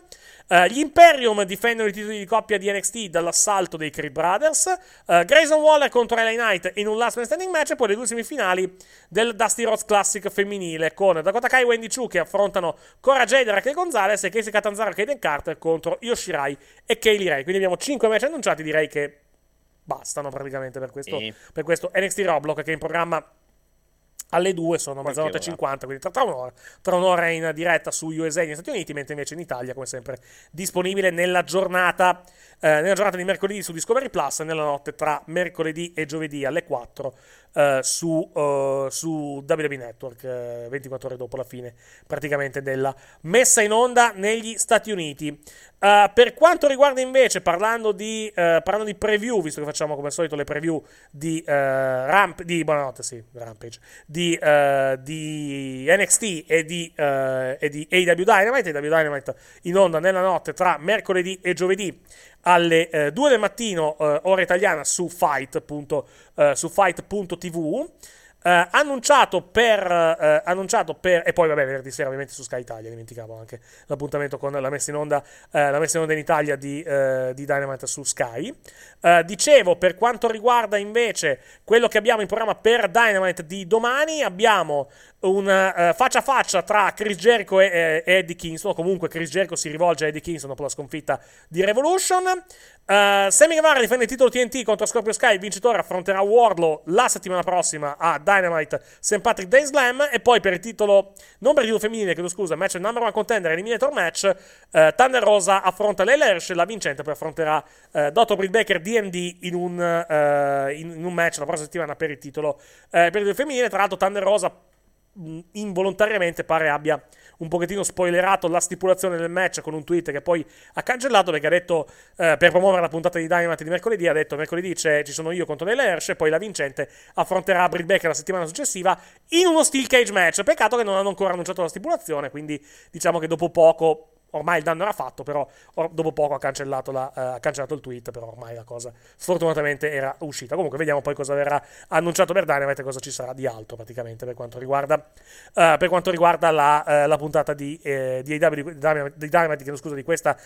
Uh, gli Imperium difendono i titoli di coppia di NXT dall'assalto dei Creed Brothers. Grayson Waller contro LA Knight in un last man standing match. E poi le due semifinali del Dusty Rhodes Classic femminile con Dakota Kai, Wendy Chu che affrontano Cora Jade, Raquel Gonzalez e Casey Catanzaro e Kaden Carter contro Yoshirai e Kaylee Ray. Quindi abbiamo 5 match annunciati, direi che bastano praticamente per questo, e... per questo NXT Roblox che è in programma alle 2 sono mezzanotte e 50, quindi tra, tra, un'ora, tra, un'ora, in diretta su USA negli Stati Uniti, mentre invece in Italia, come sempre, disponibile nella giornata, eh, nella giornata di mercoledì su Discovery Plus e nella notte tra mercoledì e giovedì alle 4 uh, su, uh, su WB Network, uh, 24 ore dopo la fine praticamente della messa in onda negli Stati Uniti. per quanto riguarda invece, parlando di, parlando di, preview, visto che facciamo come al solito le preview di, Ramp- di, buonanotte, sì, Rampage, di, di NXT e di, e di AW Dynamite, AW Dynamite in onda nella notte tra mercoledì e giovedì alle eh, 2 del mattino, eh, ora italiana, su Fight, eh, su fight.tv. Uh, annunciato, per, uh, annunciato per e poi vabbè venerdì sera ovviamente su Sky Italia dimenticavo anche l'appuntamento con la messa in onda, uh, la messa in, onda in Italia di, di Dynamite su Sky dicevo per quanto riguarda invece quello che abbiamo in programma per Dynamite di domani abbiamo un faccia a faccia tra Chris Jericho e, e, Eddie Kingston o comunque Chris Jericho si rivolge a Eddie Kingston dopo la sconfitta di Revolution Uh, Sammy Guevara difende il titolo TNT contro Scorpio Sky. Il vincitore affronterà Wardlow la settimana prossima a Dynamite St. Patrick Day Slam. E poi per il titolo, non per il titolo femminile, chiedo scusa, match number one contender eliminator match. Uh, Thunder Rosa affronta Leila Hirsch. La vincente poi affronterà uh, Dr. Britt Baker DMD in un, uh, in, in un, match la prossima settimana per il titolo, per il titolo femminile. Tra l'altro, Thunder Rosa involontariamente pare abbia un pochettino spoilerato la stipulazione del match con un tweet che poi ha cancellato perché ha detto eh, per promuovere la puntata di Dynamite di mercoledì ha detto mercoledì ci sono io contro Nella Hersh e poi la vincente affronterà Britt Baker la settimana successiva in uno steel cage match. Peccato che non hanno ancora annunciato la stipulazione quindi diciamo che dopo poco ormai il danno era fatto, però or- dopo poco ha cancellato, la, uh, ha cancellato, il tweet, però ormai la cosa sfortunatamente era uscita. Comunque vediamo poi cosa verrà annunciato per Dynamite e cosa ci sarà di altro praticamente per quanto riguarda, uh, per quanto riguarda la, uh, la, puntata di, eh, di AW, di Dynamite, di, Dynamite scusa, di, questa,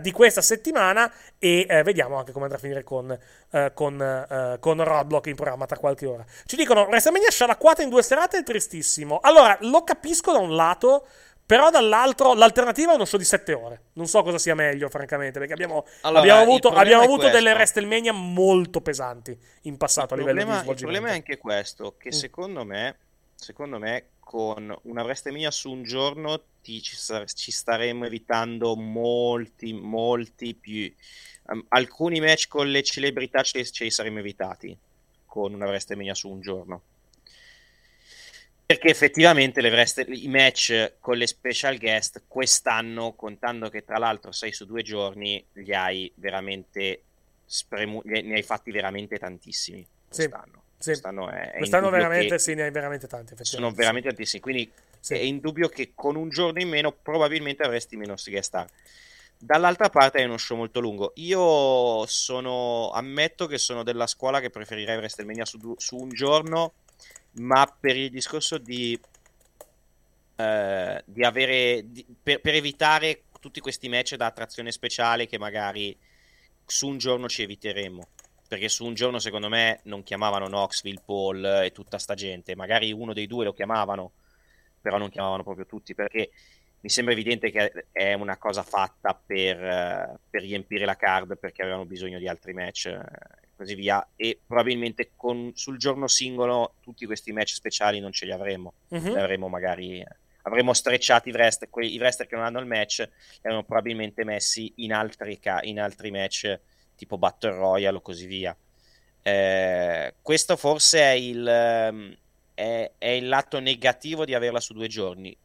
di questa settimana e vediamo anche come andrà a finire con, con, con Roadblock in programma tra qualche ora. Ci dicono WrestleMania scialacquata in due serate è tristissimo. Allora, lo capisco da un lato però dall'altro l'alternativa è uno show di 7 ore. Non so cosa sia meglio, francamente, perché abbiamo, allora, abbiamo avuto, abbiamo avuto delle WrestleMania molto pesanti in passato a livello problema, di svolgimento. Il problema è anche questo, che mm. secondo me, secondo me, con una WrestleMania su un giorno ti, ci, ci, staremo evitando molti, molti più... Um, alcuni match con le celebrità ce ce li saremmo evitati con una WrestleMania su un giorno perché effettivamente le i match con le special guest quest'anno, contando che tra l'altro sei su due giorni, li hai veramente spremu- ne hai fatti veramente tantissimi quest'anno. Sì. Quest'anno, è, è quest'anno veramente sì, ne hai veramente tanti. Sono veramente tantissimi, quindi sì. è indubbio che con un giorno in meno probabilmente avresti meno guest star. Dall'altra parte è uno show molto lungo. Io sono, ammetto che sono della scuola che preferirei WrestleMania su, su un giorno ma per il discorso di eh, di avere di, per, per, evitare tutti questi match da attrazione speciale che magari su un giorno ci eviteremo. Perché su un giorno, secondo me, non chiamavano Knoxville, Paul e tutta sta gente. Magari uno dei due lo chiamavano, però non chiamavano proprio tutti. Perché mi sembra evidente che è una cosa fatta per, per riempire la card perché avevano bisogno di altri match e così via. E probabilmente con, sul giorno singolo tutti questi match speciali non ce li avremo. Uh-huh. Li avremo magari avremmo strecciato i wrestler, quei, i wrestler che non hanno il match, li avremmo probabilmente messi in altri, in altri match tipo Battle Royale o così via. Eh, questo forse è il, ehm, è, è il lato negativo di averla su due giorni.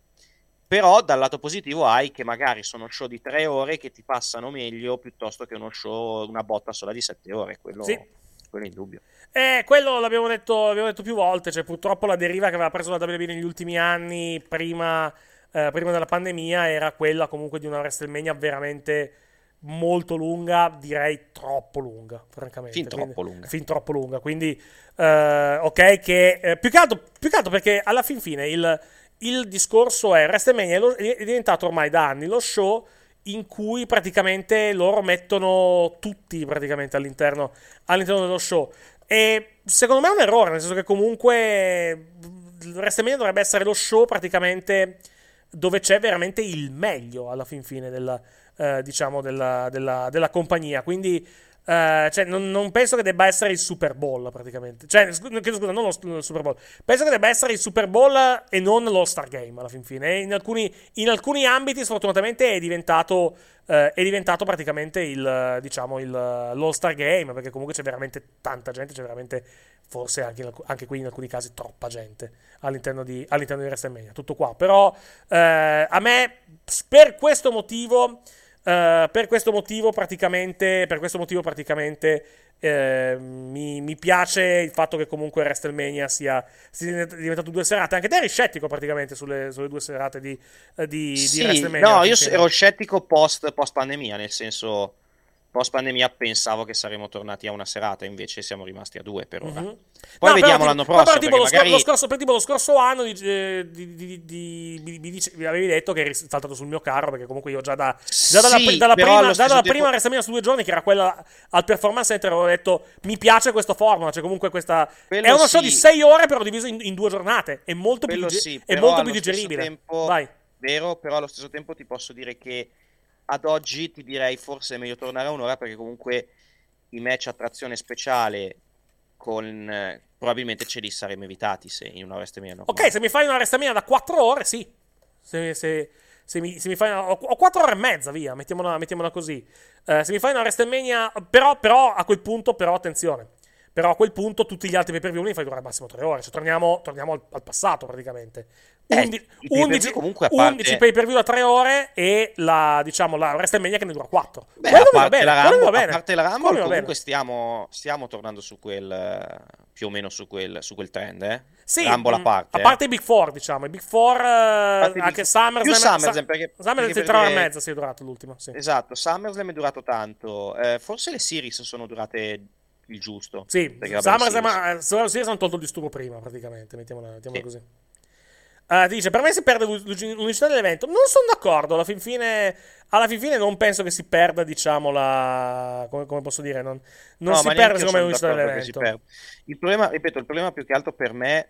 Però dal lato positivo hai che magari sono show di tre ore che ti passano meglio piuttosto che uno show, una botta sola di sette ore. Quello, sì. quello è indubbio. Eh, quello l'abbiamo detto, l'abbiamo detto più volte, cioè purtroppo la deriva che aveva preso la WWE negli ultimi anni, prima, eh, prima della pandemia, era quella comunque di una WrestleMania veramente molto lunga, direi troppo lunga, francamente. Fin troppo Quindi, lunga. Fin troppo lunga. Quindi, eh, ok, che eh, più, che altro, più, che altro, perché alla fin fine il, il discorso è WrestleMania è diventato ormai da anni lo show in cui praticamente loro mettono tutti praticamente all'interno, all'interno dello show. E secondo me è un errore, nel senso che comunque WrestleMania dovrebbe essere lo show praticamente dove c'è veramente il meglio alla fin fine della, eh, diciamo della, della, della compagnia. Quindi Uh, cioè, non, non, penso che debba essere il Super Bowl praticamente. Cioè, chiedo scusa, non lo, Super Bowl. Penso che debba essere il Super Bowl e non lo Star Game alla fin fine. In alcuni, in alcuni ambiti, sfortunatamente, è diventato, uh, è diventato praticamente il, diciamo, il, l'All Star Game. Perché comunque c'è veramente tanta gente. C'è veramente, forse anche, anche qui in alcuni casi, troppa gente all'interno di, all'interno di WrestleMania. Tutto qua. Però, uh, a me, per questo motivo. Uh, per questo motivo, praticamente, per questo motivo praticamente eh, mi, mi, piace il fatto che comunque WrestleMania sia, sia diventato due serate. Anche te eri scettico praticamente sulle, sulle due serate di, di, sì, di WrestleMania. No, io ero scettico post, post pandemia, nel senso post pandemia pensavo che saremmo tornati a una serata, invece siamo rimasti a due per ora. Mm-hmm. Poi no, vediamo l'anno prossimo. No, tipo, lo, magari... lo, scorso, per tipo lo scorso anno di, di, di, di, mi avevi detto che eri saltato sul mio carro, perché comunque io già, da, già dalla, sì, dalla prima, già dalla tempo... prima WrestleMania su due giorni, che era quella al Performance Center, avevo detto mi piace questo format, cioè comunque questa... Quello è uno show di sei ore però diviso in, in, due giornate, è molto più, sì, è molto più digeribile. Tempo, Vai. Vero, però allo stesso tempo ti posso dire che ad oggi ti direi forse è meglio tornare a un'ora perché comunque i match a trazione speciale con eh, probabilmente ce li saremmo evitati se in WrestleMania normale. Ok, se mi fai una WrestleMania da 4 ore, sì. Se, se, se, mi, se mi, fai una, ho, 4 ore e mezza, via, mettiamola, mettiamola così. Uh, se mi fai una WrestleMania, però, però a quel punto, però attenzione. Però a quel punto tutti gli altri pay per view li fai durare al massimo 3 ore. Cioè torniamo, torniamo al, al passato praticamente. Eh, 11, comunque parte... 11 pay per view da 3 ore e la, diciamo, la WrestleMania che ne dura 4. Beh, a parte, la Rumble, a parte la Rumble, comunque stiamo, stiamo, tornando su quel più o meno su quel, su quel trend, eh? Sì, Rumble a mm, parte. A parte i Big Four, diciamo. I Big Four, eh, anche. SummerSlam. Più SummerSlam, perché... SummerSlam perché 3 ore e mezza si è durato l'ultimo, sì. Esatto, SummerSlam è durato tanto. Eh, forse le series sono durate il giusto. Sì, SummerSlam, SummerSlam hanno tolto il disturbo prima, praticamente, mettiamola, mettiamola sì. così. Uh, dice, per me si perde l'unicità dell'evento. Non sono d'accordo, alla fin fine, alla fin fine non penso che si perda, diciamo, la... come, come posso dire, non, non no, si perde secondo me l'unicità dell'evento. Il problema, ripeto, il problema più che altro per me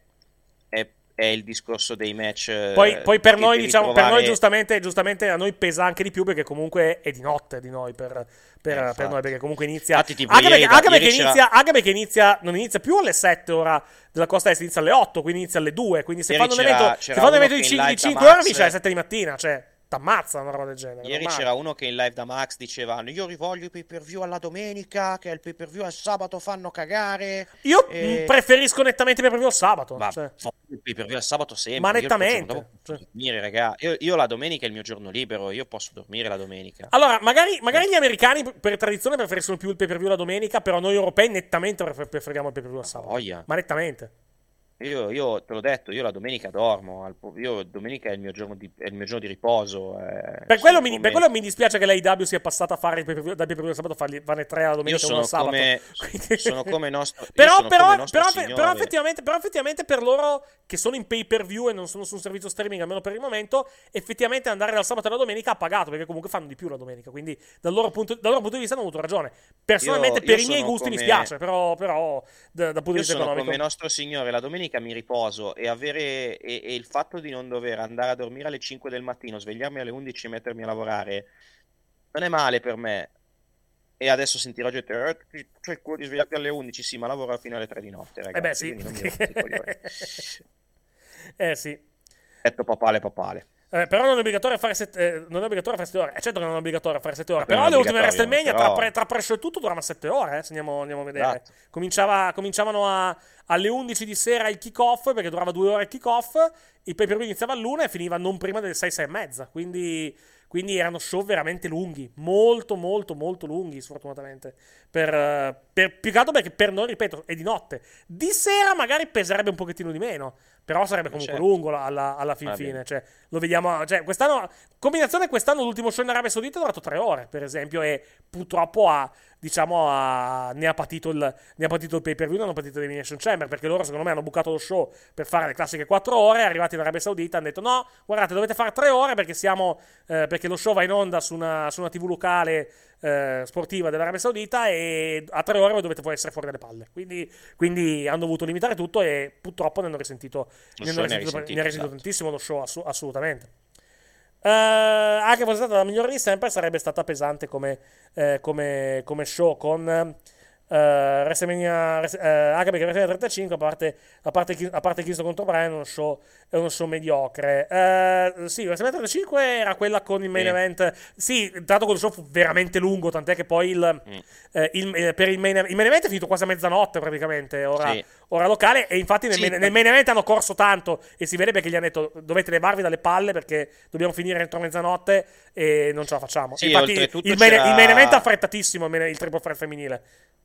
è è il discorso dei match. Poi, poi per noi, diciamo, per noi giustamente, giustamente, a noi pesa anche di più perché comunque è di notte di noi per, per, eh, per noi perché comunque inizia. Infatti, tipo, anche, perché, anche, perché inizia anche, perché, inizia, non inizia più alle 7 ora della costa est, inizia alle 8, quindi inizia alle 2. Quindi se fanno un evento, se fanno un evento di 5, 5 ore, c'è alle 7 di mattina. Cioè t'ammazza una roba del genere. Ieri c'era uno che in live da Max diceva: Io rivoglio i pay per view alla domenica, che il pay per view al sabato fanno cagare. Io e... preferisco nettamente il pay per view al sabato. Ma cioè. Il pay per view al sabato sempre. Ma nettamente. Dormire, raga. Io, io, la domenica è il mio giorno libero, io posso dormire la domenica. Allora, magari, magari gli americani per tradizione preferiscono più il pay per view la domenica, però noi europei nettamente preferiamo il pay per view al sabato. Voglia. Ma nettamente. Io, io, te l'ho detto, io la domenica dormo, io domenica è il mio giorno di, il mio giorno di riposo. Eh, per, quello mi, per, quello mi, dispiace che l'AIW sia passata a fare da pay per view sabato, farne tre alla domenica io sono sabato. Come, sono come nostro però, sono però, come nostro però, però, effettivamente, però effettivamente per loro che sono in pay per view e non sono su un servizio streaming, almeno per il momento, effettivamente andare dal sabato alla domenica ha pagato, perché comunque fanno di più la domenica, quindi dal loro punto, dal loro punto di vista hanno avuto ragione. Personalmente io, per i miei gusti come... mi spiace, però, però da, dal punto di vista economico... come nostro signore, la domenica mi riposo e, avere, e, e, il fatto di non dover andare a dormire alle 5 del mattino, svegliarmi alle 11 e mettermi a lavorare, non è male per me. E adesso sentirò gente, eh, c'è il cuore di svegliarti alle 11, sì, ma lavoro fino alle 3 di notte, ragazzi. Eh beh, sì. eh sì. Detto papale papale. Eh, però non è obbligatorio fare 7 eh, non è obbligatorio fare 7 ore. Eh, certo che non è obbligatorio fare 7 ore. Però le ultime WrestleMania, però... tra, pre, tra prescio e tutto, duravano 7 ore. Eh, se andiamo, andiamo a vedere. Esatto. Cominciava, cominciavano a, alle 11 di sera il kick-off, perché durava 2 ore il kick-off. Il pay per view iniziava all'una e finiva non prima delle 6, 6 e mezza. Quindi, quindi erano show veramente lunghi. Molto, molto, molto lunghi, sfortunatamente. Per, per, più che altro perché per noi, ripeto, è di notte. Di sera magari peserebbe un pochettino di meno. Però sarebbe comunque certo. lungo alla, alla fin fine. Cioè, lo vediamo. Cioè, quest'anno. Combinazione quest'anno l'ultimo show in Arabia Saudita è durato tre ore, per esempio. E purtroppo ha. Diciamo, ha, ne, ha patito il, ne ha patito il pay per view, non hanno patito l'Elimination Chamber. Perché loro, secondo me, hanno bucato lo show per fare le classiche quattro ore. Arrivati in Arabia Saudita, hanno detto: No, guardate, dovete fare tre ore perché siamo. Eh, perché lo show va in onda su una, su una TV locale eh, sportiva dell'Arabia Saudita e a tre ore dovete poi essere fuori dalle palle. Quindi, quindi hanno dovuto limitare tutto e purtroppo ne hanno risentito, ne hanno risentito, ne ha risentito esatto. tantissimo lo show, ass- assolutamente. Uh, anche fosse stata la migliore di sempre, sarebbe stata pesante come, eh, come, come show con Uh, WrestleMania, uh, anche perché WrestleMania 35 a parte, a parte, a parte Kingston contro Brian è uno show, è uno show mediocre uh, sì WrestleMania 35 era quella con il main mm. event sì tanto quello show fu veramente lungo tant'è che poi il, mm. il, per il main, il main event è finito quasi a mezzanotte praticamente ora, sì. ora locale e infatti nel, sì, main, nel, main, event hanno corso tanto e si vede perché gli hanno detto dovete levarvi dalle palle perché dobbiamo finire entro mezzanotte e non ce la facciamo sì, infatti il main, il main, event è affrettatissimo il, il triple threat femminile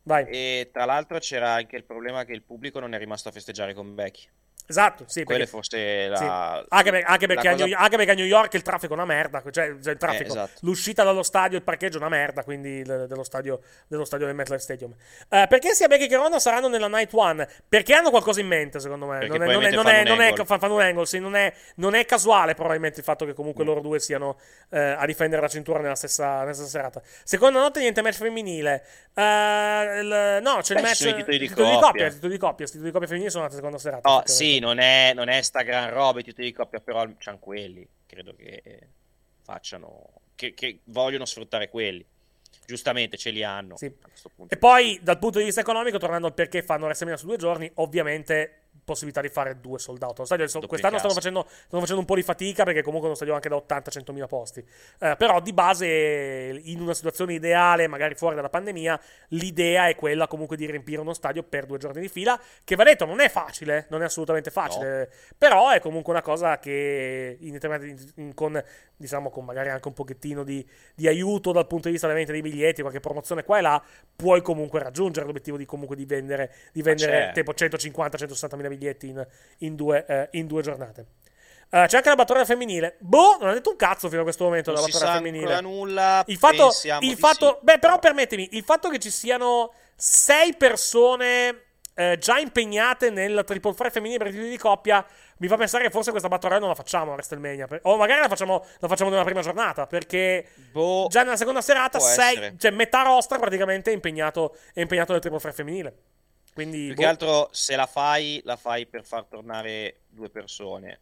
Vai. E tra l'altro c'era anche il problema che il pubblico non è rimasto a festeggiare con Becky. Esatto, sì. Quelle perché, fosse la. Sì. Anche, per, anche, perché cosa... New, anche, perché a New York il traffico è una merda. Cioè, cioè il traffico. Eh, esatto. L'uscita dallo stadio, il parcheggio è una merda. Quindi dello stadio, dello stadio del MetLife Stadium. Uh, perché sia Becky che Ronda saranno nella Night One? Perché hanno qualcosa in mente, secondo me. non è, non è, non è, non è, fanno un angle, sì, non, è, non è casuale, probabilmente, il fatto che comunque mm. loro due siano uh, a difendere la cintura nella stessa, nella stessa serata. Seconda notte, niente match femminile. Uh, il, no, c'è Beh, il match. Titoli di, titoli coppia. I titoli di coppia. Titoli di coppia femminili sono la seconda serata. Oh, sì, non è, non è sta gran roba i titoli di coppia, però c'hanno quelli, credo che facciano, che, che vogliono sfruttare quelli. Giustamente ce li hanno. Sì. E poi, dal punto di vista economico, tornando al perché fanno WrestleMania su due giorni, ovviamente possibilità di fare due sold out. Stadio, quest'anno stanno facendo, stanno facendo, un po' di fatica perché comunque è uno stadio anche da 80-100 mila posti. Eh, però di base, in una situazione ideale, magari fuori dalla pandemia, l'idea è quella comunque di riempire uno stadio per due giorni di fila. Che va detto, non è facile, non è assolutamente facile. No. Però è comunque una cosa che in determinati, in, con, diciamo, con magari anche un pochettino di, di aiuto dal punto di vista della vendita dei biglietti, qualche promozione qua e là, puoi comunque raggiungere l'obiettivo di comunque di vendere, di vendere tipo 150-160 mila biglietti in, in, due, eh, in due, giornate. Uh, c'è anche la batteria femminile. Boh, non ha detto un cazzo fino a questo momento non la batteria femminile. Non nulla. Il fatto, il fatto sì. beh, però permettimi, il fatto che ci siano sei persone eh, già impegnate nel triple threat femminile per i titoli di coppia mi fa pensare che forse questa batteria non la facciamo a WrestleMania. O magari la facciamo, la facciamo nella prima giornata. Perché boh, già nella seconda serata, sei, cioè metà roster praticamente è impegnato, è impegnato nel triple threat femminile. Quindi, Più boh. che altro, se la fai, la fai per far tornare due persone.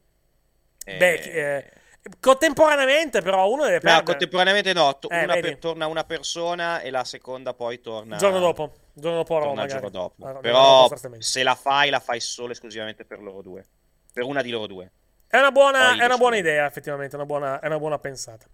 Beh, eh, contemporaneamente, però, uno deve perdere. No, contemporaneamente no. Eh, per, torna una persona e la seconda poi torna. Il giorno dopo. Il giorno dopo, torna il giorno dopo. Allora, però, se la fai, la fai solo esclusivamente per loro due. Per una di loro due. È una buona, è una buona idea, effettivamente. Una buona, è una buona pensata.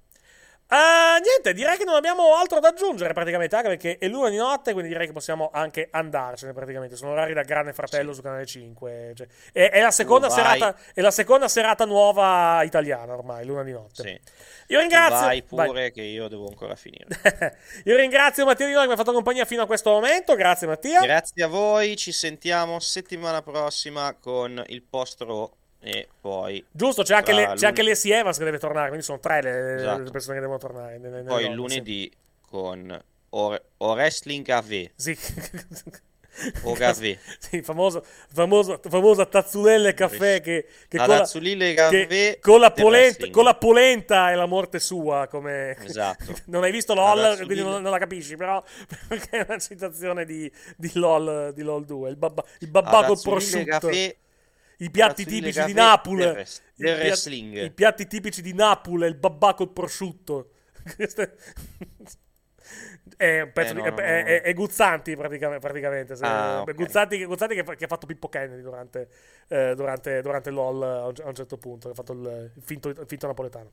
Uh, niente, direi che non abbiamo altro da aggiungere praticamente, anche perché è l'una di notte, quindi direi che possiamo anche andarcene praticamente. Sono orari da Grande Fratello sì. su Canale 5. Cioè, è, è, la seconda serata, è la seconda serata nuova italiana ormai, l'una di notte. Sì. Io ringrazio. Vai pure vai. che io devo ancora finire. io ringrazio Mattia Di Noi che mi ha fatto compagnia fino a questo momento. Grazie Mattia. Grazie a voi, ci sentiamo settimana prossima con il post row e poi giusto c'è anche, le, c'è anche Lacey Evans che deve tornare quindi sono tre le, esatto. le persone che devono tornare nelle, poi nelle lunedì sì. con o, o Wrestling AV sì. O caffè sì, famoso, famoso, famosa tazzulelle caffè che, che, con la, che con, la polenta, con la polenta è la morte sua come... esatto. Non hai visto LOL quindi non, non, la capisci però perché è una citazione di, di, LOL, di LOL 2 il, babba, il babbaco prosciutto. Caffè i piatti tipici di Napoli. Del, del wrestling. I piatti tipici di Napoli, il babbaco prosciutto. è un pezzo eh, no, di, è, no. È, è, Guzzanti praticamente, praticamente ah, okay. Guzzanti, Guzzanti che, che, ha fatto Pippo Kennedy durante, eh, durante, durante LOL a un, a un, certo punto che ha fatto il, il, finto, il finto, napoletano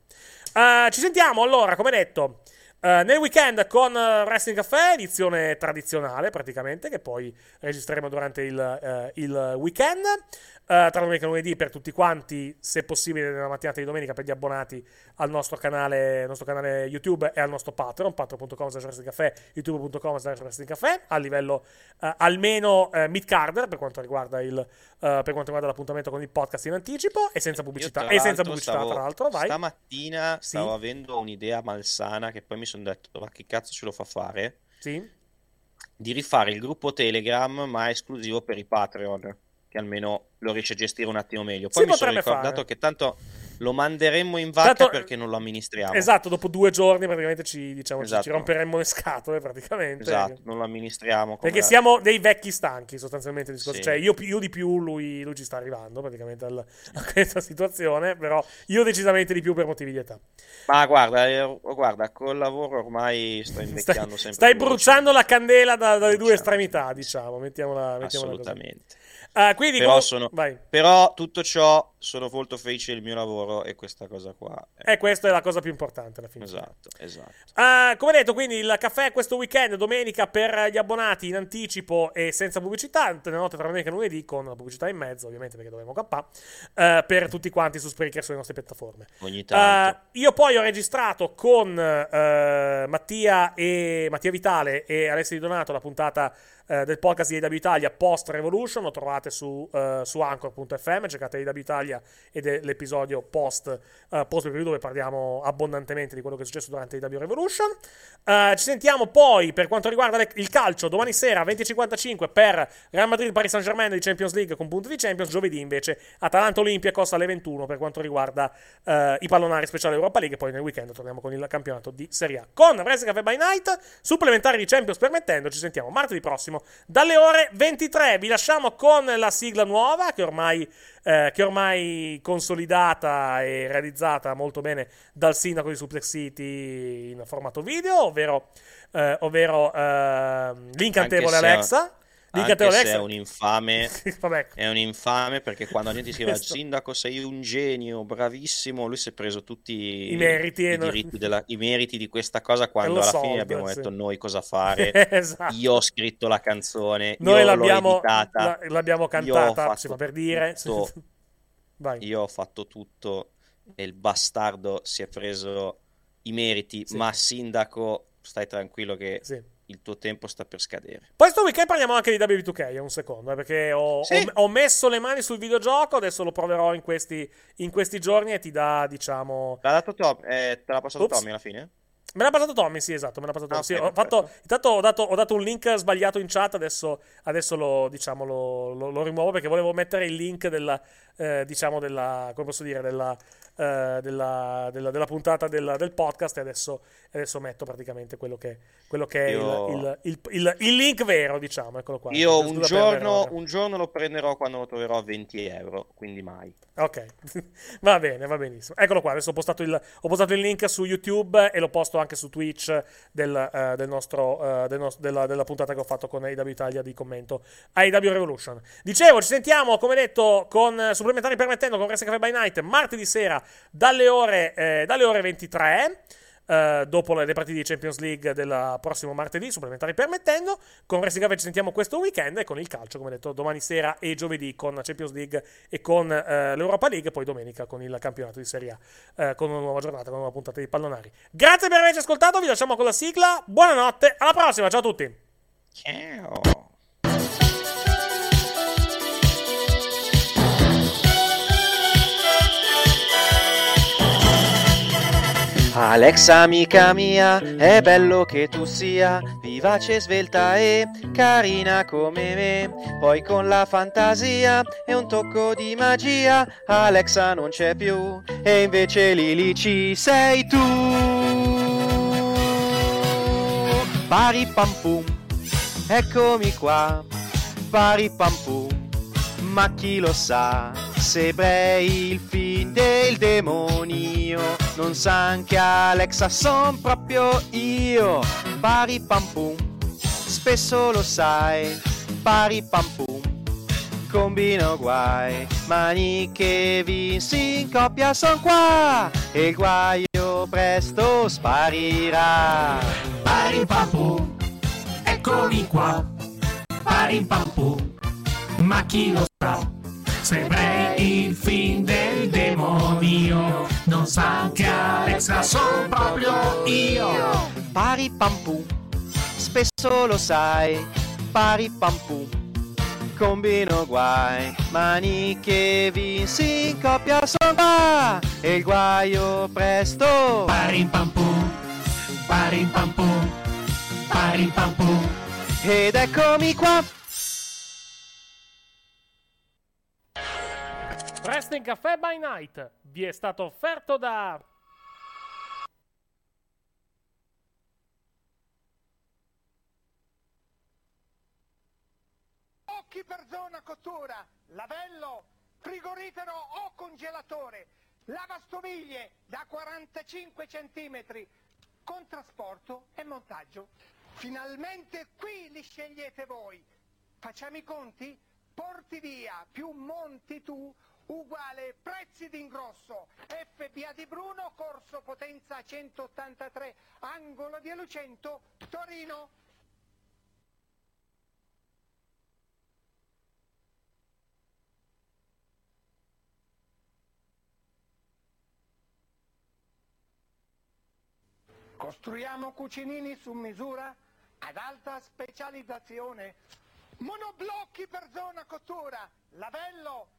uh, ci sentiamo allora come detto Uh, nel weekend con Wrestling Café, edizione tradizionale praticamente, che poi registreremo durante il, uh, il weekend. Uh, tra domenica e lunedì per tutti quanti, se possibile nella mattinata di domenica per gli abbonati al nostro canale, nostro canale YouTube e al nostro Patreon, patreon.com slash youtube.com slash a livello uh, almeno uh, mid-carder per quanto riguarda il per quanto riguarda l'appuntamento con il podcast in anticipo e senza pubblicità. e senza pubblicità, stavo, tra l'altro, vai. Stamattina sì. stavo avendo un'idea malsana che poi mi sono detto, ma che cazzo ce lo fa fare? Sì. Di rifare il gruppo Telegram, ma esclusivo per i Patreon che almeno lo riesce a gestire un attimo meglio. Poi si mi sono ricordato fare. che tanto lo manderemmo in vacca Tanto, perché non lo amministriamo. Esatto, dopo due giorni praticamente ci, diciamo, esatto. ci romperemmo le scatole praticamente. Esatto, non lo amministriamo. Perché siamo dei vecchi stanchi sostanzialmente. Sì. Cioè io, io, di più, lui, lui, ci sta arrivando praticamente al, a questa situazione, però io decisamente di più per motivi di età. Ma guarda, eh, guarda col lavoro ormai sto invecchiando stai, sempre Stai bruciando la candela da, dalle due estremità, diciamo, mettiamola, mettiamola Assolutamente. Così. Uh, quindi però, sono, però, tutto ciò sono molto felice del mio lavoro e questa cosa qua. È... E questa è la cosa più importante alla fine. Esatto, esatto. Uh, come detto, quindi il caffè questo weekend, domenica per gli abbonati in anticipo e senza pubblicità, nella notte tra domenica e lunedì con la pubblicità in mezzo, ovviamente perché dovremo cappare, uh, per tutti quanti su Spreaker sulle nostre piattaforme. Ogni tanto. io poi ho registrato con Mattia, e, Mattia Vitale e Alessio Di Donato la puntata eh, del podcast di AW Italia post Revolution, lo trovate su, uh, su anchor.fm, cercate AW Italia ed è l'episodio post, uh, post dove parliamo abbondantemente di quello che è successo durante AW Revolution. Uh, ci sentiamo poi per quanto riguarda le, il calcio domani sera 20.55 per Real Madrid Paris Saint Germain di Champions League con punti di Champions, giovedì invece Atalanta Olympiacos alle 21 per quanto riguarda i pallonari speciali Europa League e poi nel weekend torniamo con il campionato di Serie A. Con Wrestling Cafe by Night, supplementari di Champions permettendo, ci sentiamo martedì prossimo dalle ore 23. Vi lasciamo con la sigla nuova che ormai, eh, che ormai consolidata e realizzata molto bene dal sindaco di Suplex City in formato video, ovvero, eh, ovvero eh, l'incantevole Alexa. Anche se è un infame, è un infame perché quando la gente scrive al sindaco sei un genio, bravissimo, lui si è preso tutti i meriti, i, no? della, i meriti di questa cosa quando alla soldo, fine abbiamo sì. detto noi cosa fare. esatto. Io ho scritto la canzone, noi l'abbiamo, la, l'abbiamo cantata, si fa per dire. Tutto, io ho fatto tutto e il bastardo si è preso i meriti, sì. ma sindaco stai tranquillo che... Sì il tuo tempo sta per scadere. Poi sto weekend parliamo anche di WB2K, un secondo, eh, perché ho, sì. ho, ho, messo le mani sul videogioco, adesso lo proverò in questi, in questi giorni e ti dà, diciamo... L'ha dato Tom, eh, te l'ha passato Ops. Tommy alla fine? Me l'ha passato Tommy, sì, esatto. Me l'ha passato ah, Tommy. Sì, ho fatto, intanto ho dato, ho dato, un link sbagliato in chat. Adesso, adesso lo, diciamo, lo, lo, lo, rimuovo perché volevo mettere il link della, eh, diciamo, della, come posso dire, della, eh, della, della, della, puntata del, del podcast e adesso, adesso, metto praticamente quello che, quello che è io... il, il, il, il, link vero, diciamo. Eccolo qua. Io un giorno, un giorno, lo prenderò quando lo troverò a 20 euro, quindi mai. Ok, va bene, va benissimo. Eccolo qua, adesso ho postato, ho postato il, link su YouTube e l'ho posto anche su Twitch del, uh, del nostro, uh, del no- della, della, puntata che ho fatto con AW Italia di commento AW Revolution. Dicevo, ci sentiamo, come detto, con supplementari permettendo con Resta Cafe by Night martedì sera dalle ore, eh, dalle ore 23. Eh, dopo le, le, partite di Champions League del prossimo martedì, supplementari permettendo. Con Wrestling Cafe ci sentiamo questo weekend e con il calcio, come detto, domani sera e giovedì con Champions League e con eh, l'Europa League, poi domenica con il campionato di Serie A, eh, con una nuova giornata, con una nuova puntata di Pallonari. Grazie per averci ascoltato, vi lasciamo con la sigla. Buonanotte, alla prossima, ciao a tutti. Ciao. Alexa amica mia, è bello che tu sia vivace, svelta e carina come me. Poi con la fantasia e un tocco di magia, Alexa non c'è più e invece Lili ci sei tu. Pari pam pum, eccomi qua, pari pam pum, ma chi lo sa? Se Bray il film del demonio non sa anche Alexa son proprio io. Pari pam pum spesso lo sai. Pari pam pum combino guai. Mani che vinsi in coppia son qua. E il guaio presto sparirà. Pari pam pum eccomi qua. Pari pam pum ma chi lo sa? Sembrai il film del non sa anche Alexa, sono proprio io. Pari pam pum, spesso lo sai, pari pam pum. Combino guai, mani che vinsi in coppia son qua, e il guaio presto. Pari pam pum, pari pam pum, pari pam pum. Ed eccomi qua. Wrestling Caffè by Night vi è stato offerto da Occhi per zona cottura, lavello, frigorifero o congelatore, lavastoviglie da 45 cm, con trasporto e montaggio. Finalmente qui li scegliete voi. Facciamo i conti? Porti via più monti tu uguale prezzi d'ingrosso. FBA di Bruno, corso potenza 183, angolo di Lucento, Torino. Costruiamo cucinini su misura ad alta specializzazione, monoblocchi per zona cottura, lavello,